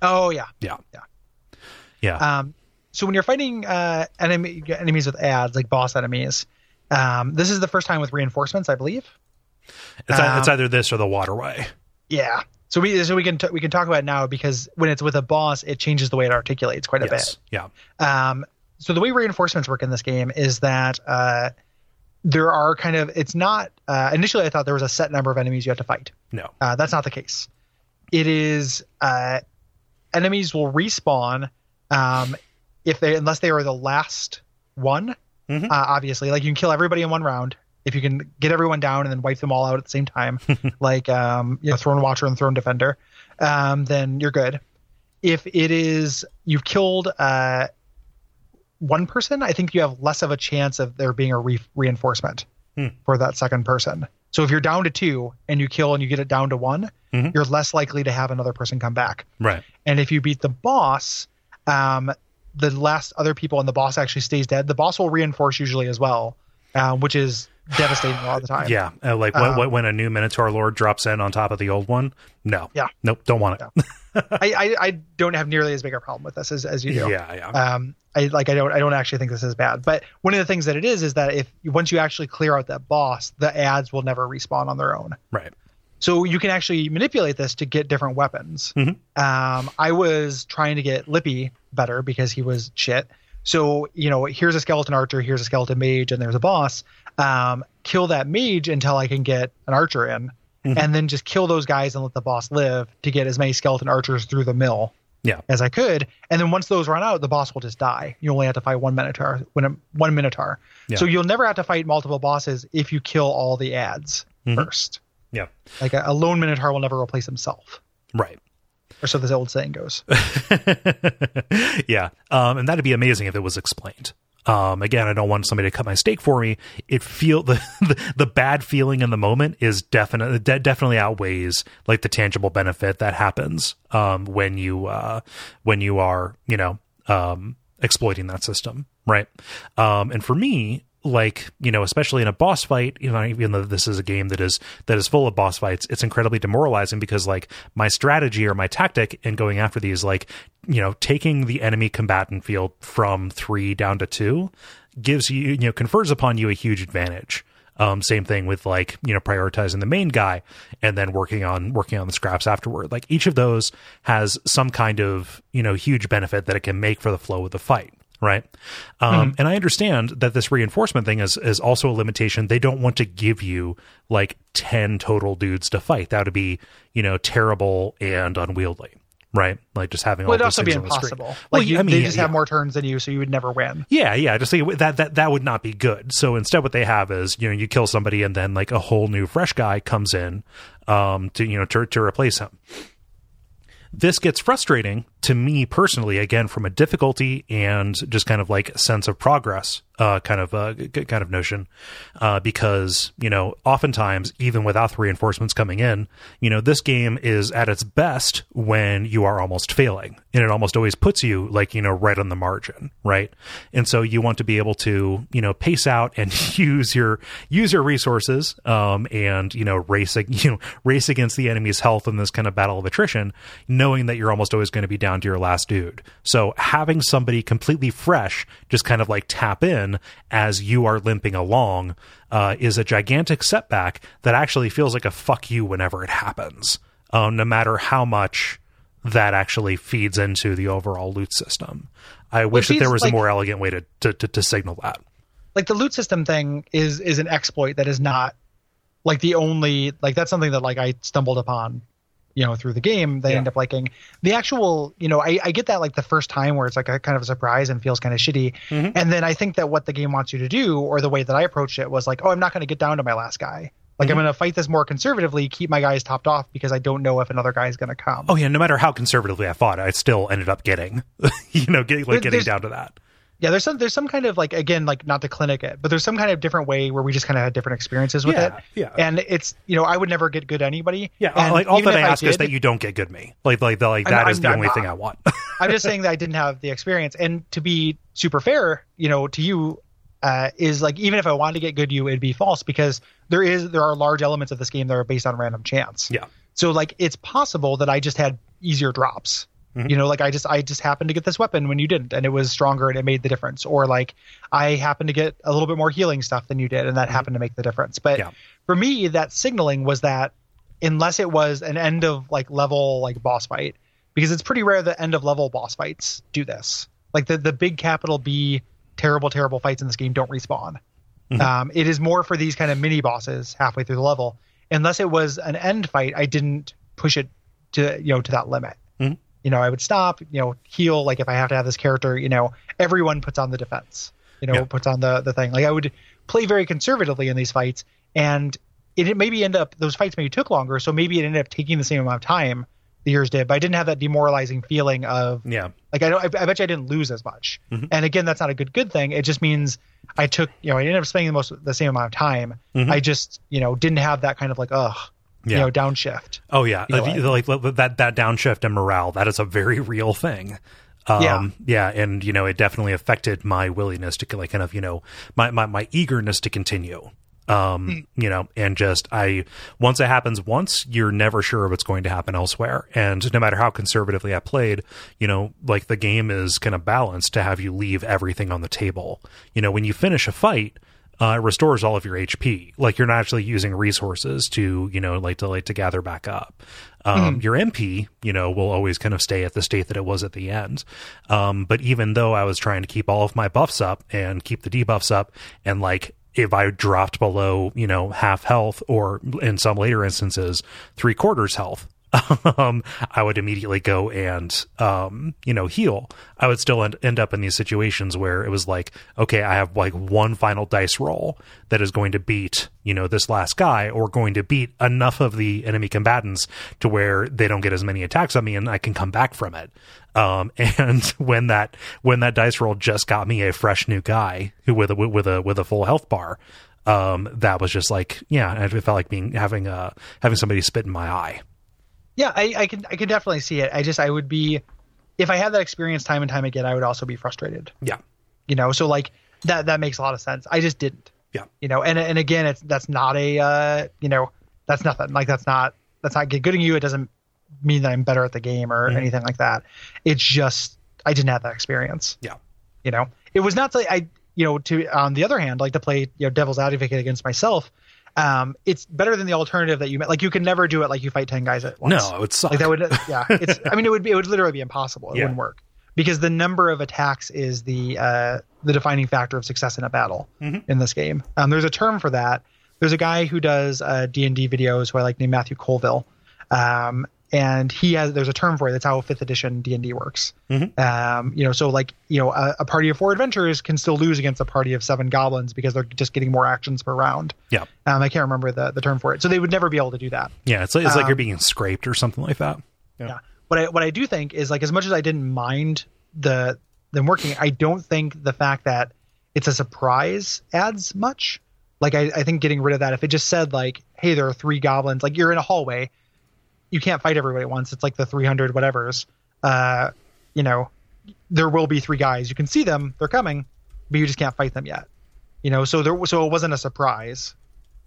Oh yeah, Yeah, Yeah. yeah, Um, so when you're fighting uh, enemy, enemies with ads, like boss enemies, um, this is the first time with reinforcements, I believe. it's um, it's either this or the waterway. Yeah. So we so we can t- we can talk about it now because when it's with a boss, it changes the way it articulates quite a Yes, yeah, bit. Um, so the way reinforcements work in this game is that uh, there are kind of it's not uh, initially I thought there was a set number of enemies you had to fight. No. Uh, that's not the case. It is uh, enemies will respawn um, if they unless they are the last one. Mhm. Uh, obviously, like you can kill everybody in one round if you can get everyone down and then wipe them all out at the same time, like um, you know, Throne Watcher and Throne Defender. Um, then you're good. If it is you've killed uh, one person, I think you have less of a chance of there being a re- reinforcement Hmm. for that second person. So if you're down to two and you kill and you get it down to one, Mhm. you're less likely to have another person come back. Right. And if you beat the boss, um, the last other people and the boss actually stays dead. The boss will reinforce usually as well, um, which is devastating a lot of the time. Yeah. Uh, like when, Um, when- when a new Minotaur Lord drops in on top of the old one. No. Yeah. Nope. Don't want it. I, I, I don't have nearly as big a problem with this as, as you do. Yeah. Yeah. um i like i don't i don't actually think this is bad but one of the things that it is is that if once you actually clear out that boss the ads will never respawn on their own right. So you can actually manipulate this to get different weapons Mhm. um i was trying to get Lippi better because he was shit so you know here's a skeleton archer here's a skeleton mage and there's a boss um kill that mage until i can get an archer in Mhm. and then just kill those guys and let the boss live to get as many skeleton archers through the mill Yeah. as I could. And then once those run out, the boss will just die. You only have to fight one Minotaur, when one Minotaur. Yeah. So you'll never have to fight multiple bosses if you kill all the ads Mhm. first. Yeah. Like a, a lone Minotaur will never replace himself, Right. or so this old saying goes. yeah. Um, and that'd be amazing if it was explained. Um, again, I don't want somebody to cut my steak for me. It feel the the, the bad feeling in the moment is definitely de- definitely outweighs like the tangible benefit that happens um, when you uh, when you are you know um, exploiting that system, right? Um, and for me, like you know, especially in a boss fight, you know, even though this is a game that is that is full of boss fights, it's incredibly demoralizing because like my strategy or my tactic in going after these, like you know, taking the enemy combatant field from three down to two gives you you know confers upon you a huge advantage. Um, same thing with like you know prioritizing the main guy and then working on working on the scraps afterward. Like each of those has some kind of you know huge benefit that it can make for the flow of the fight right? Um, And I understand that this reinforcement thing is is also a limitation. They don't want to give you like ten total dudes to fight. That would be you know terrible and unwieldy, right? Like just having all Would also be things on the screen. impossible. Well, Like you, I mean, they just yeah, have more turns than you, so you would never win. yeah, yeah. Just like that that that would not be good. So instead, what they have is you know you kill somebody and then like a whole new fresh guy comes in um to you know to to replace him. This gets frustrating to me personally, again from a difficulty and just kind of like sense of progress, uh, kind of uh, kind of notion, uh, because you know oftentimes even without the reinforcements coming in, you know this game is at its best when you are almost failing, and it almost always puts you like you know right on the margin, right? And so you want to be able to you know pace out and use your use your resources, um, and you know race you know race against the enemy's health in this kind of battle of attrition, knowing that you're almost always going to be down to your last dude. So having somebody completely fresh just kind of like tap in as you are limping along uh, is a gigantic setback that actually feels like a fuck you whenever it happens, um, no matter how much that actually feeds into the overall loot system. I wish that there was like- a more elegant way to, to, to, to signal that. Like the loot system thing is is an exploit that is not like the only like that's something that like I stumbled upon you know through the game they Yeah. end up liking the actual you know I, I get that like the first time where it's like a kind of a surprise and feels kind of shitty Mhm. and then i think that what the game wants you to do or the way that i approached it was like oh i'm not going to get down to my last guy like i'm Mhm. going to fight this more conservatively keep my guys topped off because i don't know if another guy is going to come Oh yeah, no matter how conservatively I fought, I still ended up getting, you know, get, like There- getting down to that. Yeah there's some there's some kind of like again like not to clinic it but there's some kind of different way where we just kind of had different experiences with Yeah, it yeah. and it's you know i would never get good anybody Yeah, and like all that I ask is did- that you don't get good me. Like like the, like I'm- that is I'm- the I'm only not- thing I want. I'm just saying that I didn't have the experience. And to be super fair, you know, to you, uh, is like even if I wanted to get good you, it'd be false because there is there are large elements of this game that are based on random chance. yeah. So like it's possible that I just had easier drops. Mhm. You know, like I just I just happened to get this weapon when you didn't, and it was stronger and it made the difference. Or like I happened to get a little bit more healing stuff than you did, and that happened to make the difference. But Yeah. for me, that signaling was that unless it was an end of like level like boss fight, because it's pretty rare that end of level boss fights do this. Like the the big capital B terrible, terrible fights in this game don't respawn. Um, it is more for these kind of mini bosses halfway through the level. Unless it was an end fight, I didn't push it to you know to that limit. You know, I would stop, you know, heal. Like if I have to have this character, you know, everyone puts on the defense. You know, Yeah. puts on the the thing. Like I would play very conservatively in these fights, and it, maybe end up those fights maybe took longer, so maybe it ended up taking the same amount of time the years did, but I didn't have that demoralizing feeling of Yeah. like I don't. I, I bet you I didn't lose as much. Mhm. And again, that's not a good good thing. It just means I took you know I ended up spending the most the same amount of time. Mhm. I just you know didn't have that kind of like ugh Yeah. you know downshift. Oh yeah, You know, Uh, the- like, that that downshift and morale that is a very real thing. Um, Yeah. yeah, and you know it definitely affected my willingness to like kind of you know my my, my eagerness to continue. Um, you know, and just I once it happens once, you're never sure of what's going to happen elsewhere. And no matter how conservatively I played, you know, like the game is kind of balanced to have you leave everything on the table. You know, when you finish a fight, uh, it restores all of your HP. Like you're not actually using resources to, you know, like to like to gather back up. Um, Your MP, you know, will always kind of stay at the state that it was at the end. Um, but even though I was trying to keep all of my buffs up and keep the debuffs up, and like if I dropped below, you know, half health or in some later instances, three quarters health, um, I would immediately go and, um, you know, heal. I would still end, up in these situations where it was like, okay, I have like one final dice roll that is going to beat, you know, this last guy or going to beat enough of the enemy combatants to where they don't get as many attacks on me and I can come back from it. Um, and when that, when that dice roll just got me a fresh new guy who with a, with a, with a full health bar, um, that was just like, yeah, it felt like being, having, uh, having somebody spit in my eye. Yeah, I, I can I can definitely see it. I just I would be if I had that experience time and time again, I would also be frustrated. Yeah. You know, so like that that makes a lot of sense. I just didn't. Yeah. You know, and and again, it's that's not a uh, you know that's nothing. Like that's not that's not good. Gooding you. It doesn't mean that I'm better at the game or Mhm. anything like that. It's just I didn't have that experience. Yeah. You know, it was not like I you know to on the other hand like to play you know devil's advocate against myself. Um, it's better than the alternative that you met. Like you can never do it like you fight ten guys at once. No, it would suck. Like that would yeah. It's I mean it would be it would literally be impossible. It Yeah. wouldn't work because the number of attacks is the uh, the defining factor of success in a battle Mhm. in this game. Um, there's a term for that. There's a guy who does uh, D and D videos who I like named Matthew Colville, um, and he has there's a term for it. That's how fifth edition D and D works. Mhm. Um, you know, so like you know, a, a party of four adventurers can still lose against a party of seven goblins because they're just getting more actions per round. Yeah. Um, I can't remember the the term for it. So they would never be able to do that. Yeah, it's like, it's like you're Um, being scraped or something like that. Yeah. Yeah. What I what I do think is like as much as I didn't mind the them working, I don't think the fact that it's a surprise adds much. Like I, I think getting rid of that, if it just said like, hey, there are three goblins, like you're in a hallway, you can't fight everybody at once. It's like the 300 whatevers. Uh, you know, there will be three guys. You can see them, they're coming, but you just can't fight them yet. You know, so there so it wasn't a surprise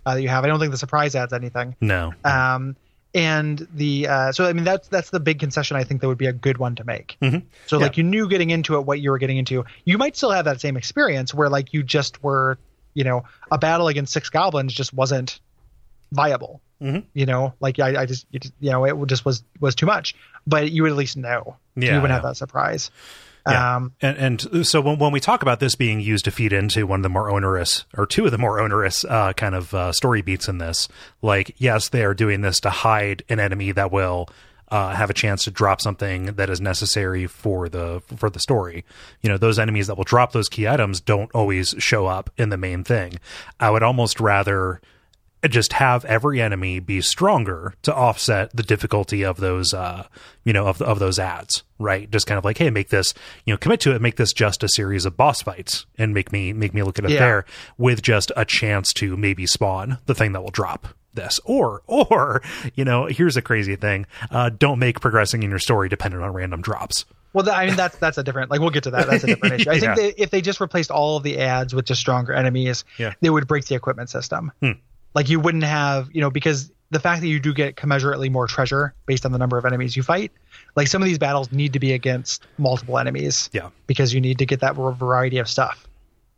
uh, that you have. I don't think the surprise adds anything. No. Um, and the uh, so I mean that's that's the big concession I think that would be a good one to make. Mhm. So like you knew getting into it what you were getting into. You might still have that same experience where like you just were, you know, a battle against six goblins just wasn't viable. Mhm. You know, like I, I just, you you know it just was was too much. But you would at least know. Yeah, you wouldn't have that surprise. Yeah. Um, And, and so when, when we talk about this being used to feed into one of the more onerous or two of the more onerous uh, kind of uh, story beats in this, like yes, they are doing this to hide an enemy that will uh, have a chance to drop something that is necessary for the for the story. You know, those enemies that will drop those key items don't always show up in the main thing. I would almost rather just have every enemy be stronger to offset the difficulty of those uh you know of of those ads right just kind of like hey make this you know commit to it make this just a series of boss fights and make me make me look at it Yeah. there with just a chance to maybe spawn the thing that will drop this or or you know here's a crazy thing uh don't make progressing in your story dependent on random drops Well, I mean that's that's a different. Like we'll get to that. That's a different issue. I Yeah. think they, if they just replaced all of the ads with just stronger enemies, Yeah. they would break the equipment system. Hmm. Like you wouldn't have, you know, because the fact that you do get commensurately more treasure based on the number of enemies you fight, like some of these battles need to be against multiple enemies yeah because you need to get that variety of stuff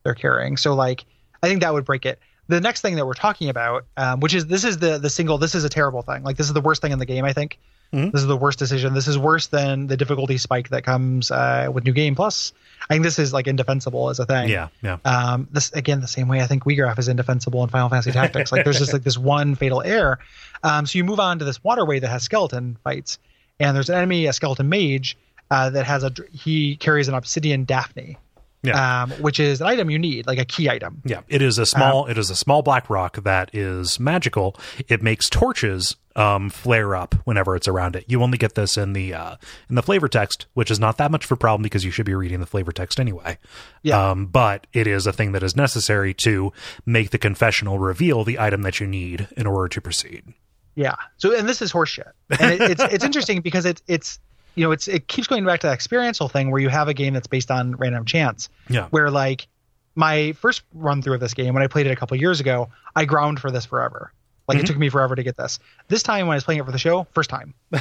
they're carrying. So like I think that would break it. The next thing that we're talking about, um, which is this is the the single, this is a terrible thing. Like this is the worst thing in the game, I think. This is the worst decision. This is worse than the difficulty spike that comes uh, with New Game Plus. I think this is like indefensible as a thing. Yeah, yeah. Um, this again, the same way I think Wiegraf is indefensible in Final Fantasy Tactics. like there's just like this one fatal error. Um, so you move on to this waterway that has skeleton fights, and there's an enemy, a skeleton mage, uh, that has a he carries an obsidian Daphne, Yeah. um, which is an item you need, like a key item. Yeah, it is a small. it is a small black rock that is magical. It makes torches um, flare up whenever it's around it. You only get this in the uh, in the flavor text, which is not that much of a problem because you should be reading the flavor text anyway. Yeah. Um, but it is a thing that is necessary to make the confessional reveal the item that you need in order to proceed. Yeah. So and this is horseshit, and it, it's it's interesting because it's it's you know it's it keeps going back to that experiential thing where you have a game that's based on random chance. Yeah. Where like my first run through of this game when I played it a couple years ago, I ground for this forever. Like it mm-hmm. took me forever to get this. This time when I was playing it for the show, first time.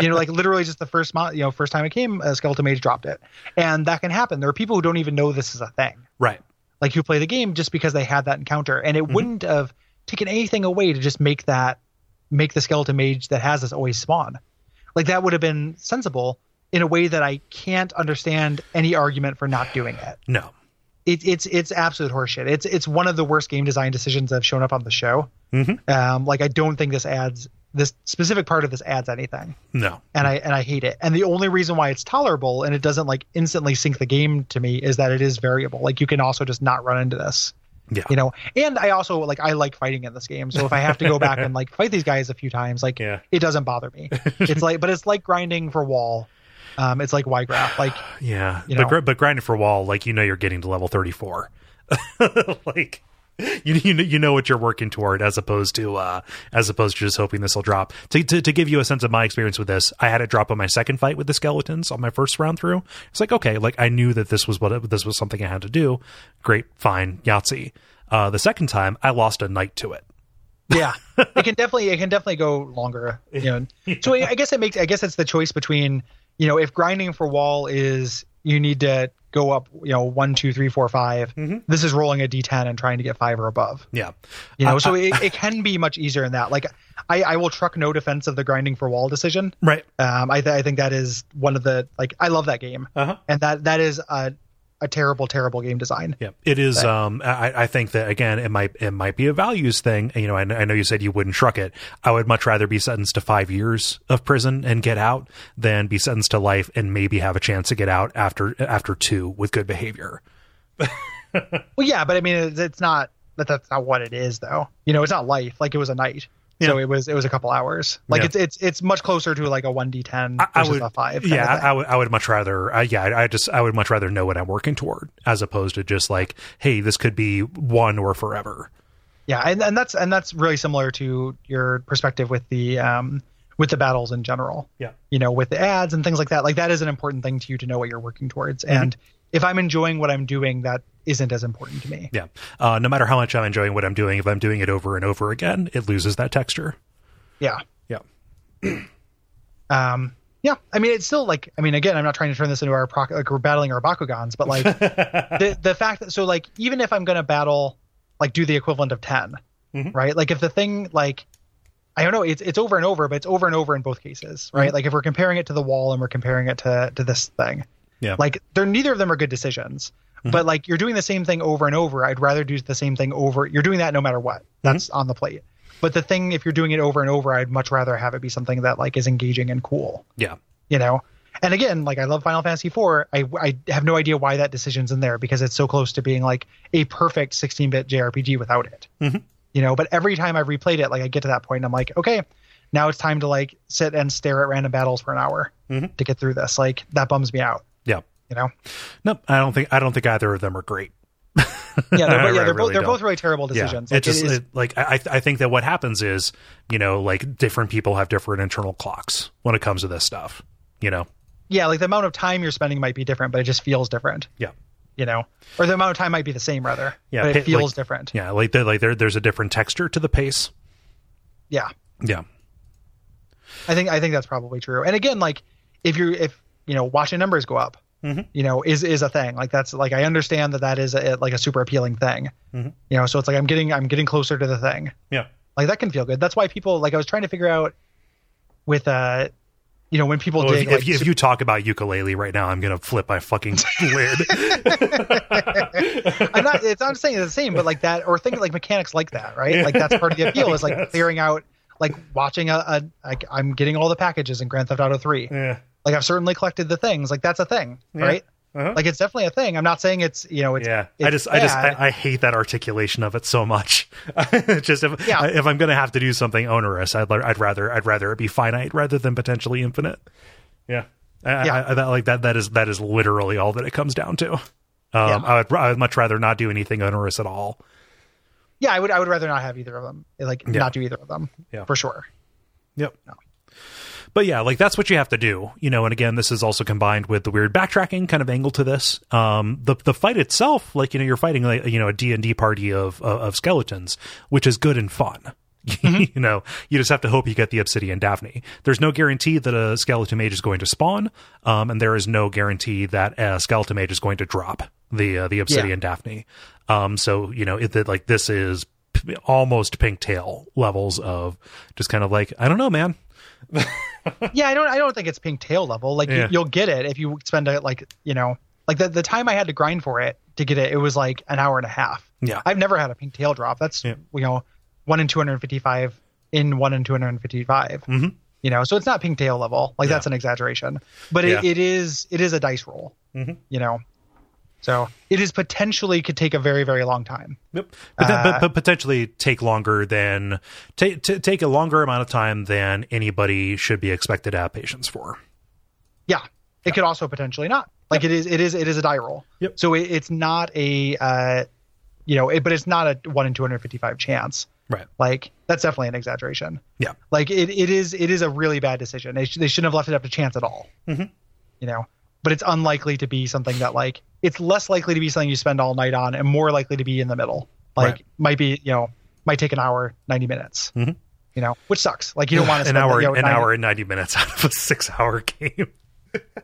you know, like literally just the first mo- you know first time it came, a skeleton mage dropped it, and that can happen. There are people who don't even know this is a thing Right. like who play the game just because they had that encounter and it mm-hmm. wouldn't have taken anything away to just make that make the skeleton mage that has this always spawn like that would have been sensible in a way that i can't understand any argument for not doing it, No. it it's it's absolute horseshit it's it's one of the worst game design decisions that have shown up on the show um like i don't think this adds this specific part of this adds anything No. and I and I hate it. And the only reason why it's tolerable and it doesn't like instantly sink the game to me is that it is variable. Like you can also just not run into this. Yeah. You know, and I also like I like fighting in this game. So if I have to go back and like fight these guys a few times, like Yeah. it doesn't bother me. It's like but it's like grinding for wall. Um it's like Wiegraf. Like Yeah, You but know? gr- but grinding for wall, like you know, you're getting to level thirty four. like you you know, you know what you're working toward, as opposed to uh, as opposed to just hoping this will drop. To, to to give you a sense of my experience with this, I had it drop on my second fight with the skeletons on my first round through. It's like okay, like I knew that this was what it, this was something I had to do. Great, fine, Yahtzee. Uh, the second time, I lost a night to it. yeah it can definitely it can definitely go longer you know so i I guess it makes i guess it's the choice between you know if grinding for wall is you need to go up you know one two three four five, this is rolling a d10 and trying to get five or above. Yeah, you know I- so I- it, it can be much easier in that. Like i i will truck no defense of the grinding for wall decision. Right. um i, th- I think that is one of the like i love that game. Uh huh. and that that is a a terrible terrible game design Yeah, it is. Um, I, I think that again, it might it might be a values thing. You know, I, I know you said you wouldn't truck it. I would much rather be sentenced to five years of prison and get out than be sentenced to life and maybe have a chance to get out after after two with good behavior. Well, yeah, but I mean, it's, it's not that that's not what it is, though. You know, it's not life. Like it was a night, so it was it was a couple hours. Like Yeah. it's it's it's much closer to like a one d ten I, I versus would, a five. yeah, I. Would I would much rather. Uh, yeah, I, I just I would much rather know what I'm working toward as opposed to just like, hey, this could be one or forever. yeah, and, and that's and that's really similar to your perspective with the um with the battles in general. Yeah. You know, with the ads and things like that. Like that is an important thing to you to know what you're working towards. Mm-hmm. And if I'm enjoying what I'm doing, that isn't as important to me. Yeah. Uh, no matter how much I'm enjoying what I'm doing, if I'm doing it over and over again, it loses that texture. Yeah. Yeah. um yeah i mean it's still like i mean again i'm not trying to turn this into our proc- like we're battling our bakugans but like the the fact that so like even if i'm gonna battle like do the equivalent of 10 Mhm. right like if the thing like i don't know it's it's over and over but it's over and over in both cases right like if we're comparing it to the wall and we're comparing it to to this thing Yeah. like they're neither of them are good decisions but like you're doing the same thing over and over. I'd rather do the same thing over you're doing that no matter what. That's on the plate. But the thing if you're doing it over and over i'd much rather have it be something that like is engaging and cool. Yeah. you know? And again like i love final fantasy 4 i i have no idea why that decision's in there because it's so close to being like a perfect 16-bit jrpg without it. Mhm. you know? But every time i've replayed it like i get to that point and i'm like okay now it's time to like sit and stare at random battles for an hour Mhm. to get through this. Like that bums me out Yeah. you know Nope. I don't think I don't think either of them are great. yeah they're, yeah, they're, really both, they're both really terrible decisions Yeah, like, it just it is, it- like I I think that what happens is you know like different people have different internal clocks when it comes to this stuff. You know. yeah like the amount of time you're spending might be different but it just feels different Yeah. you know or the amount of time might be the same rather Yeah, but it feels like- different Yeah. Like there, like there, there's a different texture to the pace. yeah Yeah. I think I think that's probably true. And again, like if you're if you know watching numbers go up, Mhm. you know is is a thing. Like that's like I understand that that is a, like a super appealing thing. Mhm. You know, so it's like I'm getting I'm getting closer to the thing. Yeah. Like that can feel good. That's why people like I was trying to figure out with uh you know when people Well, dig if, like, if, you, if you talk about ukulele right now, I'm gonna flip my fucking lid. I'm not. It's not saying it's the same, but like that, or think like mechanics like that, right? Like that's part of the appeal is like clearing out, like watching a, a like I'm getting all the packages in Grand Theft Auto Three. yeah. Like I've certainly collected the things. Like that's a thing, right? Uh-huh. Like it's definitely a thing. I'm not saying it's you know it's yeah, it's I just, I just. I, I hate that articulation of it so much. just if, Yeah. if I'm gonna have to do something onerous, I'd, I'd rather, I'd rather it be finite rather than potentially infinite. Yeah, I, Yeah. I, I, that, like that, that is, that is literally all that it comes down to. Um, Yeah. I would, I would much rather not do anything onerous at all. yeah, I would I would rather not have either of them. Like Yeah. not do either of them Yeah. for sure. Yep. But yeah, like that's what you have to do, you know. And again, this is also combined with the weird backtracking kind of angle to this. Um, the the fight itself, like you know, you're fighting like you know a D and D party of, of of skeletons, which is good and fun. you know, you just have to hope you get the obsidian Daphne. There's no guarantee that a skeleton mage is going to spawn, um, and there is no guarantee that a skeleton mage is going to drop the uh, the obsidian Daphne. Um, so you know, it, that like this is p- almost pink tail levels of just kind of like I don't know, man. Yeah, I don't I don't think it's pink tail level. Like Yeah. you, you'll get it if you spend a like you know like the the time I had to grind for it to get it, it was like an hour and a half. Yeah. I've never had a pink tail drop. That's Yeah. you know one in two hundred fifty five in one in two hundred fifty five. Mhm. You know, so it's not pink tail level. Like that's an exaggeration, but it, Yeah. it is it is a dice roll. Mhm. You know, so it is potentially could take a very very long time. Yep. But, that, Uh, but, but potentially take longer than take t- take a longer amount of time than anybody should be expected to have patience for. Yeah, it could also potentially not. Like it is, it is, it is a die roll. Yep. So it, it's not a, uh, you know, it, but it's not a one in two hundred fifty five chance. Right. Like that's definitely an exaggeration. Yeah. Like it, it is, it is a really bad decision. They, sh- they shouldn't have left it up to chance at all. Mhm. You know, but it's unlikely to be something that like it's less likely to be something you spend all night on, and more likely to be in the middle. Like Right. might be, you know, might take an hour, ninety minutes. Mhm. You know, which sucks. Like you don't want to An hour, you know, an 90 hour and ninety minutes out of a six-hour game.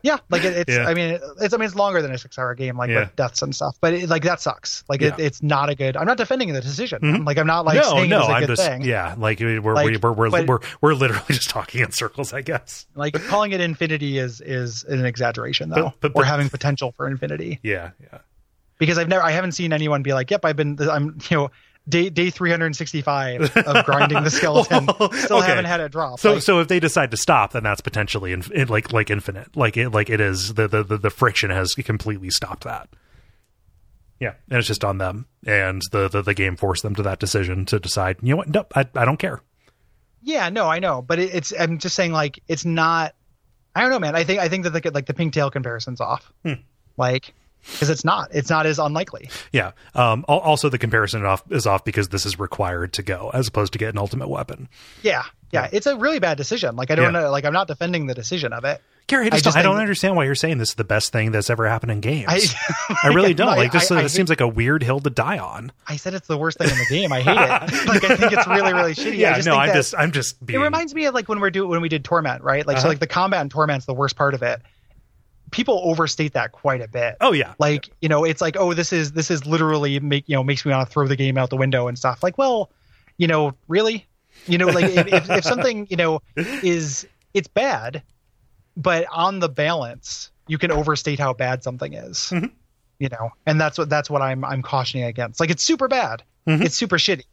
Yeah, like it, it's. Yeah. I mean, it's. I mean, it's longer than a six-hour game, like Yeah. with deaths and stuff. But it, like that sucks. Like it, it's not a good. I'm not defending the decision. Mhm. Like I'm not like no, no, I'm good just thing. yeah, like we're Like, we're we're, but- we're we're literally just talking in circles, I guess. Like calling it infinity is is an exaggeration though, But- but- or but- having potential for infinity. Yeah, yeah. Because I've never, I haven't seen anyone be like, "Yep, I've been, I'm, you know." Day day 365 of grinding the skeleton. Well, Still okay. haven't had a drop. So Like, so if they decide to stop, then that's potentially in, in- like like infinite. Like it like it is the, the the friction has completely stopped that. Yeah, and it's just on them, and the the, the game forced them to that decision to decide. You know what? Nope, I I don't care. Yeah, no, I know, but it, it's. I'm just saying, like, it's not. I don't know, man. I think I think that the like the pink tail comparison's off. Hmm. Like, because it's not. It's not as unlikely. Yeah. Um. Also, the comparison off is off because this is required to go as opposed to get an ultimate weapon. Yeah, yeah. It's a really bad decision. Like, I don't Yeah. know. Like, I'm not defending the decision of it. Gary, I just, I just I don't think- understand why you're saying this is the best thing that's ever happened in games. I, I really don't. I- like this. I, I this seems like a weird hill to die on. I said it's the worst thing in the game. I hate it. Like, I think it's really, really shitty. I Yeah. just no, I'm just I'm just It reminds me of like when we're do when we did Torment, right? Like, Uh-huh. so like the combat in Torment's the worst part of it. People overstate that quite a bit. oh yeah. like you know it's like oh this is this is literally make you know makes me want to throw the game out the window and stuff like well you know really you know like if, if, if something you know is it's bad but on the balance you can overstate how bad something is Mhm. you know and that's what that's what i'm i'm cautioning against like it's super bad Mhm. it's super shitty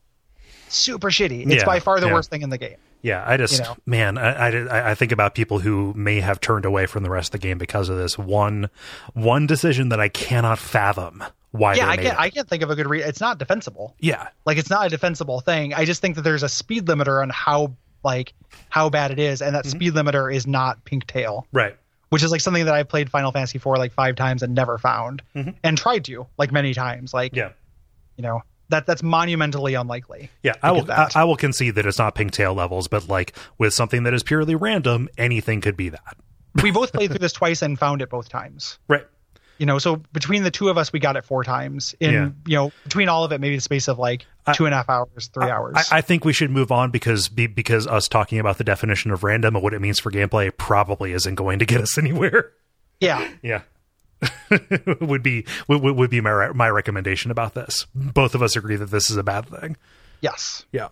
super shitty it's Yeah, by far the yeah. worst thing in the game Yeah, I just You know? man, I, I I think about people who may have turned away from the rest of the game because of this one one decision that I cannot fathom why yeah they i can't it. i can't think of a good reason it's not defensible yeah, like it's not a defensible thing i just think that there's a speed limiter on how like how bad it is and that Mm-hmm. speed limiter is not pink tail right. which is like something that i played final fantasy 4 like five times and never found Mhm. and tried to like many times like Yeah, you know that that's monumentally unlikely yeah. I will I. I will concede that it's not pigtail levels, but like with something that is purely random, anything could be that. we both played through this twice and found it both times Right. you know so between the two of us we got it four times in Yeah. you know between all of it maybe the space of like I- two and a half hours three hours I, I think we should move on because be, because us talking about the definition of random and what it means for gameplay probably isn't going to get us anywhere. yeah Yeah. would be would, would be my re- my recommendation about this. Both of us agree that this is a bad thing. yes Yeah.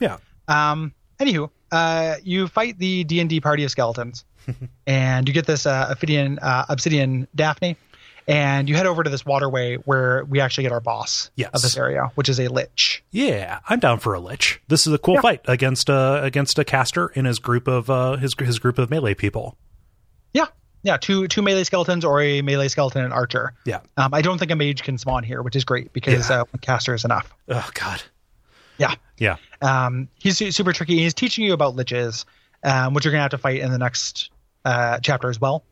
Yeah. Um, anywho, uh, you fight the D and D party of skeletons, and you get this uh, obsidian uh, obsidian Daphne, and you head over to this waterway where we actually get our boss Yes. of this area, which is a lich. Yeah, I'm down for a lich. This is a cool Yeah. fight against uh against a caster and his group of uh his his group of melee people. Yeah, yeah, two two melee skeletons or a melee skeleton and archer. Yeah. Um, I don't think a mage can spawn here, which is great because Yeah. uh, one caster is enough. Oh God. Yeah. Yeah. Um, he's super tricky. He's teaching you about liches, um, which you're gonna have to fight in the next uh, chapter as well.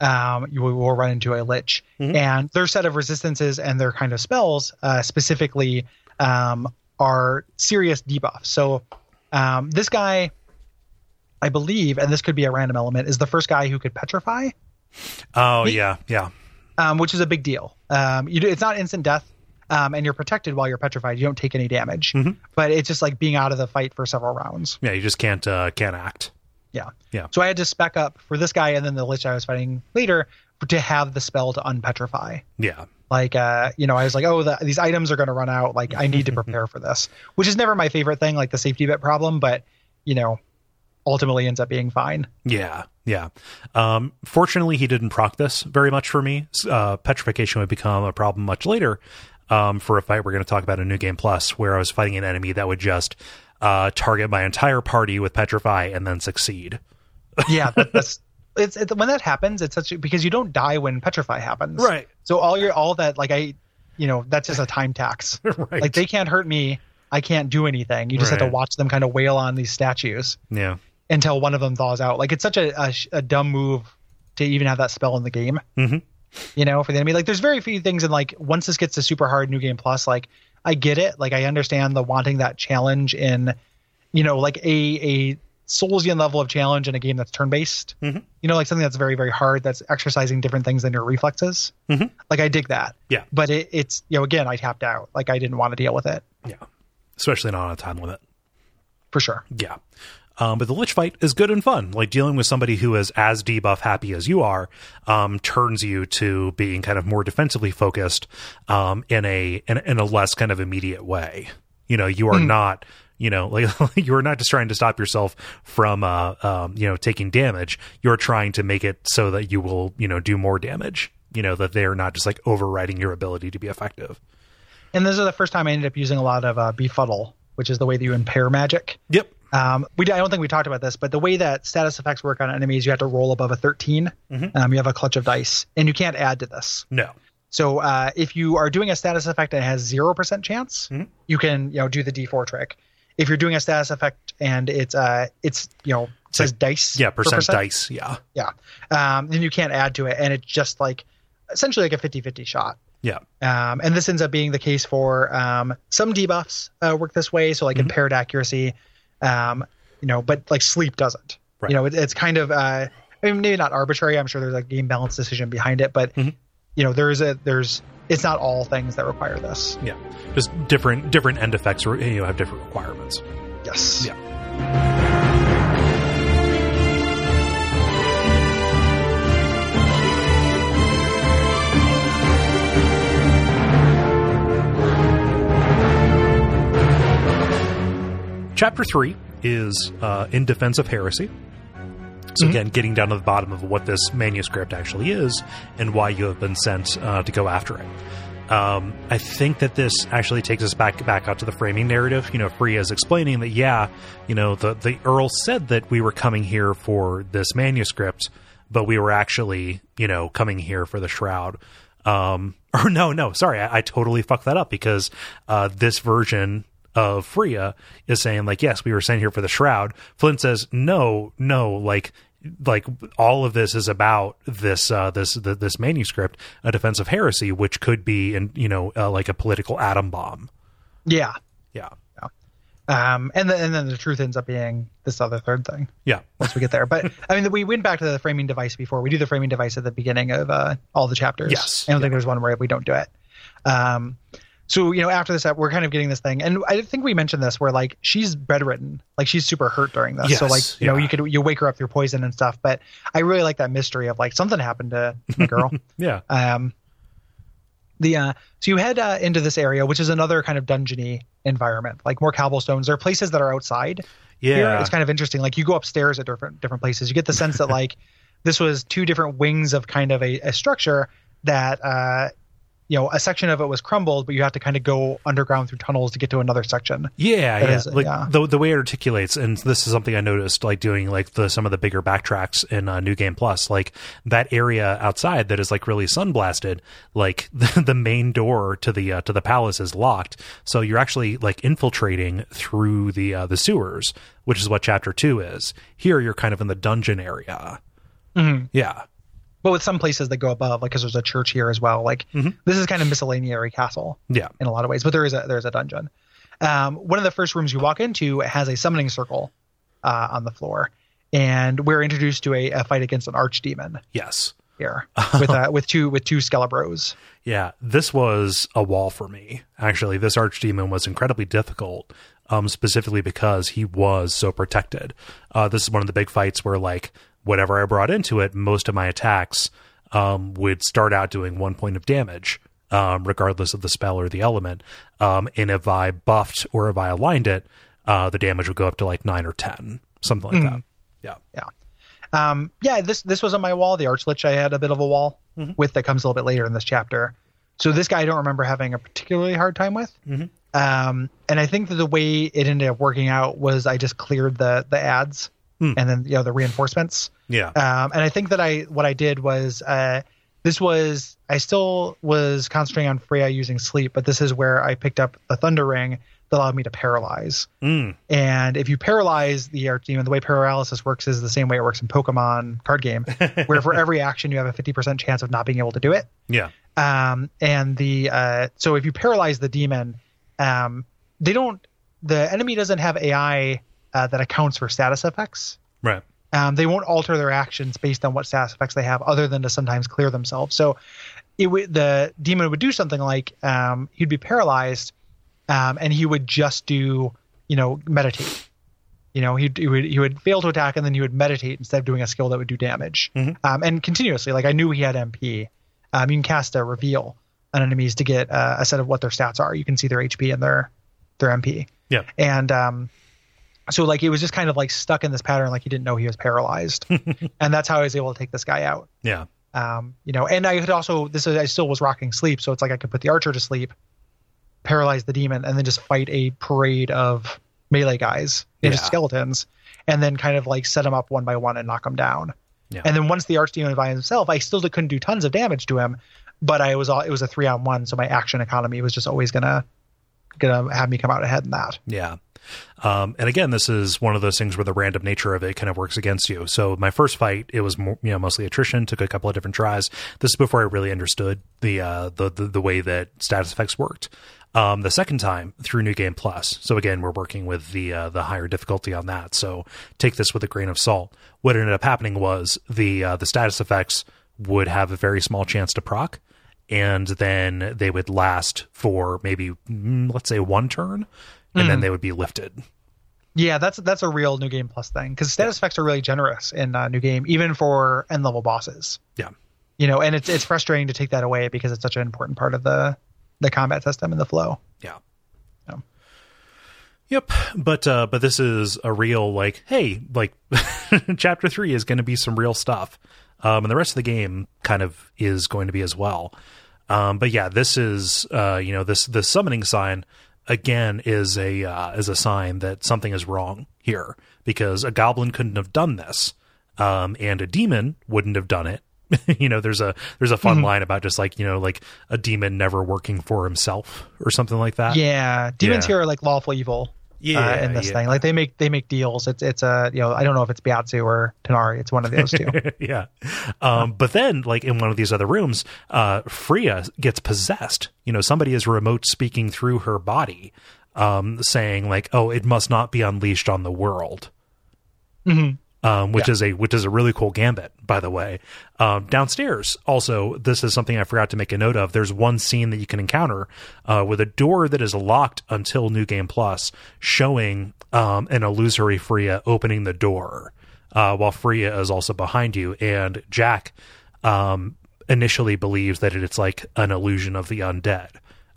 Um, you will, will run into a lich, and their set of resistances and their kind of spells uh, specifically um, are serious debuffs. So um, this guy, I believe, and this could be a random element, is the first guy who could petrify. Oh yeah. Yeah. um, which is a big deal. Um, you do, it's not instant death, um, and you're protected while you're petrified. You don't take any damage, but it's just like being out of the fight for several rounds. Yeah. You just can't uh can't act. Yeah. Yeah. So I had to spec up for this guy and then the lich I was fighting later to have the spell to unpetrify. Yeah. Like, uh, you know, I was like, oh, the, these items are going to run out. Like, I need to prepare for this, which is never my favorite thing, like the safety bit problem, but you know, ultimately ends up being fine. Yeah, yeah. Um, fortunately, he didn't proc this very much for me. Uh, petrification would become a problem much later um, for a fight we're going to talk about in New Game Plus, where I was fighting an enemy that would just uh, target my entire party with petrify and then succeed. Yeah, that's it's, when that happens. It's such because you don't die when petrify happens. Right. So all your all that like I, you know, that's just a time tax. Right. Like they can't hurt me. I can't do anything. You just have to watch them kind of wail on these statues Yeah, until one of them thaws out. Like it's such a a, a dumb move to even have that spell in the game. Mhm. You know, for the enemy. Like there's very few things in like once this gets to super hard new game plus, like I get it. Like I understand the wanting that challenge in, you know, like a a Soulsian level of challenge in a game that's turn based. Mhm. You know, like something that's very very hard that's exercising different things than your reflexes. Mhm. Like I dig that. yeah, But it, it's you know again I tapped out. Like I didn't want to deal with it yeah. Especially not on a time limit. for sure. Yeah. Um, but the Lich fight is good and fun. Like dealing with somebody who is as debuff happy as you are, um, turns you to being kind of more defensively focused, um, in a, in, in a less kind of immediate way. You know, you are not, you know, like you are not just trying to stop yourself from, uh, um, you know, taking damage. You're trying to make it so that you will, you know, do more damage. You know, that they are not just like overriding your ability to be effective. And this is the first time I ended up using a lot of uh, befuddle, which is the way that you impair magic. Yep. Um, we I don't think we talked about this, but the way that status effects work on enemies, you have to roll above a 13. Um, you have a clutch of dice, and you can't add to this. No. So uh, if you are doing a status effect that has zero percent chance, Mhm. you can you know do the D4 trick. If you're doing a status effect and it's uh it's you know it says dice, Yeah. per Percent, dice. Yeah. yeah, um, then you can't add to it, and it's just like essentially like a 50-50 shot. Yeah. Um, and this ends up being the case for um, some debuffs uh, work this way, so like Mm-hmm. impaired accuracy, um, you know, but like sleep doesn't. Right. You know, it, it's kind of uh, I mean, maybe not arbitrary. I'm sure there's a game balance decision behind it, but Mhm. you know, there's a there's it's not all things that require this. Yeah. Just different, different end effects, or, you know, have different requirements. Yes. Yeah. Chapter three is uh, in defense of heresy. So Mhm. again, getting down to the bottom of what this manuscript actually is and why you have been sent uh, to go after it. Um, I think that this actually takes us back back out to the framing narrative. You know, Frea is explaining that yeah, you know, the the Earl said that we were coming here for this manuscript, but we were actually, you know, coming here for the shroud. Um, or no, no, sorry, I, I totally fucked that up because uh, this version of Frea is saying like, yes, we were sent here for the shroud. Flint says, no, no, like, like all of this is about this, uh, this, the, this manuscript, a defense of heresy, which could be, in, you know, uh, like a political atom bomb. Yeah. Yeah. Um, and then and then the truth ends up being this other third thing Yeah. once we get there. But I mean, we went back to the framing device before. We do the framing device at the beginning of uh, all the chapters. Yes. I don't Yeah. think there's one where we don't do it. Um, so you know, after this, we're kind of getting this thing, and I think we mentioned this where like she's bedridden, like she's super hurt during this. so like you know, you could you wake her up through poison and stuff. But I really like that mystery of like something happened to the girl. Yeah. um, the uh, so you head uh, into this area, which is another kind of dungeony environment, like more cobblestones. There are places that are outside. Yeah, Here, it's kind of interesting. Like you go upstairs at different different places. You get the sense that like this was two different wings of kind of a, a structure that uh, you know a section of it was crumbled, but you have to kind of go underground through tunnels to get to another section. Yeah, That yeah. is- like yeah. the the way it articulates, and this is something I noticed, like doing like the some of the bigger backtracks in uh, New Game Plus, like that area outside that is like really sunblasted. Like the, the main door to the uh, to the palace is locked, so you're actually like infiltrating through the uh, the sewers, which is what Chapter Two is. Here, you're kind of in the dungeon area. Yeah, But with some places that go above, like because there's a church here as well. Like this is kind of miscellaneous castle. yeah, in a lot of ways, but there is a there's a dungeon. Um, one of the first rooms you walk into has a summoning circle uh, on the floor, and we're introduced to a, a fight against an archdemon yes. here with uh, with two with two Skelebros. Yeah, this was a wall for me. Actually, this archdemon was incredibly difficult, um, specifically because he was so protected. Uh, this is one of the big fights where, like, whatever I brought into it, most of my attacks um, would start out doing one point of damage, um, regardless of the spell or the element. Um, and if I buffed or if I aligned it, uh, the damage would go up to like nine or ten, something like that. Yeah. Yeah, um, yeah. This this was on my wall. The Archlich I had a bit of a wall Mm-hmm. with that comes a little bit later in this chapter. So this guy I don't remember having a particularly hard time with. Mm-hmm. Um, and I think that the way it ended up working out was I just cleared the the ads Hmm. and then you know the reinforcements. Yeah. Um, and I think that I what I did was uh, this was I still was concentrating on Frea using sleep, but this is where I picked up the Thunder Ring that allowed me to paralyze. Mm. And if you paralyze the Archdemon, the way paralysis works is the same way it works in Pokemon card game, where for every action you have a 50% chance of not being able to do it. Yeah. Um, and the uh, so if you paralyze the demon, um, they don't the enemy doesn't have AI uh, that accounts for status effects. Right. Um, they won't alter their actions based on what status effects they have, other than to sometimes clear themselves. So, it would the demon would do something like um, he'd be paralyzed, um, and he would just do you know meditate. You know, he'd, he would he would fail to attack, and then he would meditate instead of doing a skill that would do damage, Mhm. um, and continuously. Like I knew he had MP. Um, you can cast a reveal on enemies to get uh, a set of what their stats are. You can see their HP and their their MP Yeah. and um so like it was just kind of like stuck in this pattern like he didn't know he was paralyzed and that's how i was able to take this guy out Yeah. um you know and i could also this is i still was rocking sleep so it's like i could put the archer to sleep paralyze the demon and then just fight a parade of melee guys and just Yeah. skeletons and then kind of like set them up one by one and knock them down Yeah. and then once the arch archdemon by himself i still couldn't do tons of damage to him but i was all it was a three on one so my action economy was just always gonna gonna have me come out ahead in that Yeah. Um, and again, this is one of those things where the random nature of it kind of works against you. So my first fight, it was you know mostly attrition. Took a couple of different tries. This is before I really understood the uh, the, the the way that status effects worked. Um, the second time through New Game Plus. So again, we're working with the uh, the higher difficulty on that. So take this with a grain of salt. What ended up happening was the uh, the status effects would have a very small chance to proc, and then they would last for maybe mm, let's say one turn, and then they would be lifted. Yeah, that's that's a real new game plus thing because status effects are really generous in uh, new game, even for end level bosses. Yeah. You know, and it's it's frustrating to take that away because it's such an important part of the the combat system and the flow. Yeah. Yeah. Yep, but uh, but this is a real like, hey, like chapter three is going to be some real stuff, um, and the rest of the game kind of is going to be as well. Um, but yeah, this is uh, you know this the summoning sign again is a uh, is a sign that something is wrong here because a goblin couldn't have done this, um, and a demon wouldn't have done it. you know, there's a there's a fun line about just like you know like a demon never working for himself or something like that. Yeah, demons Yeah. here are like lawful evil. Yeah, uh, in this yeah. thing, like they make they make deals. It's it's a you know I don't know if it's Baatezu or Tanar'ri. It's one of those two. yeah. Um, but then, like in one of these other rooms, uh, Frea gets possessed. You know, somebody is remote speaking through her body, um, saying like, "Oh, it must not be unleashed on the world." Mhm. Um, which is a which is a really cool gambit, by the way. Um, downstairs, also, this is something I forgot to make a note of. There's one scene that you can encounter uh, with a door that is locked until New Game Plus, showing um, an illusory Frea opening the door, uh, while Frea is also behind you. And Giauque um, initially believes that it's like an illusion of the undead.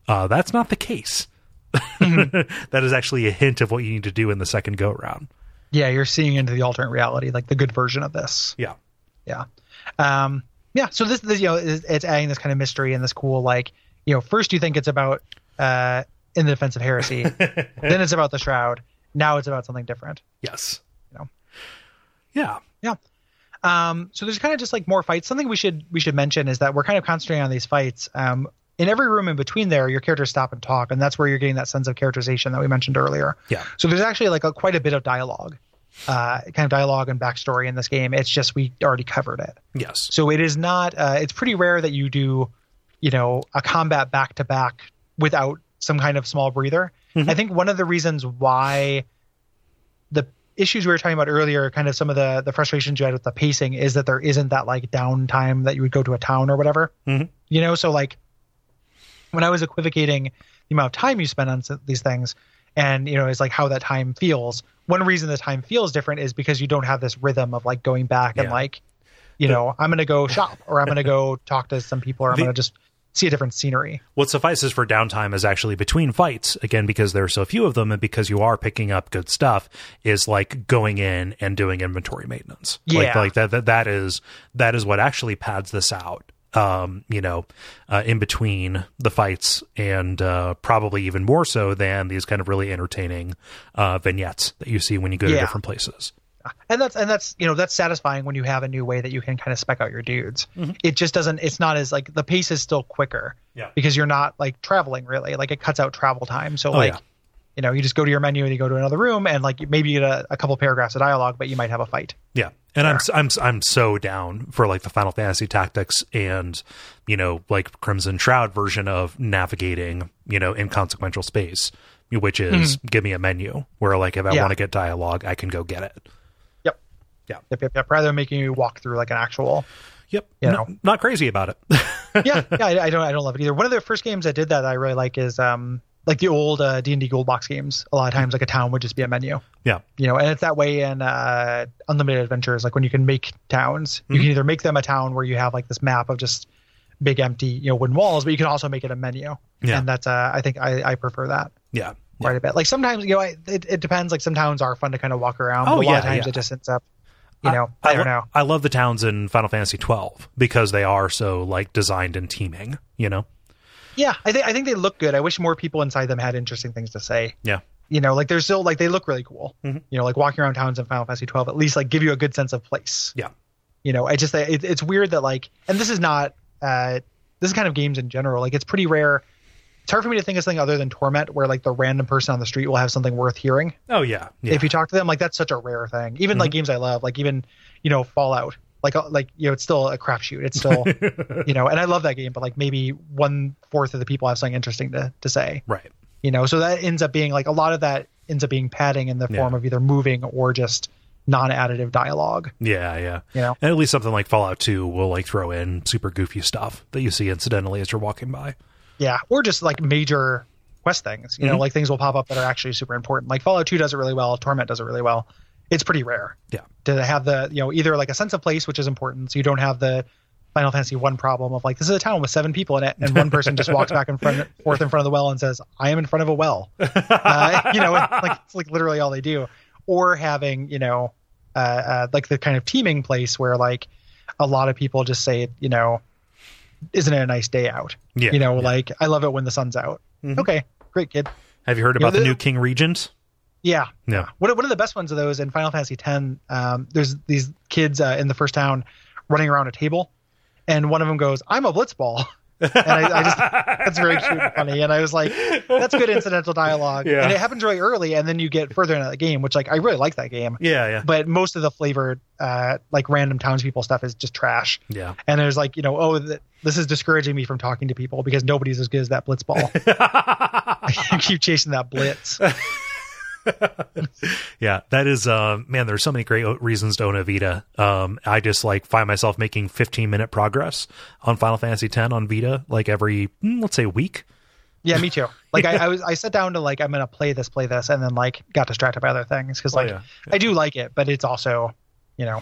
Uh, that's not the case. that is actually a hint of what you need to do in the second go round. Yeah, you're seeing into the alternate reality, like the good version of this. Yeah. Yeah. Um, yeah. So this, this, you know, is, it's adding this kind of mystery and this cool, like, you know, first you think it's about uh, in the defense of heresy, then it's about the shroud. Now it's about something different. Yes. You know. Yeah. Yeah. Um, so there's kind of just like more fights. Something we should we should mention is that we're kind of concentrating on these fights. Um, in every room in between there, your characters stop and talk, and that's where you're getting that sense of characterization that we mentioned earlier. Yeah. So there's actually like a, quite a bit of dialogue, uh, kind of dialogue and backstory in this game. It's just we already covered it. Yes. So it is not. Uh, it's pretty rare that you do, you know, a combat back to back without some kind of small breather. I think one of the reasons why the issues we were talking about earlier, kind of some of the the frustrations you had with the pacing, is that there isn't that like downtime that you would go to a town or whatever. Mhm. You know, so like when I was equivocating the amount of time you spend on these things, and you know, is like how that time feels. One reason the time feels different is because you don't have this rhythm of like going back and like, you know, I'm gonna go shop or I'm gonna go talk to some people or I'm The- gonna just see a different scenery. What suffices for downtime is actually between fights, again, because there are so few of them and because you are picking up good stuff, is like going in and doing inventory maintenance. Like, Yeah. like that, that, that is, that is what actually pads this out. Um, you know, uh, in between the fights and, uh, probably even more so than these kind of really entertaining, uh, vignettes that you see when you go to different places. and that's and that's you know that's satisfying when you have a new way that you can kind of spec out your dudes Mm-hmm. it just doesn't it's not as like the pace is still quicker Yeah. because you're not like traveling really like it cuts out travel time so Oh, like yeah. you know you just go to your menu and you go to another room and like maybe you get a, a couple paragraphs of dialogue but you might have a fight Yeah, and I'm I'm I'm so down for like the Final Fantasy Tactics and you know like Crimson Shroud version of navigating you know inconsequential space, which is give me a menu where like if I. Yeah. want to get dialogue, I can go get it. yep Yeah. yep yep, yep. rather than making you walk through like an actual Yep, You know. not crazy about it. yeah yeah I, I don't i don't love it either one of the first games that did that, that i really like is um like the old uh, d&d gold box games a lot of times like a town would just be a menu yeah, you know and it's that way in uh unlimited adventures like when you can make towns you can either make them a town where you have like this map of just big empty you know wooden walls but you can also make it a menu Yeah. and that's uh i think i, I prefer that yeah, quite a bit like sometimes you know I, it, it depends like some towns are fun to kind of walk around Oh, but a lot yeah, of times yeah. it just ends up you know i, I, don't lo- know I love the towns in Final Fantasy twelve because they are so like designed and teeming. You know. Yeah i think i think they look good i wish more people inside them had interesting things to say Yeah. you know like they're still like they look really cool Mhm. you know like walking around towns in final fantasy 12 at least like give you a good sense of place Yeah. you know i just it, it's weird that like and this is not uh this is kind of games in general like it's pretty rare it's hard for me to think of something other than torment where like the random person on the street will have something worth hearing Oh yeah. Yeah. if you talk to them like that's such a rare thing even like games i love like even you know fallout like uh, like you know it's still a crapshoot it's still you know and i love that game but like maybe one fourth of the people have something interesting to, to say right. you know so that ends up being like a lot of that ends up being padding in the Yeah. form of either moving or just non-additive dialogue Yeah, yeah. you know And at least something like Fallout 2 will like throw in super goofy stuff that you see incidentally as you're walking by. yeah or just like major quest things you know Mhm. like things will pop up that are actually super important like fallout 2 does it really well torment does it really well it's pretty rare Yeah. to have the you know either like a sense of place which is important so you don't have the final fantasy one problem of like this is a town with seven people in it and one person just walks back and front, forth in front of the well and says i am in front of a well uh, you know like it's like literally all they do or having you know uh, uh, like the kind of teeming place where like a lot of people just say you know isn't it a nice day out Yeah. you know yeah. like i love it when the sun's out Mhm. okay great kid Have you heard know, about the, the- new King Regent? Yeah Yeah. one of, one of the best ones of those in final fantasy x um, there's these kids uh, in the first town running around a table and one of them goes i'm a blitzball and I, I just that's very cute and funny and i was like that's good incidental dialogue Yeah. and it happens really early and then you get further into the game which like i really like that game Yeah, yeah. but most of the flavored uh like random townspeople stuff is just trash Yeah. and there's like you know oh th- this is discouraging me from talking to people because nobody's as good as that blitzball you keep chasing that blitz yeah, that is uh man, there's so many great reasons to own a Vita. Um I just like find myself making 15 minute progress on Final Fantasy 10 on Vita like every mm, let's say week. Yeah, me too. Like I, I was, I sat down to like I'm gonna play this, play this, and then like got distracted by other things because like Oh, yeah. I do like it, but it's also, you know,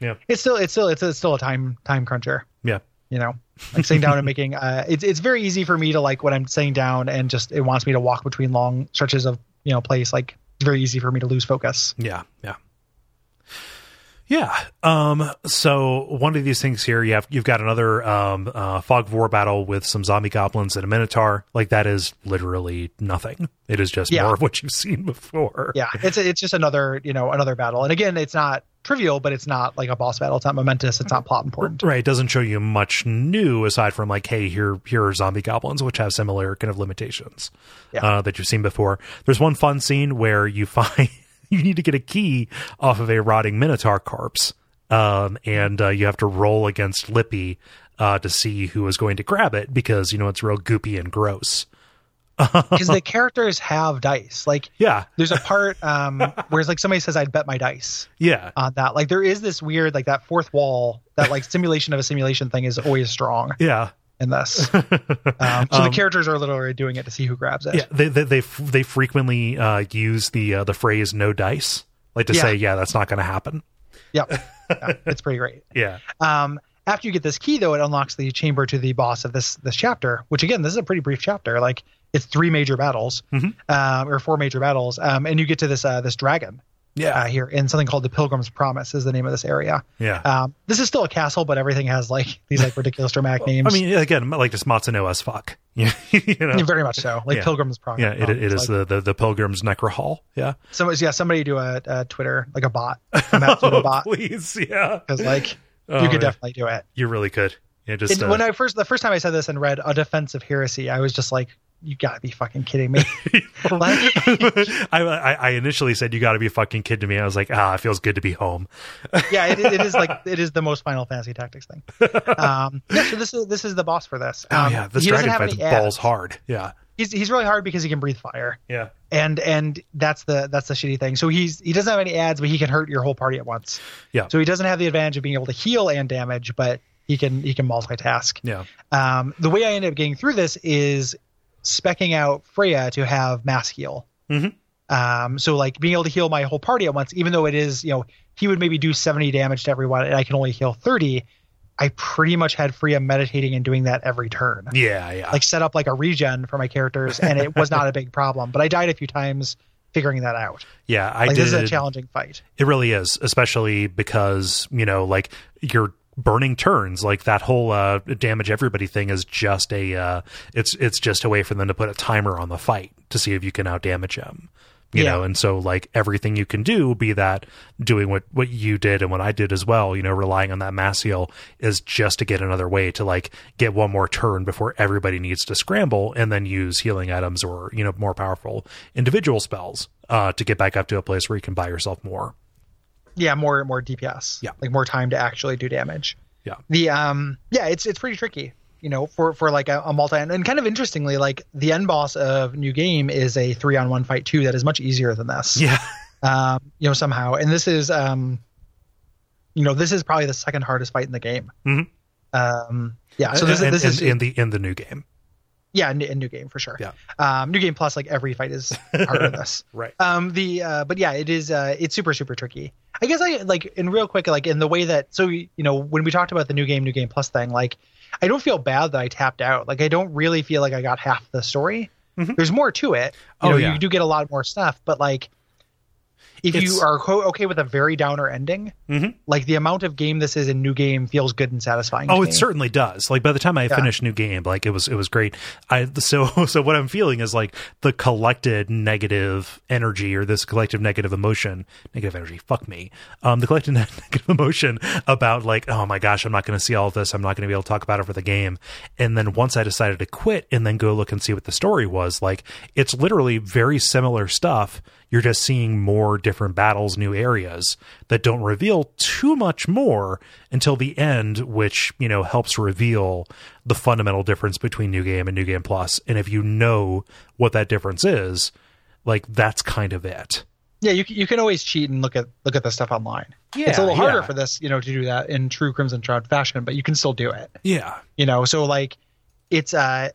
Yeah. it's still, it's still, it's, it's still a time time cruncher. Yeah. you know, like sitting down and making. Uh, it's it's very easy for me to like when I'm sitting down and just it wants me to walk between long stretches of you know place. Like it's very easy for me to lose focus. Yeah, yeah. Yeah. Um, so one of these things here, you have you've got another um, uh, fog of war battle with some zombie goblins and a minotaur. Like that is literally nothing. It is just Yeah. more of what you've seen before. Yeah, it's it's just another you know another battle. And again, it's not trivial, but it's not like a boss battle. It's not momentous. It's not plot important. Right. It doesn't show you much new aside from like, hey, here here are zombie goblins, which have similar kind of limitations Yeah. uh, that you've seen before. There's one fun scene where you find you need to get a key off of a rotting minotaur corpse, um, and uh, you have to roll against Lippi uh, to see who is going to grab it because you know it's real goopy and gross. Because the characters have dice. Like Yeah. there's a part um where it's like somebody says I'd bet my dice Yeah. on that. Like there is this weird like that fourth wall that like simulation of a simulation thing is always strong Yeah. in this. Um, so the characters are literally doing it to see who grabs it. Yeah, they they they, f- they frequently uh, use the uh, the phrase "no dice," like to Yeah. say, "Yeah, that's not going to happen." Yep. Yeah, it's pretty great. Yeah, Um, after you get this key, though, it unlocks the chamber to the boss of this this chapter. Which again, this is a pretty brief chapter. Like it's three major battles, um, or four major battles, um, and you get to this uh, this dragon yeah, uh, here in something called the Pilgrim's Promise is the name of this area. yeah. Um, this is still a castle, but everything has like these like ridiculous dramatic names. I mean, again, like just Matsuno as fuck. you know, very much so. Like Yeah. Pilgrim's Promise. yeah, it, it is the, the the Pilgrim's Necro Hall. Yeah, So yeah, somebody do a, a Twitter like a bot, a Matsuno bot, please, yeah, because like Oh, you could yeah. definitely do it. you really could. Yeah, just It- uh, when I first the first time I said this and read a defense of heresy, I was just like, you gotta be fucking kidding me. Like- I, I I initially said you got to be fucking kidding me. I was like, ah, it feels good to be home. yeah, it, it is like it is the most Final Fantasy Tactics thing. Um, yeah, so this is this is the boss for this. Oh Um, yeah, this dragon fights balls hard. Yeah, He's he's really hard because he can breathe fire, yeah, and and that's the that's the shitty thing. So he's he doesn't have any ads, but he can hurt your whole party at once. Yeah. So he doesn't have the advantage of being able to heal and damage, but he can he can multitask. yeah, Um, the way I ended up getting through this is specking out Frea to have mass heal. Mhm. Um, so like being able to heal my whole party at once, even though it is, you know, he would maybe do 70 damage to everyone and I can only heal 30. I pretty much had Frea meditating and doing that every turn. yeah, yeah. Like set up like a regen for my characters and it was not a big problem, but I died a few times figuring that out. yeah, I Like did. this is a challenging fight. It really is, especially because, you know, like you're burning turns, like that whole uh damage everybody thing is just a uh it's it's just a way for them to put a timer on the fight to see if you can out damage him. You Yeah. know, and so like everything you can do, be that doing what what you did and what I did as well, you know, relying on that mass heal is just to get another way to like get one more turn before everybody needs to scramble and then use healing items or, you know, more powerful individual spells uh to get back up to a place where you can buy yourself more. Yeah, more more DPS. Yeah. Like more time to actually do damage. Yeah. the um yeah it's it's pretty tricky you know for for like a, a multi and kind of interestingly like the end boss of new game is a three on one fight too that is much easier than this Yeah. um you know somehow and this is um you know this is probably the second hardest fight in the game Mhm. um yeah so this, and, this and- is in the in the new game. Yeah in, in new game for sure Yeah. um new game plus like every fight is harder than this Right. um the uh but yeah it is uh it's super super tricky i guess i like in real quick like in the way that so you know when we talked about the new game new game plus thing like i don't feel bad that i tapped out like i don't really feel like i got half the story Mhm. there's more to it you Oh, know yeah. you do get a lot more stuff but like if It's- you are okay with a very downer ending Mhm. like the amount of game this is in new game feels good and satisfying Oh, it me. certainly does. Like by the time I finished new game, like it was it was great. I so so what I'm feeling is like the collected negative energy or this collective negative emotion, negative energy. Fuck me. Um, the collective negative emotion about like, oh my gosh, I'm not going to see all of this. I'm not going to be able to talk about it for the game. And then once I decided to quit and then go look and see what the story was, like it's literally very similar stuff. You're just seeing more different battles, new areas that don't reveal too much more until the end, which, you know, helps reveal the fundamental difference between New Game and New Game Plus. And if you know what that difference is, like that's kind of it. yeah you, you can always cheat and look at look at the stuff online Yeah, it's a little harder yeah. for this you know to do that in true crimson shroud fashion but you can still do it Yeah. you know so like it's uh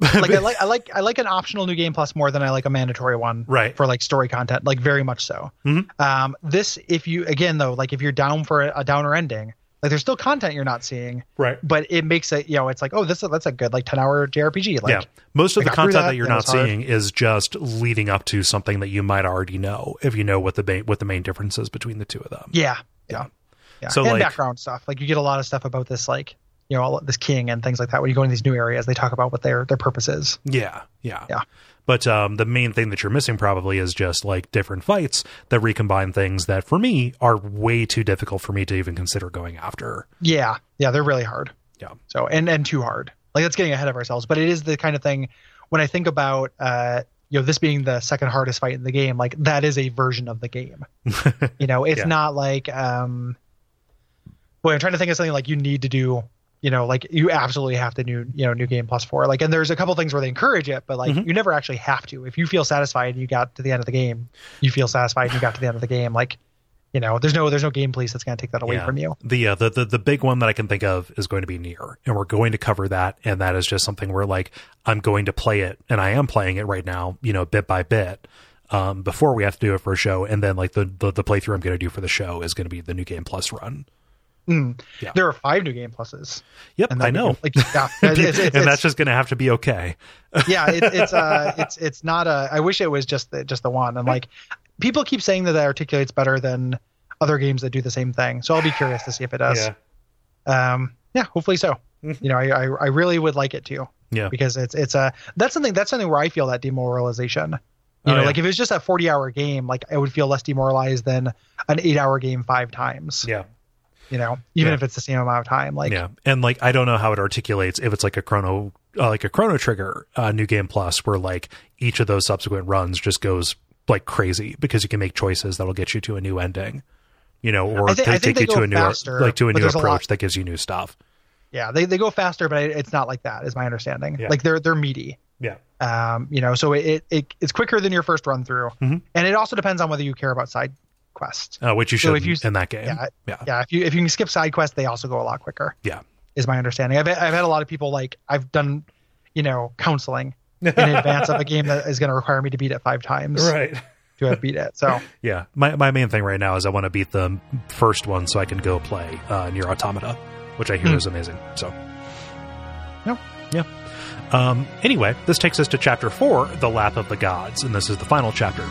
like I like I like I like an optional new game plus more than I like a mandatory one Right. for like story content like very much so Mhm. um this if you again though like if you're down for a, a downer ending Like there's still content you're not seeing, Right. but it makes it you know it's like oh this is that's a good like 10 hour JRPG. Like yeah. Most of the content that, that, you're not hard. seeing is just leading up to something that you might already know if you know what the main, what the main difference is between the two of them. yeah, yeah, yeah. So, and like- background stuff. Like you get a lot of stuff about this like you know all, this king and things like that. When you go in these new areas, they talk about what their their purpose is. Yeah, yeah, Yeah. But um, the main thing that you're missing probably is just like different fights that recombine things that for me are way too difficult for me to even consider going after. Yeah, yeah, they're really hard. Yeah. So and and too hard. Like that's getting ahead of ourselves. But it is the kind of thing when I think about uh you know this being the second hardest fight in the game, like that is a version of the game. you know, it's Yeah. not like um boy, I'm trying to think of something like you need to do you know, like you absolutely have to new, you know, new game plus four. Like, and there's a couple things where they encourage it, but like Mhm. you never actually have to. If you feel satisfied and you got to the end of the game, you feel satisfied and you got to the end of the game. Like, you know, there's no there's no game police that's going to take that away Yeah. from you. The, uh, the the the big one that I can think of is going to be Nier, and we're going to cover that, and that is just something where like I'm going to play it, and I am playing it right now, you know, bit by bit. Um, before we have to do it for a show, and then like the the, the playthrough I'm going to do for the show is going to be the new game plus run. Mm. Yeah. There are five new game pluses. Yep, And I know, Like, yeah, it's, it's, it's, and that's just going to have to be okay. yeah, it, it's uh, it's it's not a. I wish it was just the, just the one. And like, people keep saying that that articulates better than other games that do the same thing. So I'll be curious to see if it does. Um, yeah, hopefully so. Mhm. You know, I, I I really would like it to yeah, because it's it's a that's something that's something where I feel that demoralization. You Oh, know, yeah. like if it's just a 40 hour game, like I would feel less demoralized than an eight hour game five times. yeah. You know, even Yeah. if it's the same amount of time. Like, yeah and like i don't know how it articulates if it's like a chrono uh, like a chrono trigger uh, new game plus where like each of those subsequent runs just goes like crazy because you can make choices that'll get you to a new ending you know or I thi- they take you to a new faster, like to a new there's a approach that gives you new stuff yeah, they, they go faster, but it's not like that, is my understanding. Yeah. Like they're they're meaty. yeah Um, you know, so it, it it's quicker than your first run through, Mhm. and it also depends on whether you care about side quests. uh, which you So should if you- in that game Yeah, yeah yeah. If you if you can skip side quests, they also go a lot quicker. Yeah. is my understanding. I've I've had a lot of people like I've done, you know, counseling in advance of a game that is going to require me to beat it five times right to have beat it. So yeah my, my main thing right now is i want to beat the first one so i can go play uh Nier Automata which i hear Hmm. is amazing so Yep. yeah um anyway this takes us to chapter four the lap of the gods and this is the final chapter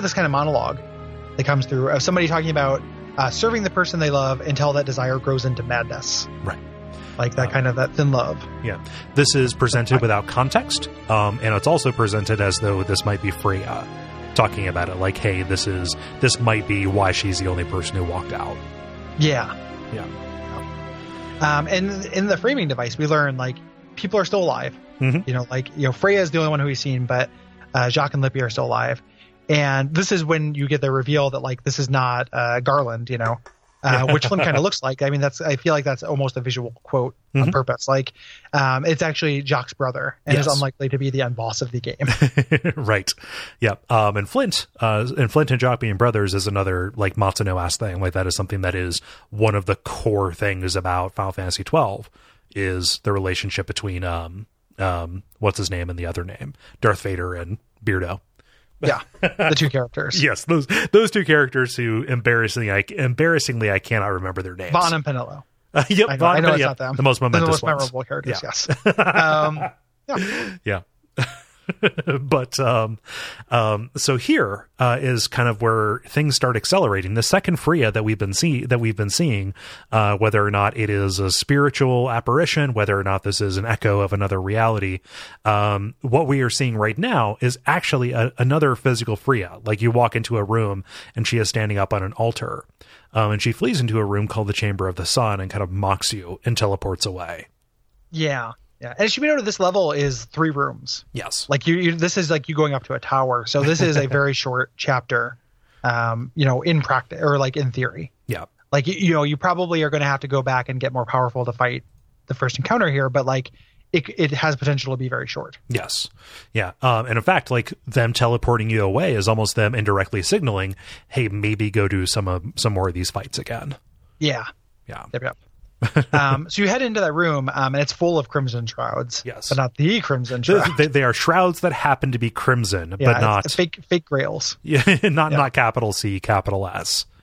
with this kind of monologue that comes through of somebody talking about uh, serving the person they love until that desire grows into madness. Right. Like that Uh, kind of that thin love. Yeah, this is presented without context, um, and it's also presented as though this might be Frea talking about it. Like, hey, this is this might be why she's the only person who walked out. Yeah. Yeah. Um, and in the framing device, we learn like people are still alive. Mhm. You know, like you know, Frea is the only one who we've seen, but uh, Giauque and Lippi are still alive. And this is when you get the reveal that like this is not uh, Garland. You know, uh, which Flynn kind of looks like. I mean, that's I feel like that's almost a visual quote on Mhm. purpose. Like, um, it's actually Giauque's brother, and is unlikely to be the end boss of the game. right. Yeah. Um, and Flint, uh, and Flint and Giauque being brothers is another like Matsuno ass thing. Like that is something that is one of the core things about Final Fantasy twelve is the relationship between um um what's his name and the other name Darth Vader and Beardo. Yeah, the two characters, Yes, those those two characters who embarrassingly I embarrassingly I cannot remember their names. Vaan and Penelo. Uh, yep, I know, Vaan, I know it's yep, not them. The most momentous the most ones. memorable characters. Yeah. Yes. Um, yeah. yeah but um um so here uh is kind of where things start accelerating. The second Frea that we've been see that we've been seeing uh whether or not it is a spiritual apparition whether or not this is an echo of another reality um what we are seeing right now is actually a, another physical Frea. Like you walk into a room and she is standing up on an altar um and she flees into a room called the chamber of the sun and kind of mocks you and teleports away. Yeah, yeah. And it should be noted this level is three rooms. yes Like you, you this is like you going up to a tower. So this is a very short chapter. Um, you know, in practice or like in theory. yeah Like you, you know, you probably are going to have to go back and get more powerful to fight the first encounter here, but like it it has potential to be very short. Yes. Yeah. Um, and in fact, like them teleporting you away is almost them indirectly signaling, hey, maybe go do some of some more of these fights again. Yeah. Yeah. Yep, yep. um, so you head into that room, um, and it's full of crimson shrouds. Yes. but not the crimson Th- shroud. They, they are shrouds that happen to be crimson, yeah, but not fake fake grails. Yeah, not not capital C, capital S.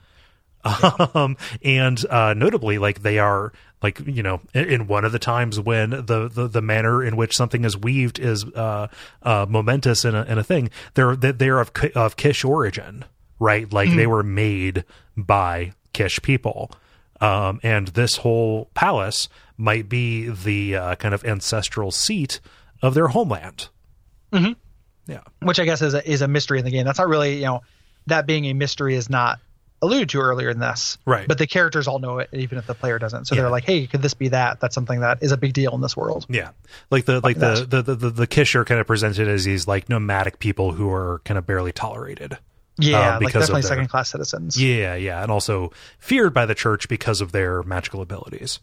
Um, and uh, notably, like they are like you know in, one of the times when the, the the manner in which something is weaved is uh, uh, momentous in a, in a thing, they're they- they're of of Kish origin, right? Like they were made by Kish people. Um, and this whole palace might be the uh, kind of ancestral seat of their homeland. Mm-hmm. Yeah. which I guess is a, is a mystery in the game. That's not really, you know, that being a mystery is not alluded to earlier in this. Right. But the characters all know it, even if the player doesn't. So Yeah. they're like, hey, could this be that? That's something that is a big deal in this world. Yeah, like the like the, the the the the Kish are kind of presented as these like nomadic people who are kind of barely tolerated. Yeah, like because of definitely their- second class citizens. Yeah, yeah, and also feared by the church because of their magical abilities.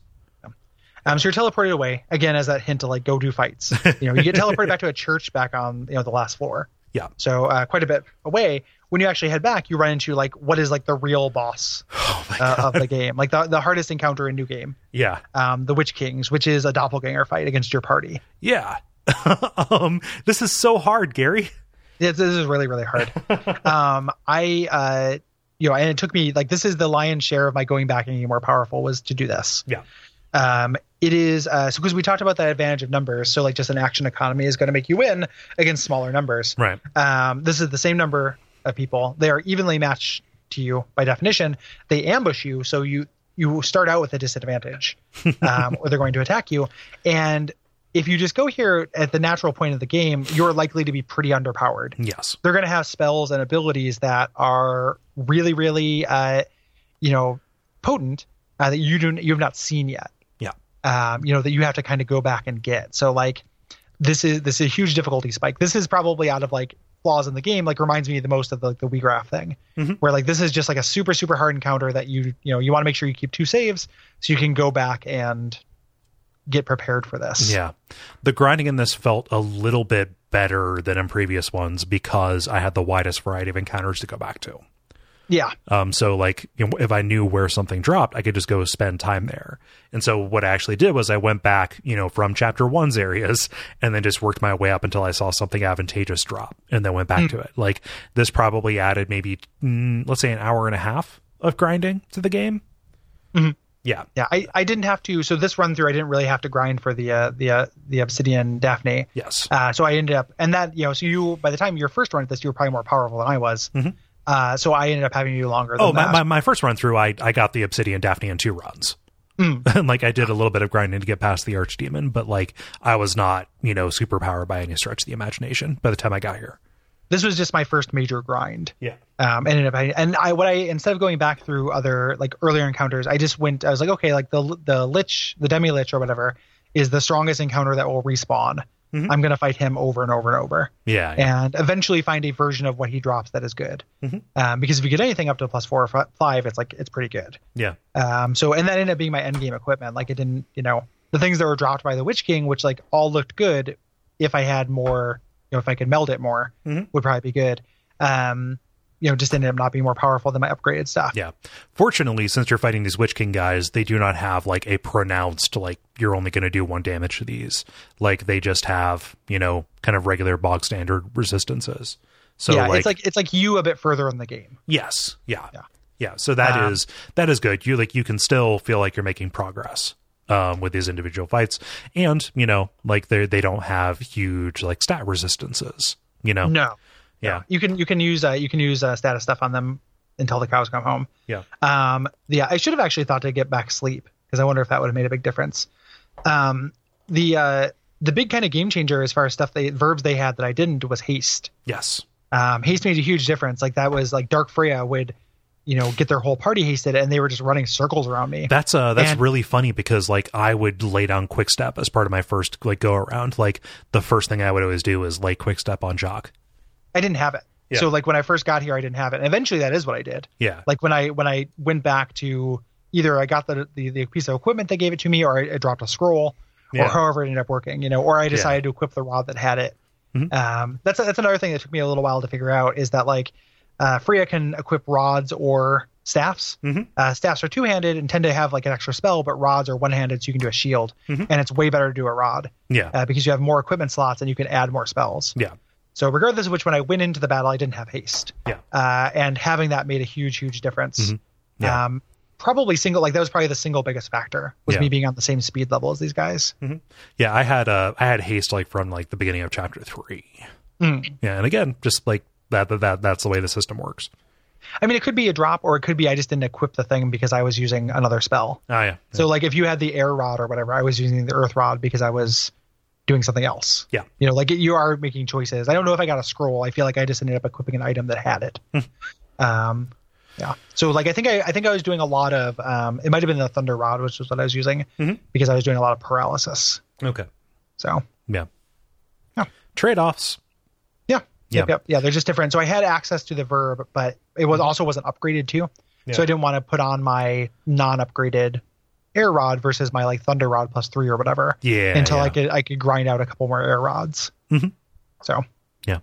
Um, so you're teleported away again as that hint to like go do fights. You know, you get teleported back to a church back on you know the last floor. Yeah, So uh, quite a bit away. When you actually head back, you run into like what is like the real boss Oh uh, of the game, like the the hardest encounter in New Game, yeah, um, the Witch Kings, which is a doppelganger fight against your party. yeah. um, this is so hard, Gary. This, this is really really hard. um, I uh, you know, and it took me like this is the lion's share of my going back and getting more powerful was to do this. Yeah, Um, it is uh, so because we talked about that advantage of numbers. So like just an action economy is going to make you win against smaller numbers. right. Um, this is the same number of people. They are evenly matched to you by definition. They ambush you, so you you start out with a disadvantage, um, or they're going to attack you. And if you just go here at the natural point of the game, you're likely to be pretty underpowered. Yes. They're going to have spells and abilities that are really, really, uh, you know, potent uh, that you do you have not seen yet Yeah. um, you know that you have to kind of go back and get. So like this is this is a huge difficulty spike. This is probably out of like flaws in the game. Like reminds me the most of the, like the Wiegraf thing, Mhm. where like this is just like a super super hard encounter that you you know you want to make sure you keep two saves so you can go back and get prepared for this. Yeah. The grinding in this felt a little bit better than in previous ones because I had the widest variety of encounters to go back to. yeah, Um, so like you know, if I knew where something dropped, I could just go spend time there. And so what I actually did was I went back, you know, from chapter one's areas and then just worked my way up until I saw something advantageous drop and then went back to it. Like this probably added maybe, mm, let's say an hour and a half of grinding to the game. Mhm. Yeah. yeah. I, I didn't have to. So this run through, I didn't really have to grind for the uh, the uh, the Obsidian Daphne. Yes. Uh, so I ended up, and that you know, so you by the time your first run at this, you were probably more powerful than I was. Uh, so I ended up having you longer. Than Oh, my, my, my first run through, I, I got the Obsidian Daphne in two runs. and like I did a little bit of grinding to get past the Archdemon, but like I was not, you know, super powered by any stretch of the imagination by the time I got here. This was just my first major grind. Yeah. Um, ended up, and I what I instead of going back through other like earlier encounters, I just went. I was like, okay, like the the lich, the demi lich or whatever, is the strongest encounter that will respawn. Mhm. I'm gonna fight him over and over and over, Yeah. yeah. and eventually find a version of what he drops that is good. Mhm. Um, because if you get anything up to plus four or fi- five, it's like it's pretty good. yeah. Um, so and that ended up being my end game equipment. Like it didn't, you know, the things that were dropped by the Witch King, which like all looked good. If I had more, know, if I could meld it more, Mhm. would probably be good. Um, you know, just ended up not being more powerful than my upgraded stuff. Yeah. Fortunately, since you're fighting these Witch King guys, they do not have like a pronounced like you're only going to do one damage to these. Like they just have, you know, kind of regular bog standard resistances. So yeah, like, it's like it's like you a bit further in the game. yes, yeah. Yeah. Yeah, so that is Um, that is good. You like you can still feel like you're making progress um with these individual fights and, you know, like they they don't have huge like stat resistances, you know. No, Yeah. you can you can use uh, you can use uh, status stuff on them until the cows come home. Yeah. Um, yeah, I should have actually thought to get back sleep because I wonder if that would have made a big difference. Um, the uh, the big kind of game changer as far as stuff they verbs they had that I didn't was haste. Yes. Um, haste made a huge difference. Like that was like Dark Frea would, you know, get their whole party hasted and they were just running circles around me. That's uh that's And- really funny because like I would lay down quick step as part of my first like go around. Like the first thing I would always do is lay quick step on Giauque. I didn't have it. Yeah. So like when I first got here, I didn't have it. And eventually, that is what I did. Yeah. Like when I when I went back to either I got the the, the piece of equipment they gave it to me, or I, I dropped a scroll, Yeah. or however it ended up working. You know, or I decided to equip the rod that had it. Mhm. Um, that's that's another thing that took me a little while to figure out is that like uh, Frea can equip rods or staffs. Mhm. Uh, staffs are two handed and tend to have like an extra spell, but rods are one handed, so you can do a shield, Mhm. and it's way better to do a rod Yeah. uh, because you have more equipment slots and you can add more spells. Yeah. So regardless of which, when I went into the battle, I didn't have haste. Yeah. Uh, and having that made a huge, huge difference. Mhm. Yeah. Um, probably single, like that was probably the single biggest factor was Yeah. me being on the same speed level as these guys. Yeah, I had uh I had haste like from like the beginning of chapter 3. Mm. Yeah, and again, just like that that, that that's the way the system works. I mean, it could be a drop, or it could be I just didn't equip the thing because I was using another spell. Oh yeah. So, like, if you had the air rod or whatever, I was using the earth rod because I was doing something else. Yeah. You know, like you are making choices. I don't know if I got a scroll. I feel like I just ended up equipping an item that had it. um, yeah. So, like, I think I, I think I was doing a lot of. Um, it might have been the thunder rod, which was what I was using Mhm. because I was doing a lot of paralysis. Okay. So, Yeah. Yeah. Trade-offs. yeah. Yeah. Yep, yep. Yeah. They're just different. So I had access to the verb, but it was also wasn't upgraded too. Yeah. So I didn't want to put on my non-upgraded air rod versus my like thunder rod plus three or whatever Yeah. until yeah. I could I could grind out a couple more air rods. Mhm. So Yeah.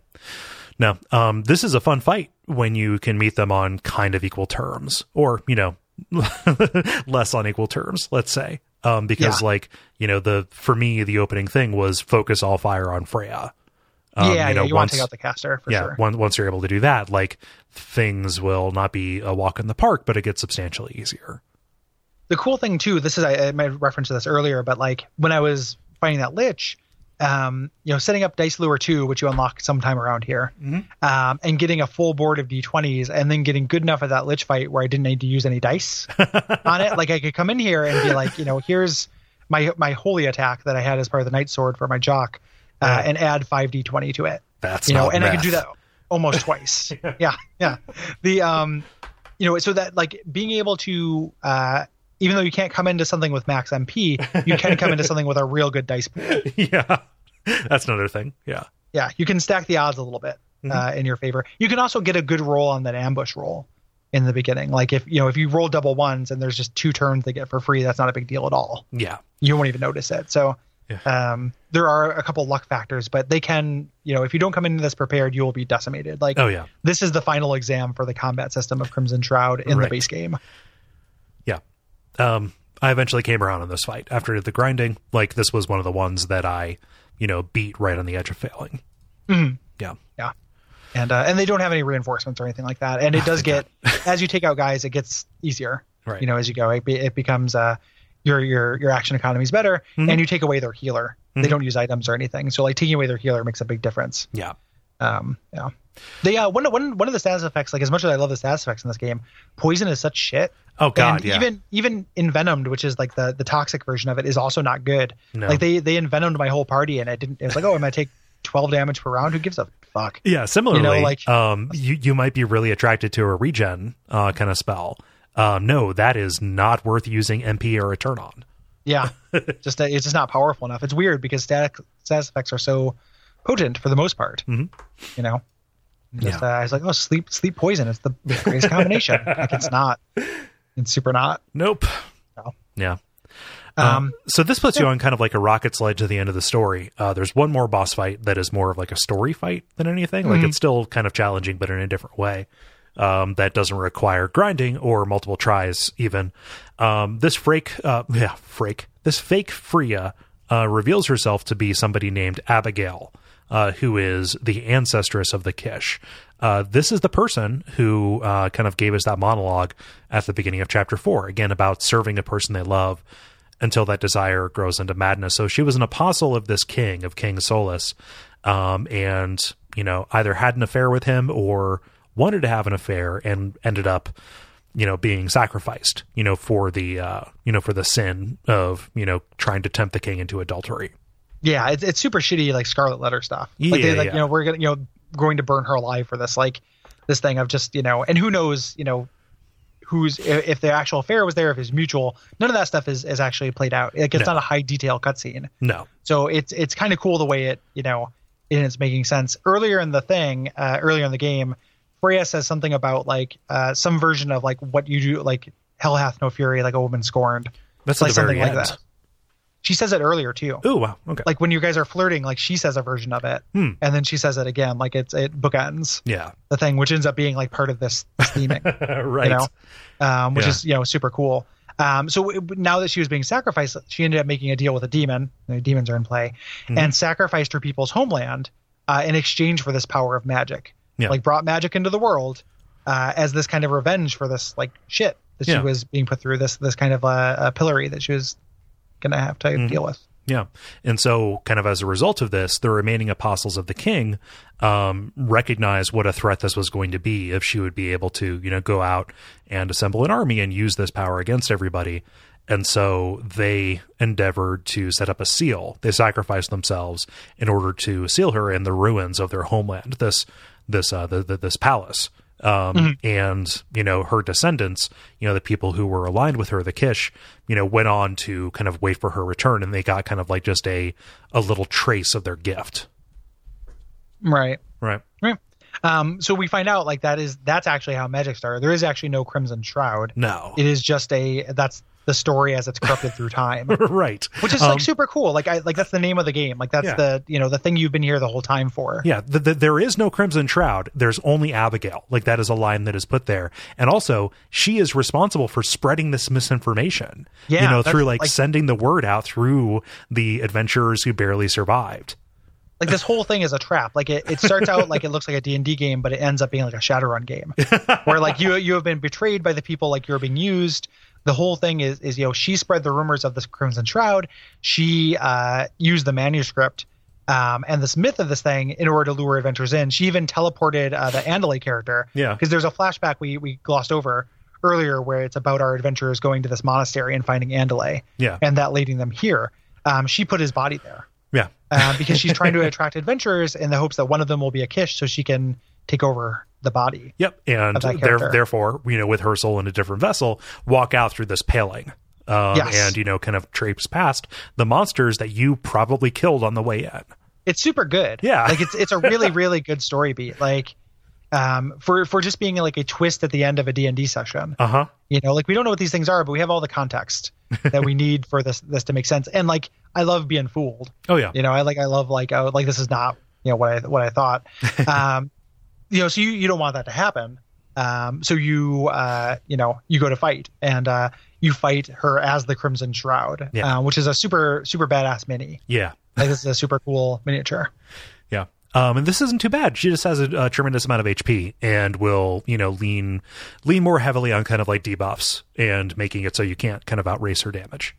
No, um, this is a fun fight when you can meet them on kind of equal terms, or you know, less on equal terms. Let's say, um, because Yeah. like you know, the for me the opening thing was focus all fire on Frea. Um, yeah, you know, yeah, you want once to take out the caster for yeah, sure. once once you're able to do that, like things will not be a walk in the park, but it gets substantially easier. the cool thing too, this is I, I might reference to this earlier, but like when I was fighting that lich, um, you know, setting up Dice Lure 2, which you unlock sometime around here, um, and getting a full board of D20s, and then getting good enough at that Lich fight where I didn't need to use any dice on it. Like I could come in here and be like, you know, here's my my holy attack that I had as part of the Night Sword for my Giauque, uh, and add five D20 to it. That's you know, not and I can do that almost twice. yeah, yeah. The um, you know, so that like being able to uh, even though you can't come into something with max MP, you can come into something with a real good dice pool. yeah, that's another thing. Yeah, Yeah, you can stack the odds a little bit uh, in your favor. You can also get a good roll on that ambush roll in the beginning. Like if you know if you roll double ones and there's just two turns they get for free, that's not a big deal at all. yeah, You won't even notice it. So Yeah. um, there are a couple luck factors, but they can you know if you don't come into this prepared, you will be decimated. Like oh yeah, this is the final exam for the combat system of Crimson Shroud in Right. the base game. yeah. Um, I eventually came around on this fight after the grinding. Like this was one of the ones that I, you know, beat right on the edge of failing. Mhm. Yeah, Yeah. And uh, and they don't have any reinforcements or anything like that. And it does get as you take out guys, it gets easier. Right. You know, as you go, it, be, it becomes uh your your your action economy is better, Mhm. and you take away their healer. Mhm. They don't use items or anything, so like taking away their healer makes a big difference. yeah, Um, yeah. They uh one one one of the status effects, like as much as I love the status effects in this game, poison is such shit. Oh God, and yeah. even even envenomed, which is like the the toxic version of it, is also not good. No. Like they they envenomed my whole party, and it didn't. It was like, oh, I'm gonna take 12 damage per round. Who gives a fuck? Yeah, similarly, you know, like- um, you you might be really attracted to a regen uh, kind of spell. Um, no, that is not worth using MP or a turn on. Yeah, just uh, it's just not powerful enough. It's weird because static status effects are so potent for the most part. Mhm. You know, just, Yeah. uh, I was like, oh, sleep sleep poison. It's the greatest combination. like it's not. It's super not. Nope. No. Yeah. Um, Um, so this puts you on kind of like a rocket sled to the end of the story. Uh, there's one more boss fight that is more of like a story fight than anything. Like Mhm. it's still kind of challenging, but in a different way. Um, that doesn't require grinding or multiple tries. Even um, this frake, uh, yeah, frake. This fake Frea uh, reveals herself to be somebody named Abigail, uh, who is the ancestress of the Qish. Uh, this is the person who uh, kind of gave us that monologue at the beginning of chapter four, again about serving a person they love until that desire grows into madness. So she was an apostle of this king, of King Solus, um, and you know either had an affair with him or wanted to have an affair and ended up, you know, being sacrificed, you know, for the uh, you know for the sin of you know trying to tempt the king into adultery. yeah, it's it's super shitty like Scarlet Letter stuff. like Yeah, they like yeah. you know we're gonna you know going to burn her alive for this like this thing of just you know and who knows you know who's if, the actual affair was there if it's mutual none of that stuff is is actually played out like it's No. not a high detail cutscene No, so it's it's kind of cool the way it you know and it's making sense earlier in the thing uh, earlier in the game Frea says something about like uh, some version of like what you do like hell hath no fury like a woman scorned that's like something like that She says it earlier too. Oh wow. Okay. Like when you guys are flirting, like she says a version of it, Hmm. and then she says it again. Like it's it bookends yeah. the thing, which ends up being like part of this, this theming. right. you know, um, which Yeah. is you know super cool. Um, so it, now that she was being sacrificed, she ended up making a deal with a demon. The demons are in play, Mhm. and sacrificed her people's homeland uh, in exchange for this power of magic. Yeah. Like brought magic into the world uh, as this kind of revenge for this like shit that Yeah. she was being put through. This this kind of uh, uh, pillory that she was gonna have to Mm-hmm. deal with. Yeah. And so, kind of as a result of this, the remaining apostles of the king um, recognized what a threat this was going to be if she would be able to, you know, go out and assemble an army and use this power against everybody. And so they endeavored to set up a seal. They sacrificed themselves in order to seal her in the ruins of their homeland, this this uh, the, the, this palace. Um, and you know her descendants, you know the people who were aligned with her, the Qish, you know, went on to kind of wait for her return, and they got kind of like just a a little trace of their gift, Right. right? Right. Um, so we find out like that is that's actually how magic started. There is actually no Crimson Shroud. No, It is just a that's the story as it's corrupted through time. right? which is Um, like super cool. Like I like that's the name of the game. Like that's Yeah. the you know the thing you've been here the whole time for. Yeah, the, the, there is no Crimson Shroud. There's only Abigail. Like that is a line that is put there, and also she is responsible for spreading this misinformation. Yeah, you know, through like, like- sending the word out through the adventurers who barely survived. Like this whole thing is a trap. Like it, it starts out like it looks like a D and D game, but it ends up being like a Shadowrun game, where like you you have been betrayed by the people like you're being used. The whole thing is is you know she spread the rumors of this Crimson Shroud. She uh, used the manuscript. Um, and this myth of this thing in order to lure adventurers in. She even teleported uh, the Andale character. Yeah. Because there's a flashback we, we glossed over earlier where it's about our adventurers going to this monastery and finding Andale. Yeah. and that leading them here. Um, she put his body there Yeah, uh, because she's trying to attract adventurers in the hopes that one of them will be a Qish, so she can take over the body. Yep, and there, therefore, you know, with her soul in a different vessel, walk out through this paling, um, Yes. and you know, kind of traipse past the monsters that you probably killed on the way in. It's super good. Yeah. like it's it's a really really good story beat. Like, um, for for just being like a twist at the end of a D and D session. Uh huh. You know, like we don't know what these things are, but we have all the context that we need for this this to make sense. And like, I love being fooled. Oh yeah. You know, I like I love like oh like this is not you know what I what I thought. um, you know, so you you don't want that to happen. Um, so you uh you know you go to fight and uh you fight her as the Crimson Shroud, Yeah. uh, which is a super super badass mini. Yeah. Like this is a super cool miniature. Yeah. Um, and this isn't too bad. She just has a, a tremendous amount of HP and will, you know, lean lean more heavily on kind of like debuffs and making it so you can't kind of outrace her damage.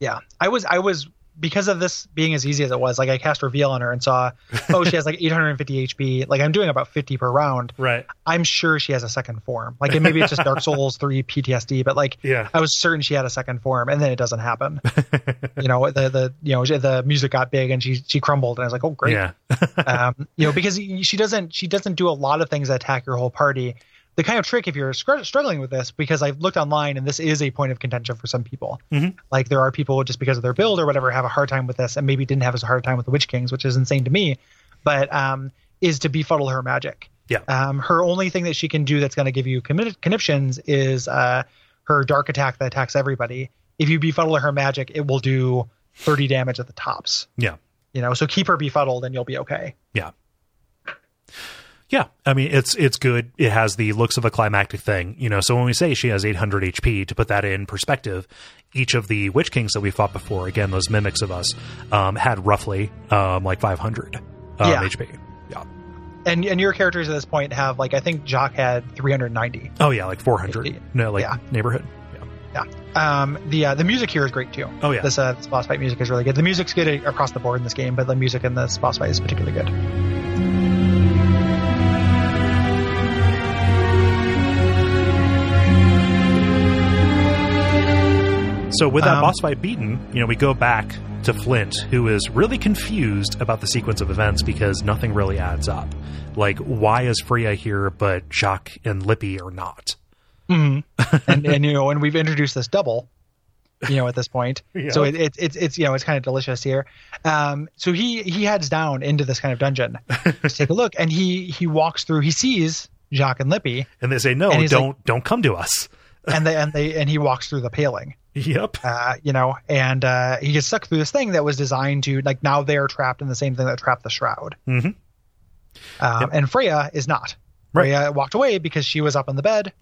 Yeah, I was I was because of this being as easy as it was. Like I cast reveal on her and saw, oh, she has like 850 HP. Like I'm doing about 50 per round. Right. I'm sure she has a second form. Like and maybe it's just Dark Souls 3 PTSD, but like Yeah. I was certain she had a second form, and then it doesn't happen. you know, the the you know the music got big and she she crumbled, and I was like, oh great. Yeah. um, you know, because she doesn't she doesn't do a lot of things that attack your whole party. The kind of trick if you're struggling with this, because I've looked online and this is a point of contention for some people. Mhm. Like there are people just because of their build or whatever have a hard time with this, and maybe didn't have as hard time with the Witch Kings, which is insane to me. But um, is to befuddle her magic. Yeah. Um, her only thing that she can do that's going to give you conniptions is uh, her dark attack that attacks everybody. If you befuddle her magic, it will do 30 damage at the tops. Yeah. You know, so keep her befuddled and you'll be okay. Yeah. Yeah, I mean it's it's good. It has the looks of a climactic thing, you know. So when we say she has 800 HP, to put that in perspective, each of the Witch Kings that we fought before, again those mimics of us, um, had roughly um, like 500 um, Yeah. HP. Yeah. And and your characters at this point have like I think Giauque had 390. Oh yeah, like 400. Yeah. No, like Yeah. neighborhood. Yeah. Um, the uh, the music here is great too. Oh yeah. This uh, this boss fight music is really good. The music's good across the board in this game, but the music in this boss fight is particularly good. So with that Um, boss fight beaten, you know, we go back to Flint, who is really confused about the sequence of events because nothing really adds up. Like, why is Frea here, but Giauque and Lippi are not? hmm and and you know, and we've introduced this double, you know, at this point. Yeah. So it, it, it's it's you know it's kind of delicious here. Um, so he he heads down into this kind of dungeon to take a look, and he he walks through. He sees Giauque and Lippi, And they say, no, don't don't come to us. And they and they and he walks through the paling. Yep. Uh, you know, and uh, he gets stuck through this thing that was designed to like now they are trapped in the same thing that trapped the shroud. Mhm. Um, Yep. And Frea is not. Right. Frea walked away because she was up in the bed,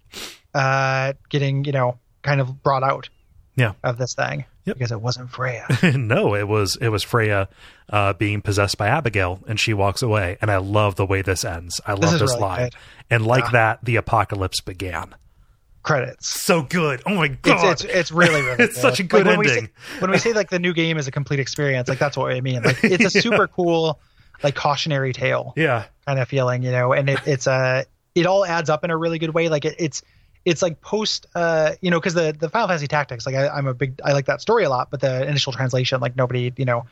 uh, getting you know kind of brought out. Yeah. Of this thing Yep. because it wasn't Frea. no, it was it was Frea uh, being possessed by Abigail, and she walks away. And I love the way this ends. I love is this really line. good. And like Yeah. that, the apocalypse began. Credits. So good. Oh my god. It's, it's it's really really It's such a good when We ending. say, when we say like the new game is a complete experience, like that's what I mean. Like it's a super cool like cautionary tale yeah. kind of feeling, you know, and it, it's a it all adds up in a really good way. Like it, it's it's like post uh you know because the the Final Fantasy Tactics like I, I'm a big I like that story a lot, but the initial translation like nobody you know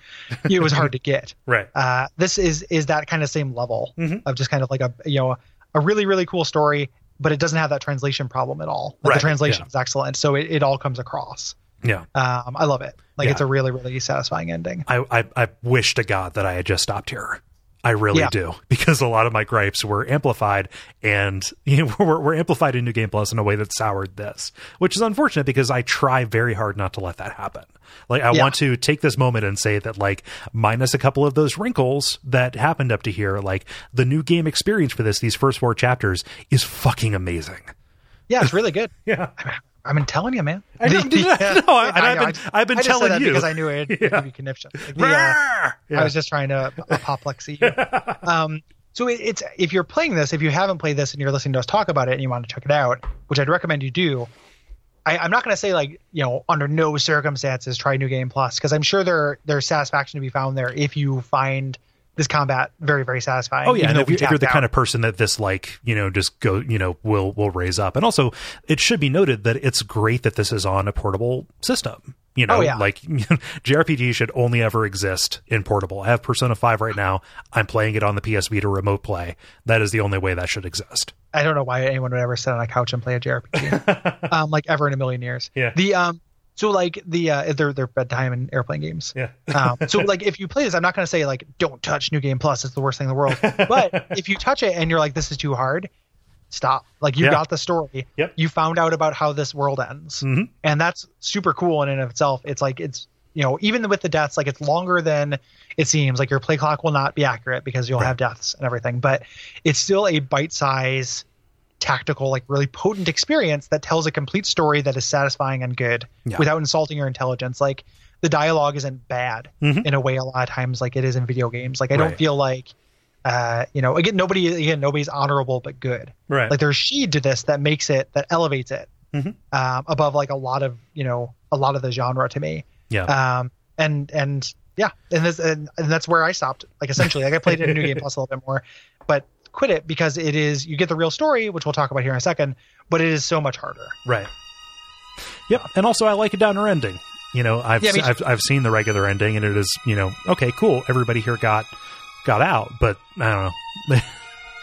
it was hard to get. Right. Uh, this is is that kind of same level Mhm. of just kind of like a you know a really really cool story, but it doesn't have that translation problem at all. Like Right, The translation yeah. is excellent, so it, it all comes across. Yeah. Um, I love it. Like Yeah. it's a really really satisfying ending. I, I I wish to God that I had just stopped here. I really Yeah. do because a lot of my gripes were amplified and you know, were, were amplified in New Game Plus in a way that soured this, which is unfortunate because I try very hard not to let that happen. Like I Yeah. want to take this moment and say that like minus a couple of those wrinkles that happened up to here, like the new game experience for this, these first four chapters is fucking amazing. Yeah, it's really good. Yeah. I've been telling you, man. I know, The- I know, I- and I've been- just- I've been I telling you. because I knew it would Yeah. Like, the, uh, Yeah. I was just trying to apoplexy you. um, so it, it's if you're playing this, if you haven't played this and you're listening to us talk about it and you want to check it out, which I'd recommend you do. I, I'm not going to say like you know under no circumstances try New Game Plus because I'm sure there there's satisfaction to be found there if you find this combat very very satisfying. Oh yeah, and if, you- if you're the kind of person that this like you know just go you know will will raise up, and also it should be noted that it's great that this is on a portable system. You know, Oh, yeah. like JRPG should only ever exist in portable. I have Persona Five right now. I'm playing it on the PS Vita remote play. That is the only way that should exist. I don't know why anyone would ever sit on a couch and play a JRPG, um, like ever in a million years. Yeah. The um, so like the uh, they're they're bedtime and airplane games. Yeah, Um, so like if you play this, I'm not going to say like don't touch New Game Plus. It's the worst thing in the world. But if you touch it and you're like this is too hard, stop. Like you Yeah. got the story. Yep. You found out about how this world ends, Mhm. and that's super cool in and of itself. It's like it's you know even with the deaths, like it's longer than it seems. Like your play clock will not be accurate because you'll Right. have deaths and everything, but it's still a bite size tactical like really potent experience that tells a complete story that is satisfying and good Yeah. without insulting your intelligence like the dialogue isn't bad Mhm. in a way a lot of times like it is in video games like i Right. don't feel like uh you know again nobody again nobody's honorable but good right. like there's sheen to this that makes it that elevates it Mhm. um above like a lot of you know a lot of the genre to me yeah, um and and yeah and this and, and that's where i stopped like essentially like i played it in new game plus a little bit more but quit it because it is you get the real story which we'll talk about here in a second but it is so much harder right. Yep, uh, and also I like a downer ending. You know, I've Yeah, I've I've seen the regular ending, and it is you know okay, cool. Everybody here got got out, but I don't know.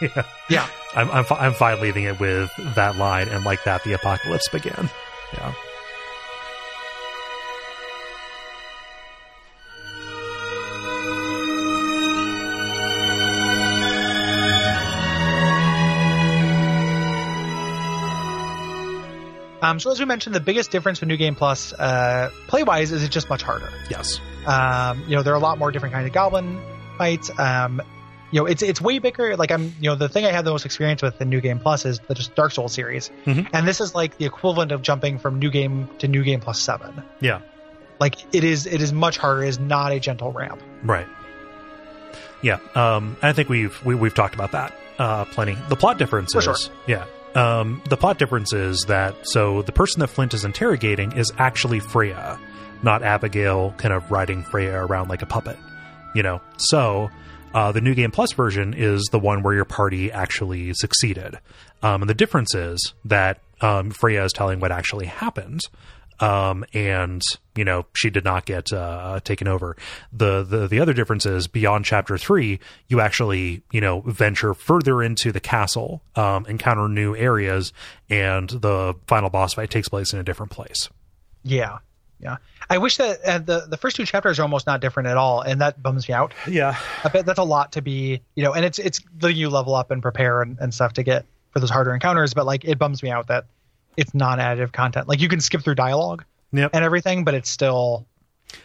yeah. yeah I'm I'm, I'm fine leaving it with that line and like that the apocalypse began. Yeah. Um so as we mentioned the biggest difference with new game plus uh play wise is it's just much harder Yes. um you know there are a lot more different kinds of goblin fights um you know it's it's way bigger like i'm you know the thing i have the most experience with in new game plus is the just dark souls series Mhm. and this is like the equivalent of jumping from new game to new game plus seven Yeah. like it is it is much harder it is not a gentle ramp Right. Yeah. Um, I think we've we, we've talked about that uh, plenty. The plot differences. Sure. yeah. Um, the plot difference is that so the person that Flint is interrogating is actually Frea, not Abigail, kind of riding Frea around like a puppet. You know. So uh, the new game plus version is the one where your party actually succeeded, um, and the difference is that um, Frea is telling what actually happened um, and you know she did not get uh, taken over. The, the the other difference is beyond chapter three, you actually you know venture further into the castle, um, encounter new areas, and the final boss fight takes place in a different place. yeah yeah i wish that uh, the the first two chapters are almost not different at all and that bums me out Yeah, I bet that's a lot to be, you know, and it's it's letting you level up and prepare and, and stuff to get for those harder encounters. But like, it bums me out that it's non-additive content. Like you can skip through dialogue Yep. and everything, but it's still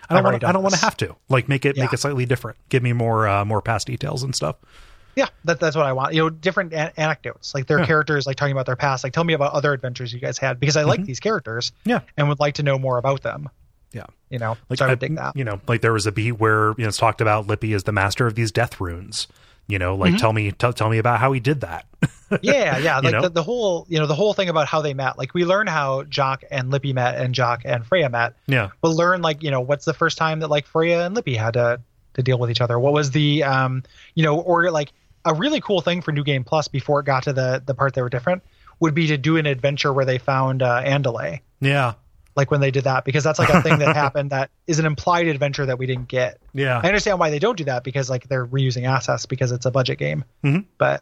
I don't want. I don't want to have to like make it make it slightly different. Give me more uh, more past details and stuff. yeah, that, that's what I want. You know, different an- anecdotes, like their Yeah. characters, like talking about their past. Like, tell me about other adventures you guys had because I like these characters Mm-hmm. Yeah. and would like to know more about them. Yeah. You know, Like so I would I- dig that. You know, like there was a beat where you know it's talked about Lippi as the master of these death runes. You know, like tell me tell, tell me about how he did that. yeah, yeah. Like know? the, the whole, you know, the whole thing about how they met. Like we learn how Giauque and Lippi met and Giauque and Frea met, yeah. but learn like, you know, what's the first time that like Frea and Lippi had to to deal with each other? What was the um, you know, or like a really cool thing for New Game Plus before it got to the the part that were different would be to do an adventure where they found uh Andalay. Yeah. Like when they did that, because that's like a thing that happened that is an implied adventure that we didn't get. Yeah. I understand why they don't do that because like they're reusing assets because it's a budget game. Mhm. But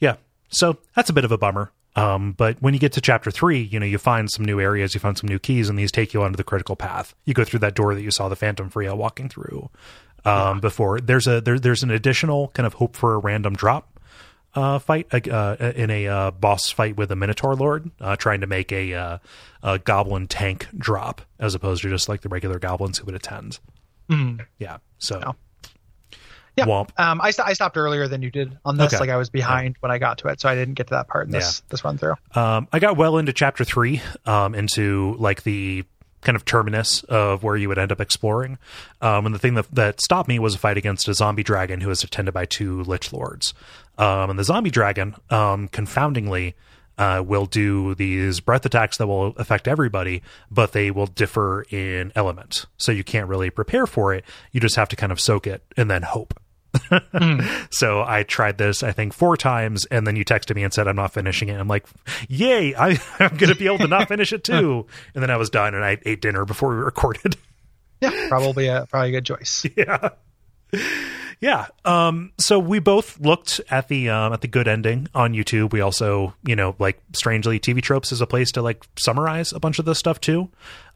Yeah. So that's a bit of a bummer. Um, but when you get to chapter three, you know, you find some new areas, you find some new keys, and these take you onto the critical path. You go through that door that you saw the Phantom Frea walking through um, before. There's a there, there's an additional kind of hope for a random drop uh, fight uh, in a uh, boss fight with a Minotaur Lord, uh, trying to make a, uh, a goblin tank drop as opposed to just like the regular goblins who would attend. Yeah. So. Yeah. Yeah. Womp. Um, I, st- I stopped earlier than you did on this. Okay. Like I was behind when I got to it, so I didn't get to that part in this this run through. Um, I got well into chapter three, um, into like the kind of terminus of where you would end up exploring. Um, and the thing that, that stopped me was a fight against a zombie dragon who was attended by two lich lords. Um, and the zombie dragon, um, confoundingly, uh, will do these breath attacks that will affect everybody, but they will differ in element. So you can't really prepare for it. You just have to kind of soak it and then hope. So I tried this, I think, four times, and then you texted me and said I'm not finishing it. I'm like, yay! I, I'm going to be able to not finish it too. And then I was done, and I ate dinner before we recorded. Yeah, probably a probably a good choice. yeah, yeah. Um, so we both looked at the um, at the good ending on YouTube. We also, you know, like strangely, TV tropes is a place to like summarize a bunch of this stuff too.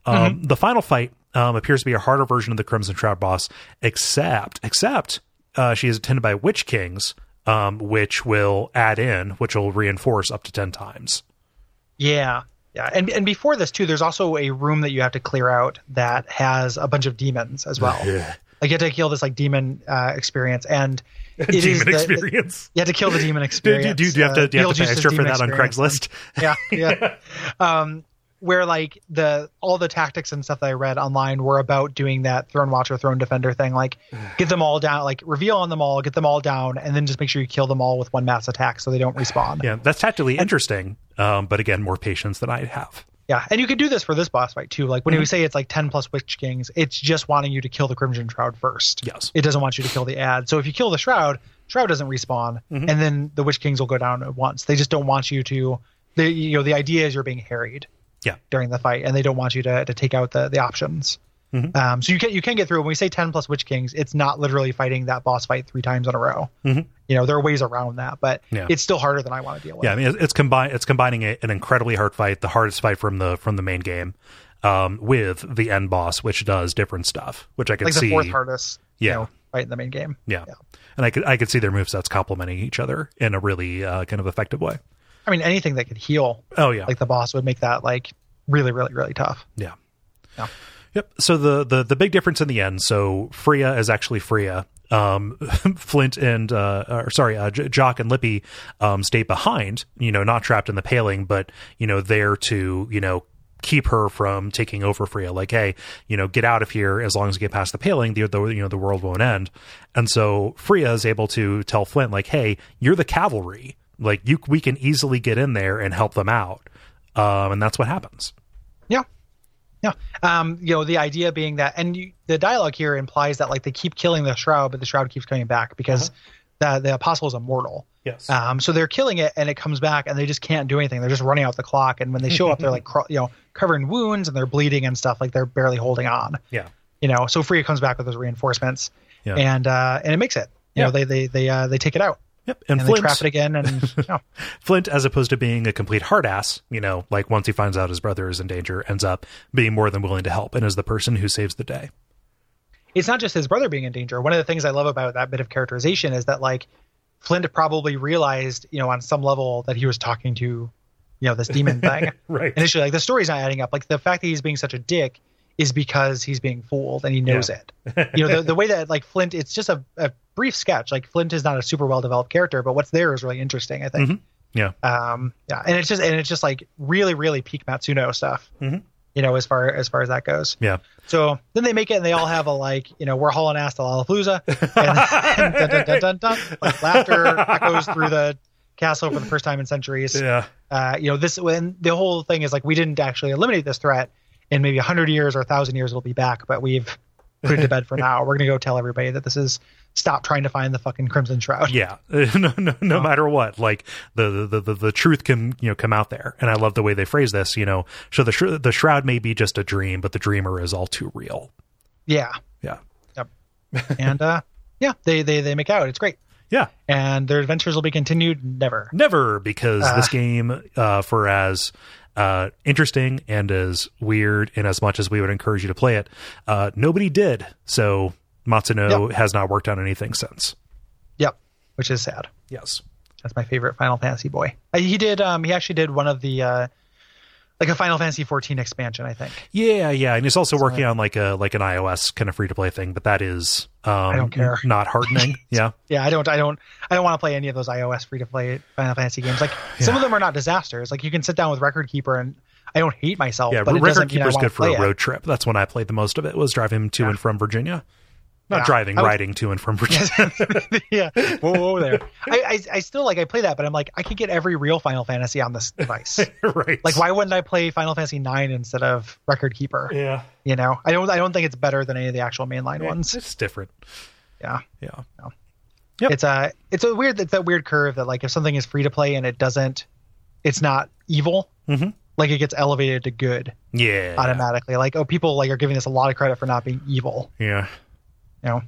Um, The final fight um, appears to be a harder version of the Crimson Shroud boss, except except uh, she is attended by Witch Kings, um, which will add in, which will reinforce up to ten times. Yeah, yeah. And and before this too, there's also a room that you have to clear out that has a bunch of demons as well. Yeah. Like you have to kill this like demon uh, experience, and it is Demon the- experience. you have to kill the demon Do, experience. do, do, do you have to, uh, do you have to pay extra for that on. Craigslist? yeah yeah um where like the all the tactics and stuff that i read online were about doing that throne watcher throne defender thing like get them all down like reveal on them all get them all down and then just make sure you kill them all with one mass attack so they don't respawn Yeah, that's tactically interesting, um, but again, more patience than I have. yeah and you could do this for this boss fight too like when Mm-hmm. we say it's like 10 plus witch kings it's just wanting you to kill the crimson shroud first Yes. it doesn't want you to kill the ad so if you kill the shroud shroud doesn't respawn Mm-hmm. and then the witch kings will go down at once they just don't want you to the you know the idea is you're being harried Yeah. during the fight, and they don't want you to, to take out the, the options. Mm-hmm. Um, so you can you can get through. When we say ten plus Witch Kings, it's not literally fighting that boss fight three times in a row. Mhm. You know there are ways around that, but Yeah. it's still harder than I want to deal with. Yeah, I mean, it's- combine it's combining a, an incredibly hard fight, the hardest fight from the from the main game, um, with the end boss, which does different stuff, which I can like the see. fourth hardest. Yeah. You know, fight in the main game. yeah. Yeah. and I could I could see their movesets complementing each other in a really uh, kind of effective way. I mean anything that could heal Oh yeah, like the boss would make that like really really really tough. yeah. Yeah. Yep. So the, the the big difference in the end. So Frea is actually Frea. Um, Flint and uh, or sorry, uh, J- Giauque and Lippi um, stay behind. You know, not trapped in the paling, but you know, there to you know keep her from taking over Frea. Like, hey, you know, get out of here. As long as you get past the paling, the, the you know the world won't end. And so Frea is able to tell Flint, like, hey, you're the cavalry. Like, you we can easily get in there and help them out. Um, and that's what happens. Yeah. Yeah. Um, you know, the idea being that, and you, the dialogue here implies that like they keep killing the shroud, but the shroud keeps coming back because the the apostle is immortal. Yes. Um, so they're killing it, and it comes back, and they just can't do anything. They're just running out the clock, and when they show up, they're like, cro- you know, covered in wounds, and they're bleeding and stuff. Like they're barely holding on. yeah. You know, so Frea comes back with those reinforcements, Yeah. and uh, and it makes it. You Yeah. know, they they they uh, they take it out, Yep. And, and Flint, they trap it again, and know, Flint, as opposed to being a complete hard ass, you know, like once he finds out his brother is in danger, ends up being more than willing to help and is the person who saves the day. it's not just his brother being in danger. One of the things I love about that bit of characterization is that like Flint probably realized, you know, on some level that he was talking to you know this demon thing. right. Initially, like the story's not adding up. Like the fact that he's being such a dick is because he's being fooled and he knows Yeah. it. You know, the, the way that like Flint, it's just a, a brief sketch. Like Flint is not a super well developed character, but what's there is really interesting. I think. Mhm. Yeah. Um. Yeah, and it's just and it's just like really really peak Matsuno stuff. Mhm. You know, as far as far as that goes. Yeah. So then they make it, and they all have a like, you know, we're hauling ass to Lollapalooza, and dun, dun, dun, dun, dun, like laughter echoes through the castle for the first time in centuries. Yeah. Uh, you know, this when the whole thing is like we didn't actually eliminate this threat. In maybe hundred years or thousand years, it'll be back, but we've put it to bed for now. We're gonna go tell everybody that this is stop trying to find the fucking Crimson Shroud. Yeah. no, no, no Oh. matter what, like the, the, the, the truth can, you know, come out there. And I love the way they phrase this, you know, so the, sh- the shroud may be just a dream, but the dreamer is all too real. Yeah, Yeah. yep and uh, yeah, they they they make out. It's great, Yeah. and their adventures will be continued. Never. Never, because Uh. this game, uh, for as uh, interesting and as weird and as much as we would encourage you to play it, uh, nobody did. So Matsuno has not worked on anything since. Yep, which is sad. Yes. That's my favorite Final Fantasy boy. Uh, He did. Um, he actually did one of the uh, like a Final Fantasy 14 expansion, I think. Yeah, yeah, and he's also working on like a like an iOS kind of free to play thing, but that is um, don't care. not hardening. yeah, Yeah, I don't. I don't. I don't want to play any of those iOS free to play Final Fantasy games. Like some of them are not disasters. Like you can sit down with Record Keeper, and I don't hate myself. yeah. but Record I Keeper's good for a it. road trip. That's when I played the most of it. Was driving to and from Virginia. Not Yeah. driving, was- riding to and from Virginia. yeah, whoa, whoa there. I, I I still like I play that, but I'm like I could get every real Final Fantasy on this device. right. like why wouldn't I play Final Fantasy 9 instead of Record Keeper? Yeah. You know, I don't. I don't think it's better than any of the actual mainline ones. It's different. Yeah. Yeah. No. Yep. it's a it's a weird it's that weird curve that like if something is free to play and it doesn't it's not evil Mhm. like it gets elevated to good Yeah. automatically like oh people like are giving this a lot of credit for not being evil Yeah. You know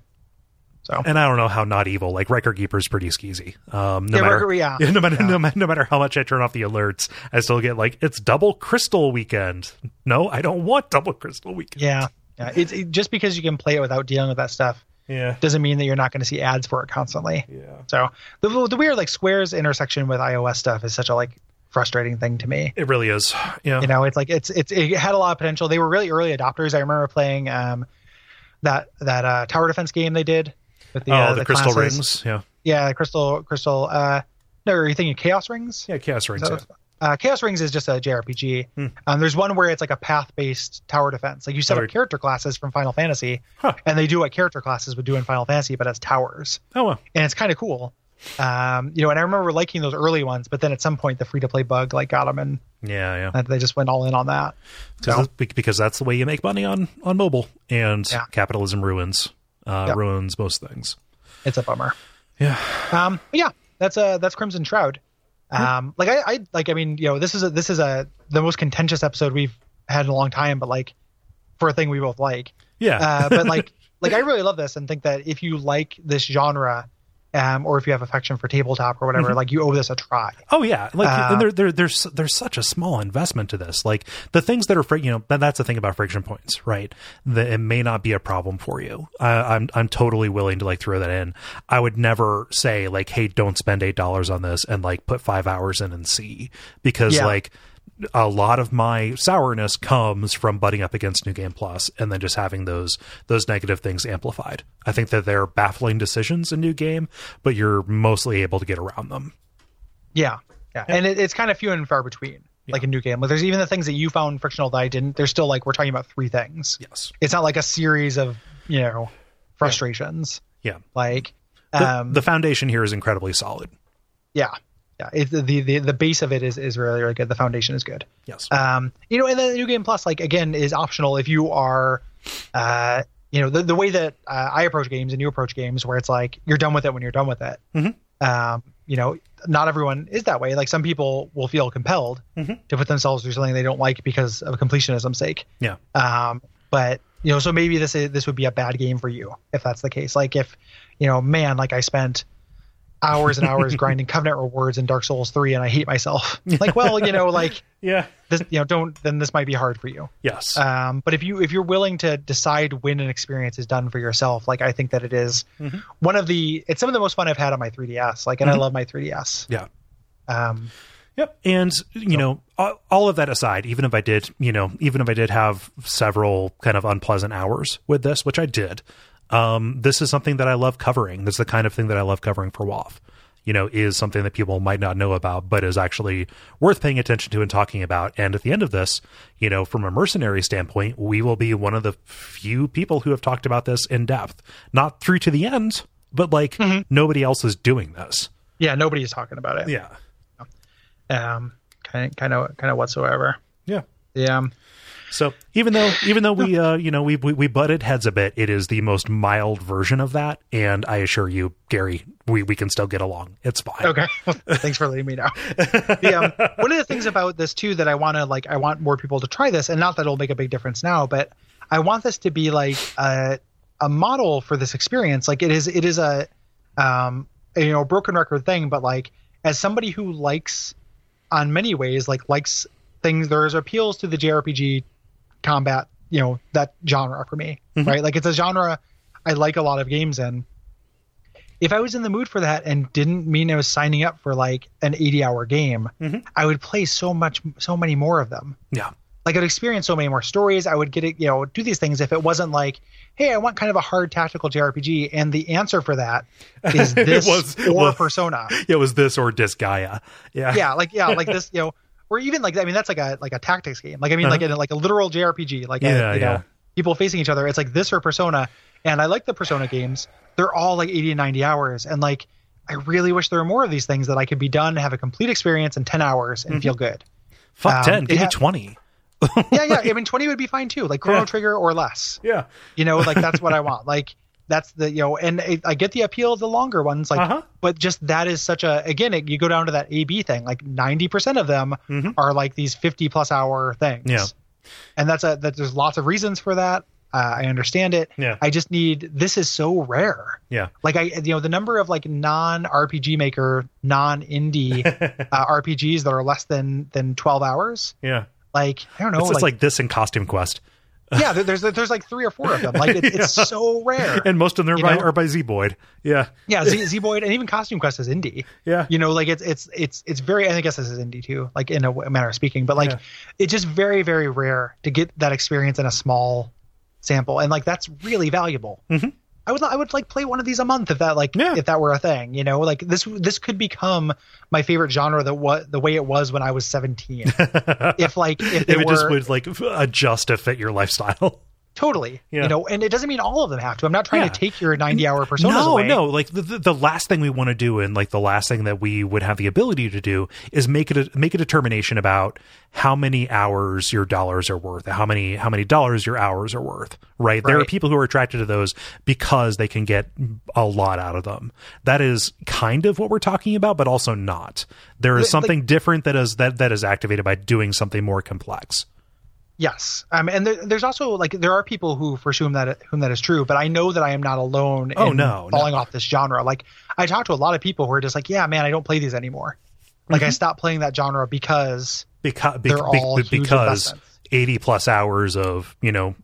so And I don't know how not evil. Like Record Keeper's pretty skeezy. Um, no Yeah, matter Record- yeah. no matter Yeah. no, no matter how much I turn off the alerts, I still get like it's double crystal weekend. No, I don't want double crystal weekend. yeah yeah it's it, just because you can play it without dealing with that stuff Yeah. doesn't mean that you're not going to see ads for it constantly Yeah. so the, the weird like squares intersection with ios stuff is such a like frustrating thing to me It really is. Yeah. you know it's like it's it's it had a lot of potential they were really early adopters i remember playing um that that uh tower defense game they did with the oh, uh, the, crystal classes. rings. Yeah. yeah crystal crystal uh no are you thinking chaos rings Yeah. Chaos rings. That Yeah. uh, Chaos Rings is just a JRPG. Hmm. Um, there's one where it's like a path-based tower defense. Like you set Oh, up character classes from Final Fantasy, Huh. and they do what character classes would do in Final Fantasy, but as towers, Oh well. and it's kind of cool. Um, you know, and I remember liking those early ones, but then at some point the free-to-play bug like got them, and Yeah. Yeah. they just went all in on that. Because So- that's- because that's the way you make money on on mobile, and Yeah. capitalism ruins uh, Yep. ruins most things. It's a bummer. Yeah. Um, yeah, that's uh that's Crimson Shroud. Um, like I, I like I mean, you know, this is a this is a the most contentious episode we've had in a long time, but like for a thing we both like. Yeah. Uh, but like like I really love this and think that if you like this genre, um, or if you have affection for tabletop or whatever, Mm-hmm. like you owe this a try. Oh yeah, like Uh, there, there, there's there's such a small investment to this. Like the things that are, fri- you know, that's the thing about friction points, right? That it may not be a problem for you. I, I'm I'm totally willing to like throw that in. I would never say like, hey, don't spend eight dollars on this and like put five hours in and see because Yeah. like a lot of my sourness comes from butting up against New Game Plus and then just having those those negative things amplified. I think that they're baffling decisions in New Game, but you're mostly able to get around them. Yeah, yeah, and it, it's kind of few and far between. Like a new game, like there's even the things that you found frictional that I didn't. There's still like we're talking about three things. Yes. It's not like a series of you know frustrations. Yeah. Like, the, um, the foundation here is incredibly solid. yeah, yeah. It, the, the the base of it is is really really good. The foundation is good. Yes. Um, you know, and then the new game plus, like again, is optional if you are, uh, you know, the the way that uh, I approach games and you approach games, where it's like you're done with it when you're done with it. Mhm. Um, you know, not everyone is that way. Like some people will feel compelled Mhm. to put themselves through something they don't like because of completionism's sake. yeah. Um, but you know, so maybe this is, this would be a bad game for you if that's the case. Like if, you know, man, like I spent hours and hours grinding Covenant rewards in Dark Souls three, and I hate myself. Like, well, you know, like Yeah. this, you know, don't then this might be hard for you. Yes. Um, but if you if you're willing to decide when an experience is done for yourself, like I think that it is one of the it's some of the most fun I've had on my 3ds. Like, and I love my 3ds. yeah. Um, Yep. And you know, all of that aside, even if I did, you know, even if I did have several kind of unpleasant hours with this, which I did, um, this is something that I love covering. This is the kind of thing that I love covering for WAF. You know, is something that people might not know about, but is actually worth paying attention to and talking about. And at the end of this, you know, from a mercenary standpoint, we will be one of the few people who have talked about this in depth, not through to the end, but like nobody else is doing this. Yeah, nobody is talking about it. Yeah. Um, kind of, kind of, kind of whatsoever. Yeah. Yeah. So even though even though we uh you know we, we we butted heads a bit, it is the most mild version of that, and I assure you, Gary, we we can still get along. It's fine. Okay. Thanks for letting me know. The, um, one of the things about this too that I want to like, I want more people to try this, and not that it'll make a big difference now, but I want this to be like a a model for this experience. Like it is, it is a um, a, you know broken record thing, but like as somebody who likes on many ways like likes things, there's appeals to the JRPG combat, you know that genre for me, mm-hmm. right? Like it's a genre I like a lot of games in if I was in the mood for that and didn't mean I was signing up for like an 80 hour game, mm-hmm. I would play so much, so many more of them. Yeah. Like I'd experience so many more stories. I would get it, you know, do these things if it wasn't like, hey, I want kind of a hard tactical JRPG, and the answer for that is this was- or well- Persona. It was this or Disgaea. Yeah. Yeah, like yeah, like this, you know, or even like I mean that's like a like a tactics game. Like I mean like in like a literal JRPG, like Yeah, a, you yeah. know, people facing each other. It's like this or Persona, and I like the Persona games. They're all like 80 and 90 hours, and like I really wish there were more of these things that I could be done, have a complete experience in 10 hours, and feel good. Fuck Um, ten. it Give me twenty. Yeah, yeah. I mean 20 would be fine too, like Chrono Yeah. Trigger or less. Yeah. You know, like that's what I want. Like that's the you know, and it, I get the appeal of the longer ones, like, Uh-huh. but just that is such a again, it, you go down to that AB thing, like ninety percent of them are like these fifty plus hour things. Mm-hmm. Yeah. and that's a that there's lots of reasons for that. Uh, I understand it. Yeah. I just need this is so rare. Yeah. Like I, you know, the number of like non RPG maker, non indie uh, RPGs that are less than than twelve hours. Yeah. Like I don't know, It's like, like this in Costume Quest, yeah, there's there's like three or four of them. Like it, it's so rare. and most of them are by, are by Zeboyd. Yeah. Yeah, Z, Zeboyd and even Costume Quest is indie. Yeah. You know, like it's it's it's it's very. I guess this is indie too, like in a manner of speaking. But like, Yeah. it's just very very rare to get that experience in a small sample, and like that's really valuable. Mhm. I would I would like play one of these a month if that like Yeah. if that were a thing. You know, like this this could become my favorite genre that what the way it was when I was seventeen. if like if If it were just would like adjust to fit your lifestyle. Totally, Yeah. you know, and it doesn't mean all of them have to. I'm not trying Yeah. to take your ninety hour personas no, away. no. Like the, the last thing we want to do, and like the last thing that we would have the ability to do, is make it a, make a determination about how many hours your dollars are worth, how many how many dollars your hours are worth. Right? There are people who are attracted to those because they can get a lot out of them. That is kind of what we're talking about, but also not. There is Like- something different that is that that is activated by doing something more complex. Yes, um, and there, there's also like there are people who for whom that whom that is true, but I know that I am not alone. Oh, in no, falling off this genre. Like I talk to a lot of people who are just like, yeah, man, I don't play these anymore. Like Mm-hmm. I stopped playing that genre because Because They're all huge because investments. 80 plus hours of, you know,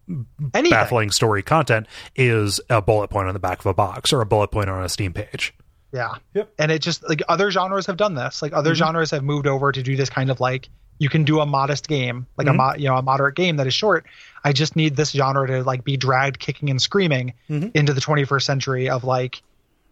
anything. baffling story content is a bullet point on the back of a box or a bullet point on a Steam page. Yeah. Yep. And it just like other genres have done this. Like other genres have moved over to do this kind of like you can do a modest game, like a mo- you know a moderate game that is short. I just need this genre to like be dragged kicking and screaming into the 21st century of like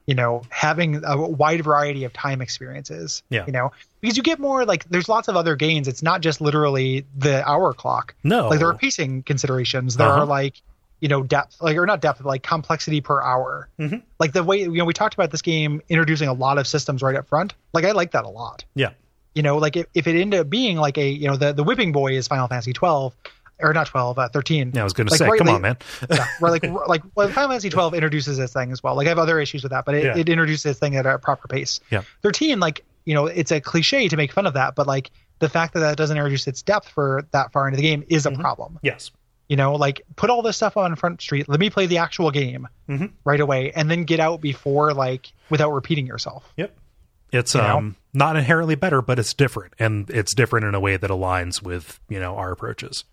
you know having a wide variety of time experiences. Yeah. You know because you get more like there's lots of other gains. It's not just literally the hour clock. No. Like there are pacing considerations. There Uh-huh. are like you know depth like or not depth but like complexity per hour Mm-hmm. like the way you know we talked about this game introducing a lot of systems right up front like i like that a lot Yeah. You know like if, if it ended up being like a you know the the whipping boy is final fantasy 12 or not 12 uh, 13 Yeah, I was going to Like, say, right, come like- on, man. yeah, right, like like well, Final Fantasy 12 introduces this thing as well. Like I have other issues with that, but it, Yeah. it introduces this thing at a proper pace. Yeah. 13, like you know, it's a cliche to make fun of that, but like the fact that that doesn't introduce its depth for that far into the game is a Mm-hmm. problem. yes. You know, like put all this stuff on Front Street. Let me play the actual game Mhm. right away, and then get out before like without repeating yourself. Yep. It's You know? Not inherently better, but it's different, and it's different in a way that aligns with you know our approaches.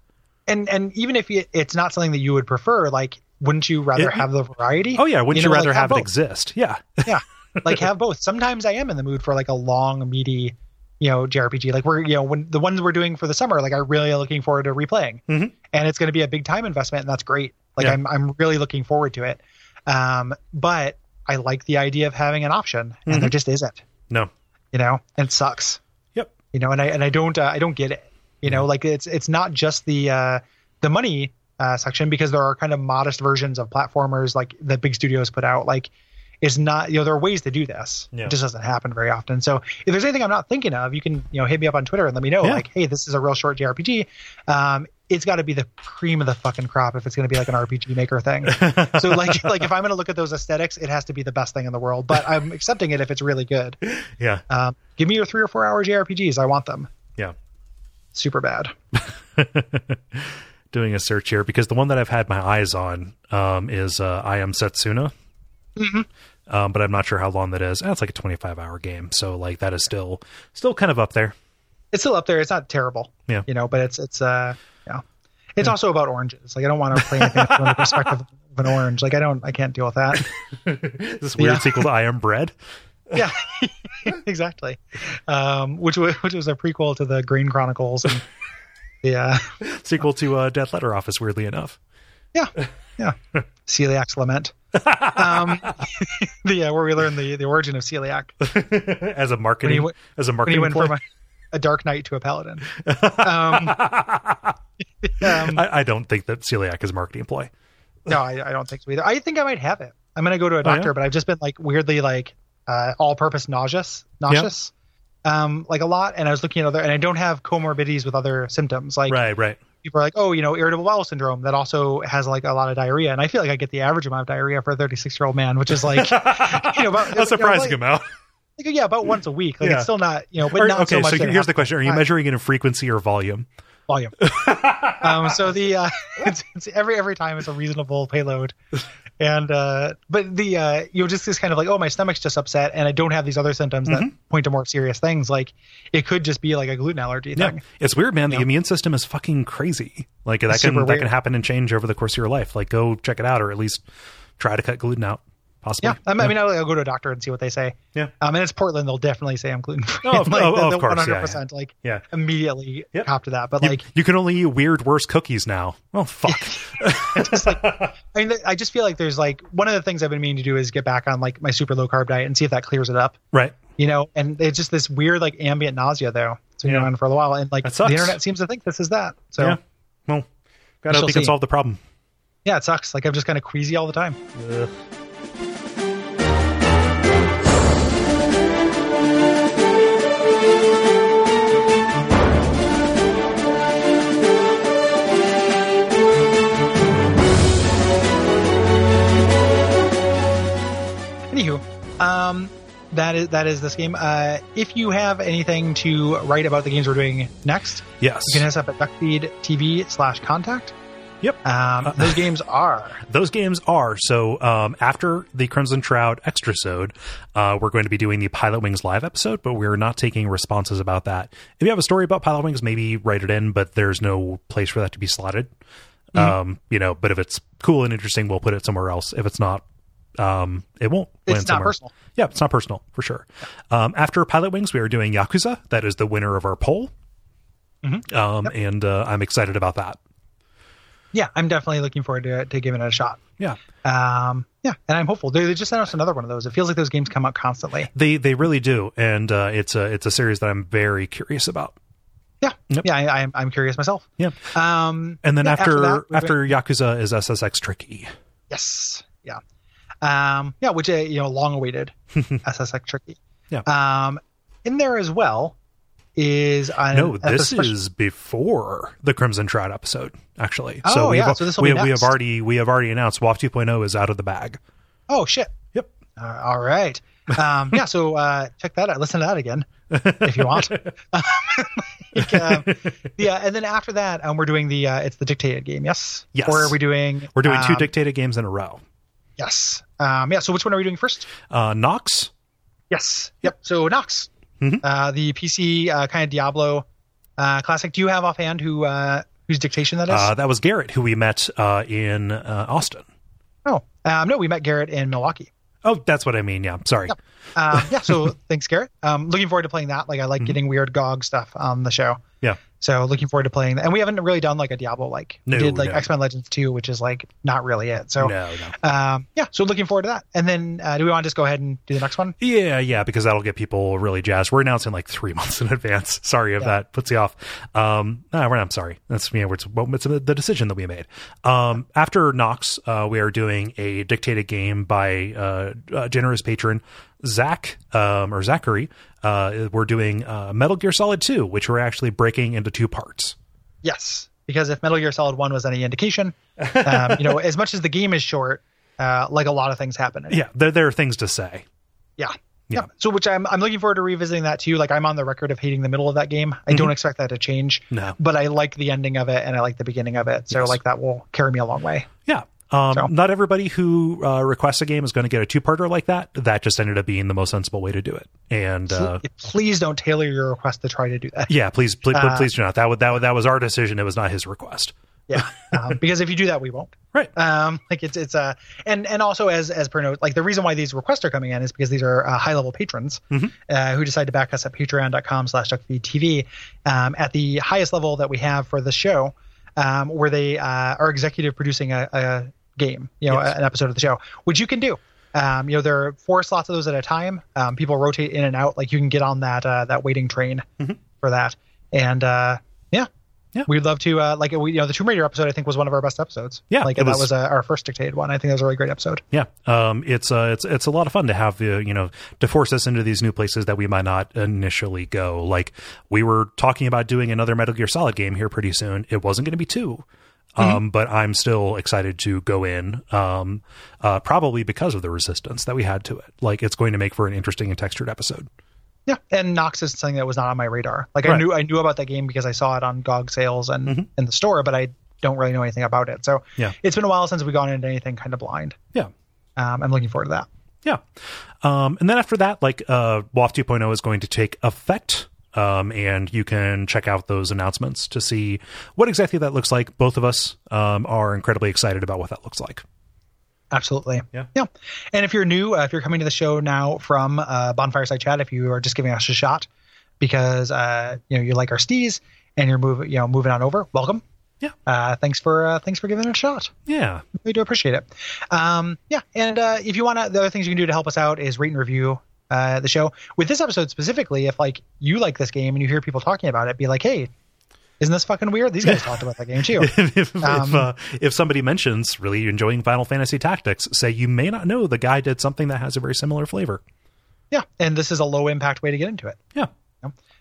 And and even if it's not something that you would prefer, like wouldn't you rather It- have the variety? Oh yeah, wouldn't you, know, rather like, have, it exist? Yeah. yeah like have both sometimes i am in the mood for like a long meaty you know JRPG. Like we're you know when the ones we're doing for the summer, like I'm really looking forward to replaying, Mhm. and it's going to be a big time investment, and that's great. Like Yeah. I'm I'm really looking forward to it. Um, but I like the idea of having an option, and Mhm. there just isn't. No. You know, and it sucks. Yep. You know, and I and I don't uh, I don't get it. You know, like it's it's not just the uh, the money uh, section because there are kind of modest versions of platformers like that big studios put out. Like it's not you know there are ways to do this. Yeah. It just doesn't happen very often. So if there's anything I'm not thinking of, you can you know hit me up on Twitter and let me know. Yeah. Like, hey, this is a real short JRPG. Um, it's got to be the cream of the fucking crop if it's going to be like an RPG maker thing. so like like if I'm going to look at those aesthetics, it has to be the best thing in the world. But I'm accepting it if it's really good. Yeah. Um, give me your three or four hour JRPGs. I want them. Yeah. Super bad. Doing a search here because the one that I've had my eyes on um, is uh, I Am Setsuna. Mm-hmm. Um, but I'm not sure how long that is. It's like a 25 hour game, so like that is still still kind of up there. It's still up there. It's not terrible. Yeah. You know, but it's it's uh yeah. It's also about oranges. Like I don't want to play anything from the perspective of an orange. Like I don't I can't deal with that. this weird Yeah. sequel to I Am Bread. yeah. exactly. Um which was which was a prequel to the Green Chronicles and yeah. sequel to uh, Death Letter Office. Weirdly enough, Yeah. Yeah. Celiac's lament. Um the uh, where we learn the the origin of celiac. as a marketing went- as a when he marketing went ploy. from a, dark knight to a paladin. Um, um, I, I don't think that celiac is a marketing ploy. no, I, I don't think so either. I think I might have it. I'm gonna go to a Oh, doctor, yeah? but I've just been like weirdly like uh, all-purpose nauseous, nauseous, um, like a lot. And I was looking at other, and I don't have comorbidities with other symptoms. Like right, right. people are like, oh, you know, irritable bowel syndrome that also has like a lot of diarrhea, and I feel like I get the average amount of diarrhea for a 36 year old man, which is like, you know, about, a surprising you know, amount. Like, yeah, about once a week. Like Yeah. it's still not, you know, but Or- not okay, so much. so here's the question: Are you measuring it in frequency or volume? volume. um, so the uh, it's, it's every every time it's a reasonable payload, and uh, but the uh, you know just this kind of like oh my stomach's just upset and I don't have these other symptoms that Mm-hmm. point to more serious things like it could just be like a gluten allergy Yeah, thing. it's weird, man. The immune system is fucking crazy. Like that It's can that can happen and change over the course of your life. Like go check it out, or at least try to cut gluten out. Possibly. Yeah, I mean, I mean, I'll, go to a doctor and see what they say. Yeah. Um, and it's Portland; they'll definitely say I'm gluten free. Oh, of- like, oh, of course, yeah, 100% like Yeah. immediately Yep. cop to that. But You, like, you can only eat weird, worse cookies now. Oh fuck. just like I mean, I just feel like there's like one of the things I've been meaning to do is get back on like my super low carb diet and see if that clears it up. right. you know, and it's just this weird like ambient nausea though. It's been Yeah. around for a while, and like the internet seems to think this is that. So yeah. yeah, Well, gotta shall hope we can solve the problem. Yeah, it sucks. Like I'm just kind of queasy all the time. Anywho, um, that is that is this game. Uh, if you have anything to write about the games we're doing next, Yes. you can hit us up at Duckfeed TV slash contact. Yep. Um, those games are Those games are so. Um, after the Crimson Shroud extra sode, uh, we're going to be doing the Pilotwings live episode, but we're not taking responses about that. If you have a story about Pilotwings, maybe write it in, but there's no place for that to be slotted. Um, you know, but if it's cool and interesting, we'll put it somewhere else. If it's not, um, it won't. It's land not somewhere. personal. Yeah, it's not personal for sure. Um, after Pilotwings, we are doing Yakuza. That is the winner of our poll. Mm-hmm. Um, and uh, I'm excited about that. yeah, I'm definitely looking forward to, to giving it a shot. Yeah. Um, yeah, and I'm hopeful. They, they just announced another one of those. It feels like those games come out constantly. They they really do, and uh, it's a it's a series that I'm very curious about. Yeah, Yep. yeah, I, I'm I'm curious myself. Yeah, Um, and then yeah, after that, after, Yakuza is SSX Tricky. yes, yeah, um, yeah, which uh, you know, long awaited SSX tricky. Yeah. Um, in there as well is an, No, this is before the Crimson Shroud episode. Actually, Oh, so we yeah, have so this will we, be we have already we have already announced WAF 2.0 is out of the bag. oh shit. Yep. Uh, all right. Um, yeah, so uh, check that out. Listen to that again if you want. Like, um, yeah, and then after that, um, we're doing the uh, it's the dictated game. Yes. Yes. Or are we doing? We're doing two um, dictated games in a row. Yes. Um, yeah. So which one are we doing first? Uh, Nox. Yes. Yep. So Nox, Mhm. uh, the PC uh, kind of Diablo uh, classic. Do you have offhand who uh, whose dictation that is? Uh, that was Garrett, who we met uh, in uh, Austin. oh, um, no, we met Garrett in Milwaukee. Oh, that's what I mean. Yeah, sorry. Yep. Um, yeah, so thanks, Garrett. Um, looking forward to playing that. Like, I like getting weird GOG stuff on the show. Yeah. So looking forward to playing that. And we haven't really done like a Diablo like. No, we did like no. X Men Legends 2, which is like not really it. So No, no. um, yeah, so looking forward to that. And then uh, do we want to just go ahead and do the next one? Yeah, yeah, because that'll get people really jazzed. We're announcing like three months in advance. Sorry if Yeah. that puts you off. Um, no, we're not, I'm sorry. That's you know, it's, it's the decision that we made. Um, after Nox, uh, we are doing a dictated game by uh, a generous patron Zach um, or Zachary. Uh, we're doing uh, Metal Gear Solid 2, which we're actually breaking into two parts. Yes, because if Metal Gear Solid 1 was any indication, um, you know, as much as the game is short, uh, like a lot of things happen. Yeah, there there are things to say. Yeah. Yeah. Yeah. So, which I'm I'm looking forward to revisiting that too. Like I'm on the record of hating the middle of that game. I don't expect that to change. Mm-hmm. No. But I like the ending of it and I like the beginning of it. So Yes. like that will carry me a long way. Yeah. Um, So- Not everybody who uh, requests a game is going to get a two-parter like that. That just ended up being the most sensible way to do it. And uh, Please don't tailor your request to try to do that. yeah, please, please, Uh, please do not. That was that was, that was our decision. It was not his request. Yeah. um, because if you do that, we won't. Right. Um, like it's it's uh and and also as as per note, like the reason why these requests are coming in is because these are uh, high level patrons Mm-hmm. uh, who decide to back us at Patreon.com/slash TV um, at the highest level that we have for the show, um, where they uh, are executive producing a, a game, you know, Yes. an episode of the show, which you can do. Um, you know, there are four slots of those at a time. Um, people rotate in and out. Like you can get on that uh, that waiting train for that, and uh, yeah. Mm-hmm. Yeah. we'd love to uh, like we you know the Tomb Raider episode I think was one of our best episodes. Yeah, like that was- was uh, our first dictated one. I think that was a really great episode. Yeah, um, it's uh, it's it's a lot of fun to have the you know to force us into these new places that we might not initially go. Like we were talking about doing another Metal Gear Solid game here pretty soon. It wasn't going to be 2 um, but I'm still excited to go in. Um, uh, probably because of the resistance that we had to it. Like it's going to make for an interesting and textured episode. Yeah, and Nox is something that was not on my radar. Like I Right. Mm-hmm. knew I knew about that game because I saw it on GOG sales and in the store, but I don't really know anything about it. So Yeah. it's been a while since we've gone into anything kind of blind. Yeah. Um, I'm looking forward to that. Yeah. Um, and then after that, like uh, WAF 2.0 is going to take effect. Um, and you can check out those announcements to see what exactly that looks like. Both of us um, are incredibly excited about what that looks like. Absolutely. Yeah. Yeah. And if you're new, uh, if you're coming to the show now from uh, Bonfireside Chat, if you are just giving us a shot because uh, you know you like our stees and you're moving, you know, moving on over, welcome. Yeah. Uh, thanks for uh, thanks for giving it a shot. Yeah. We do appreciate it. Um, yeah, and uh, if you want to, the other things you can do to help us out is rate and review uh, the show. With this episode specifically, if like you like this game and you hear people talking about it, be like, hey, isn't this fucking weird? These guys talked about that game too. if if, Um, uh, if somebody mentions really enjoying Final Fantasy Tactics, say you may not know the guy did something that has a very similar flavor. yeah, and this is a low impact way to get into it. Yeah.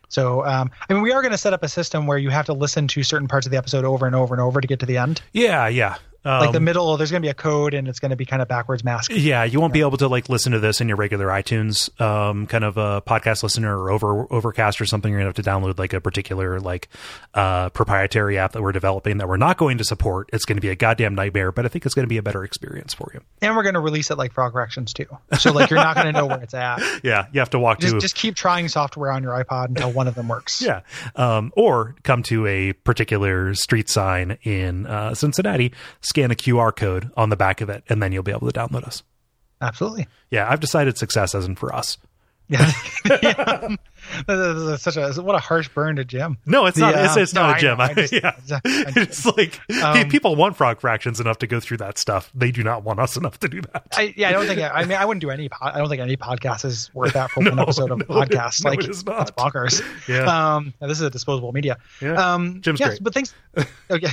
So, um, I mean, we are going to set up a system where you have to listen to certain parts of the episode over and over and over to get to the end. Yeah. Yeah. Um, Like the middle, there's going to be a code, and it's going to be kind of backwards mask. Yeah, you won't be able to like listen to this in your regular iTunes um, kind of a podcast listener or over Overcast or something. You're gonna have to download like a particular like uh, proprietary app that we're developing that we're not going to support. It's going to be a goddamn nightmare, but I think it's going to be a better experience for you. And we're going to release it like Frog Fractions too. So, like, you're not going to know where it's at. Yeah, you have to walk Just, to just keep trying software on your iPod until one of them works. yeah, um, or come to a particular street sign in uh, Cincinnati, scan a QR code on the back of it, and then you'll be able to download us. Absolutely. Yeah, I've decided success isn't for us. Yeah. yeah. Such a what a harsh burn to Jim. No, it's not. It's, uh, it's no, not I a gem. know, I just- yeah, I it's like Um, people want frog fractions enough to go through that stuff. They do not want us enough to do that. I, yeah, I don't think. I mean, I wouldn't do any. I don't think any podcast is worth that for one episode of no, it- podcast. no, like it is not. bonkers. Yeah. Um, this is a disposable media. Yeah. Um, Jim's yes, great. but thanks. Okay,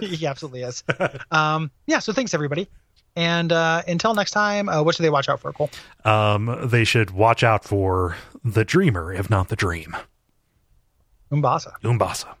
he absolutely is. Um, yeah. So thanks everybody, and uh, until next time, uh, what should they watch out for? Kole. Um, they should watch out for the dreamer, if not the dream. Umbasa. Umbasa.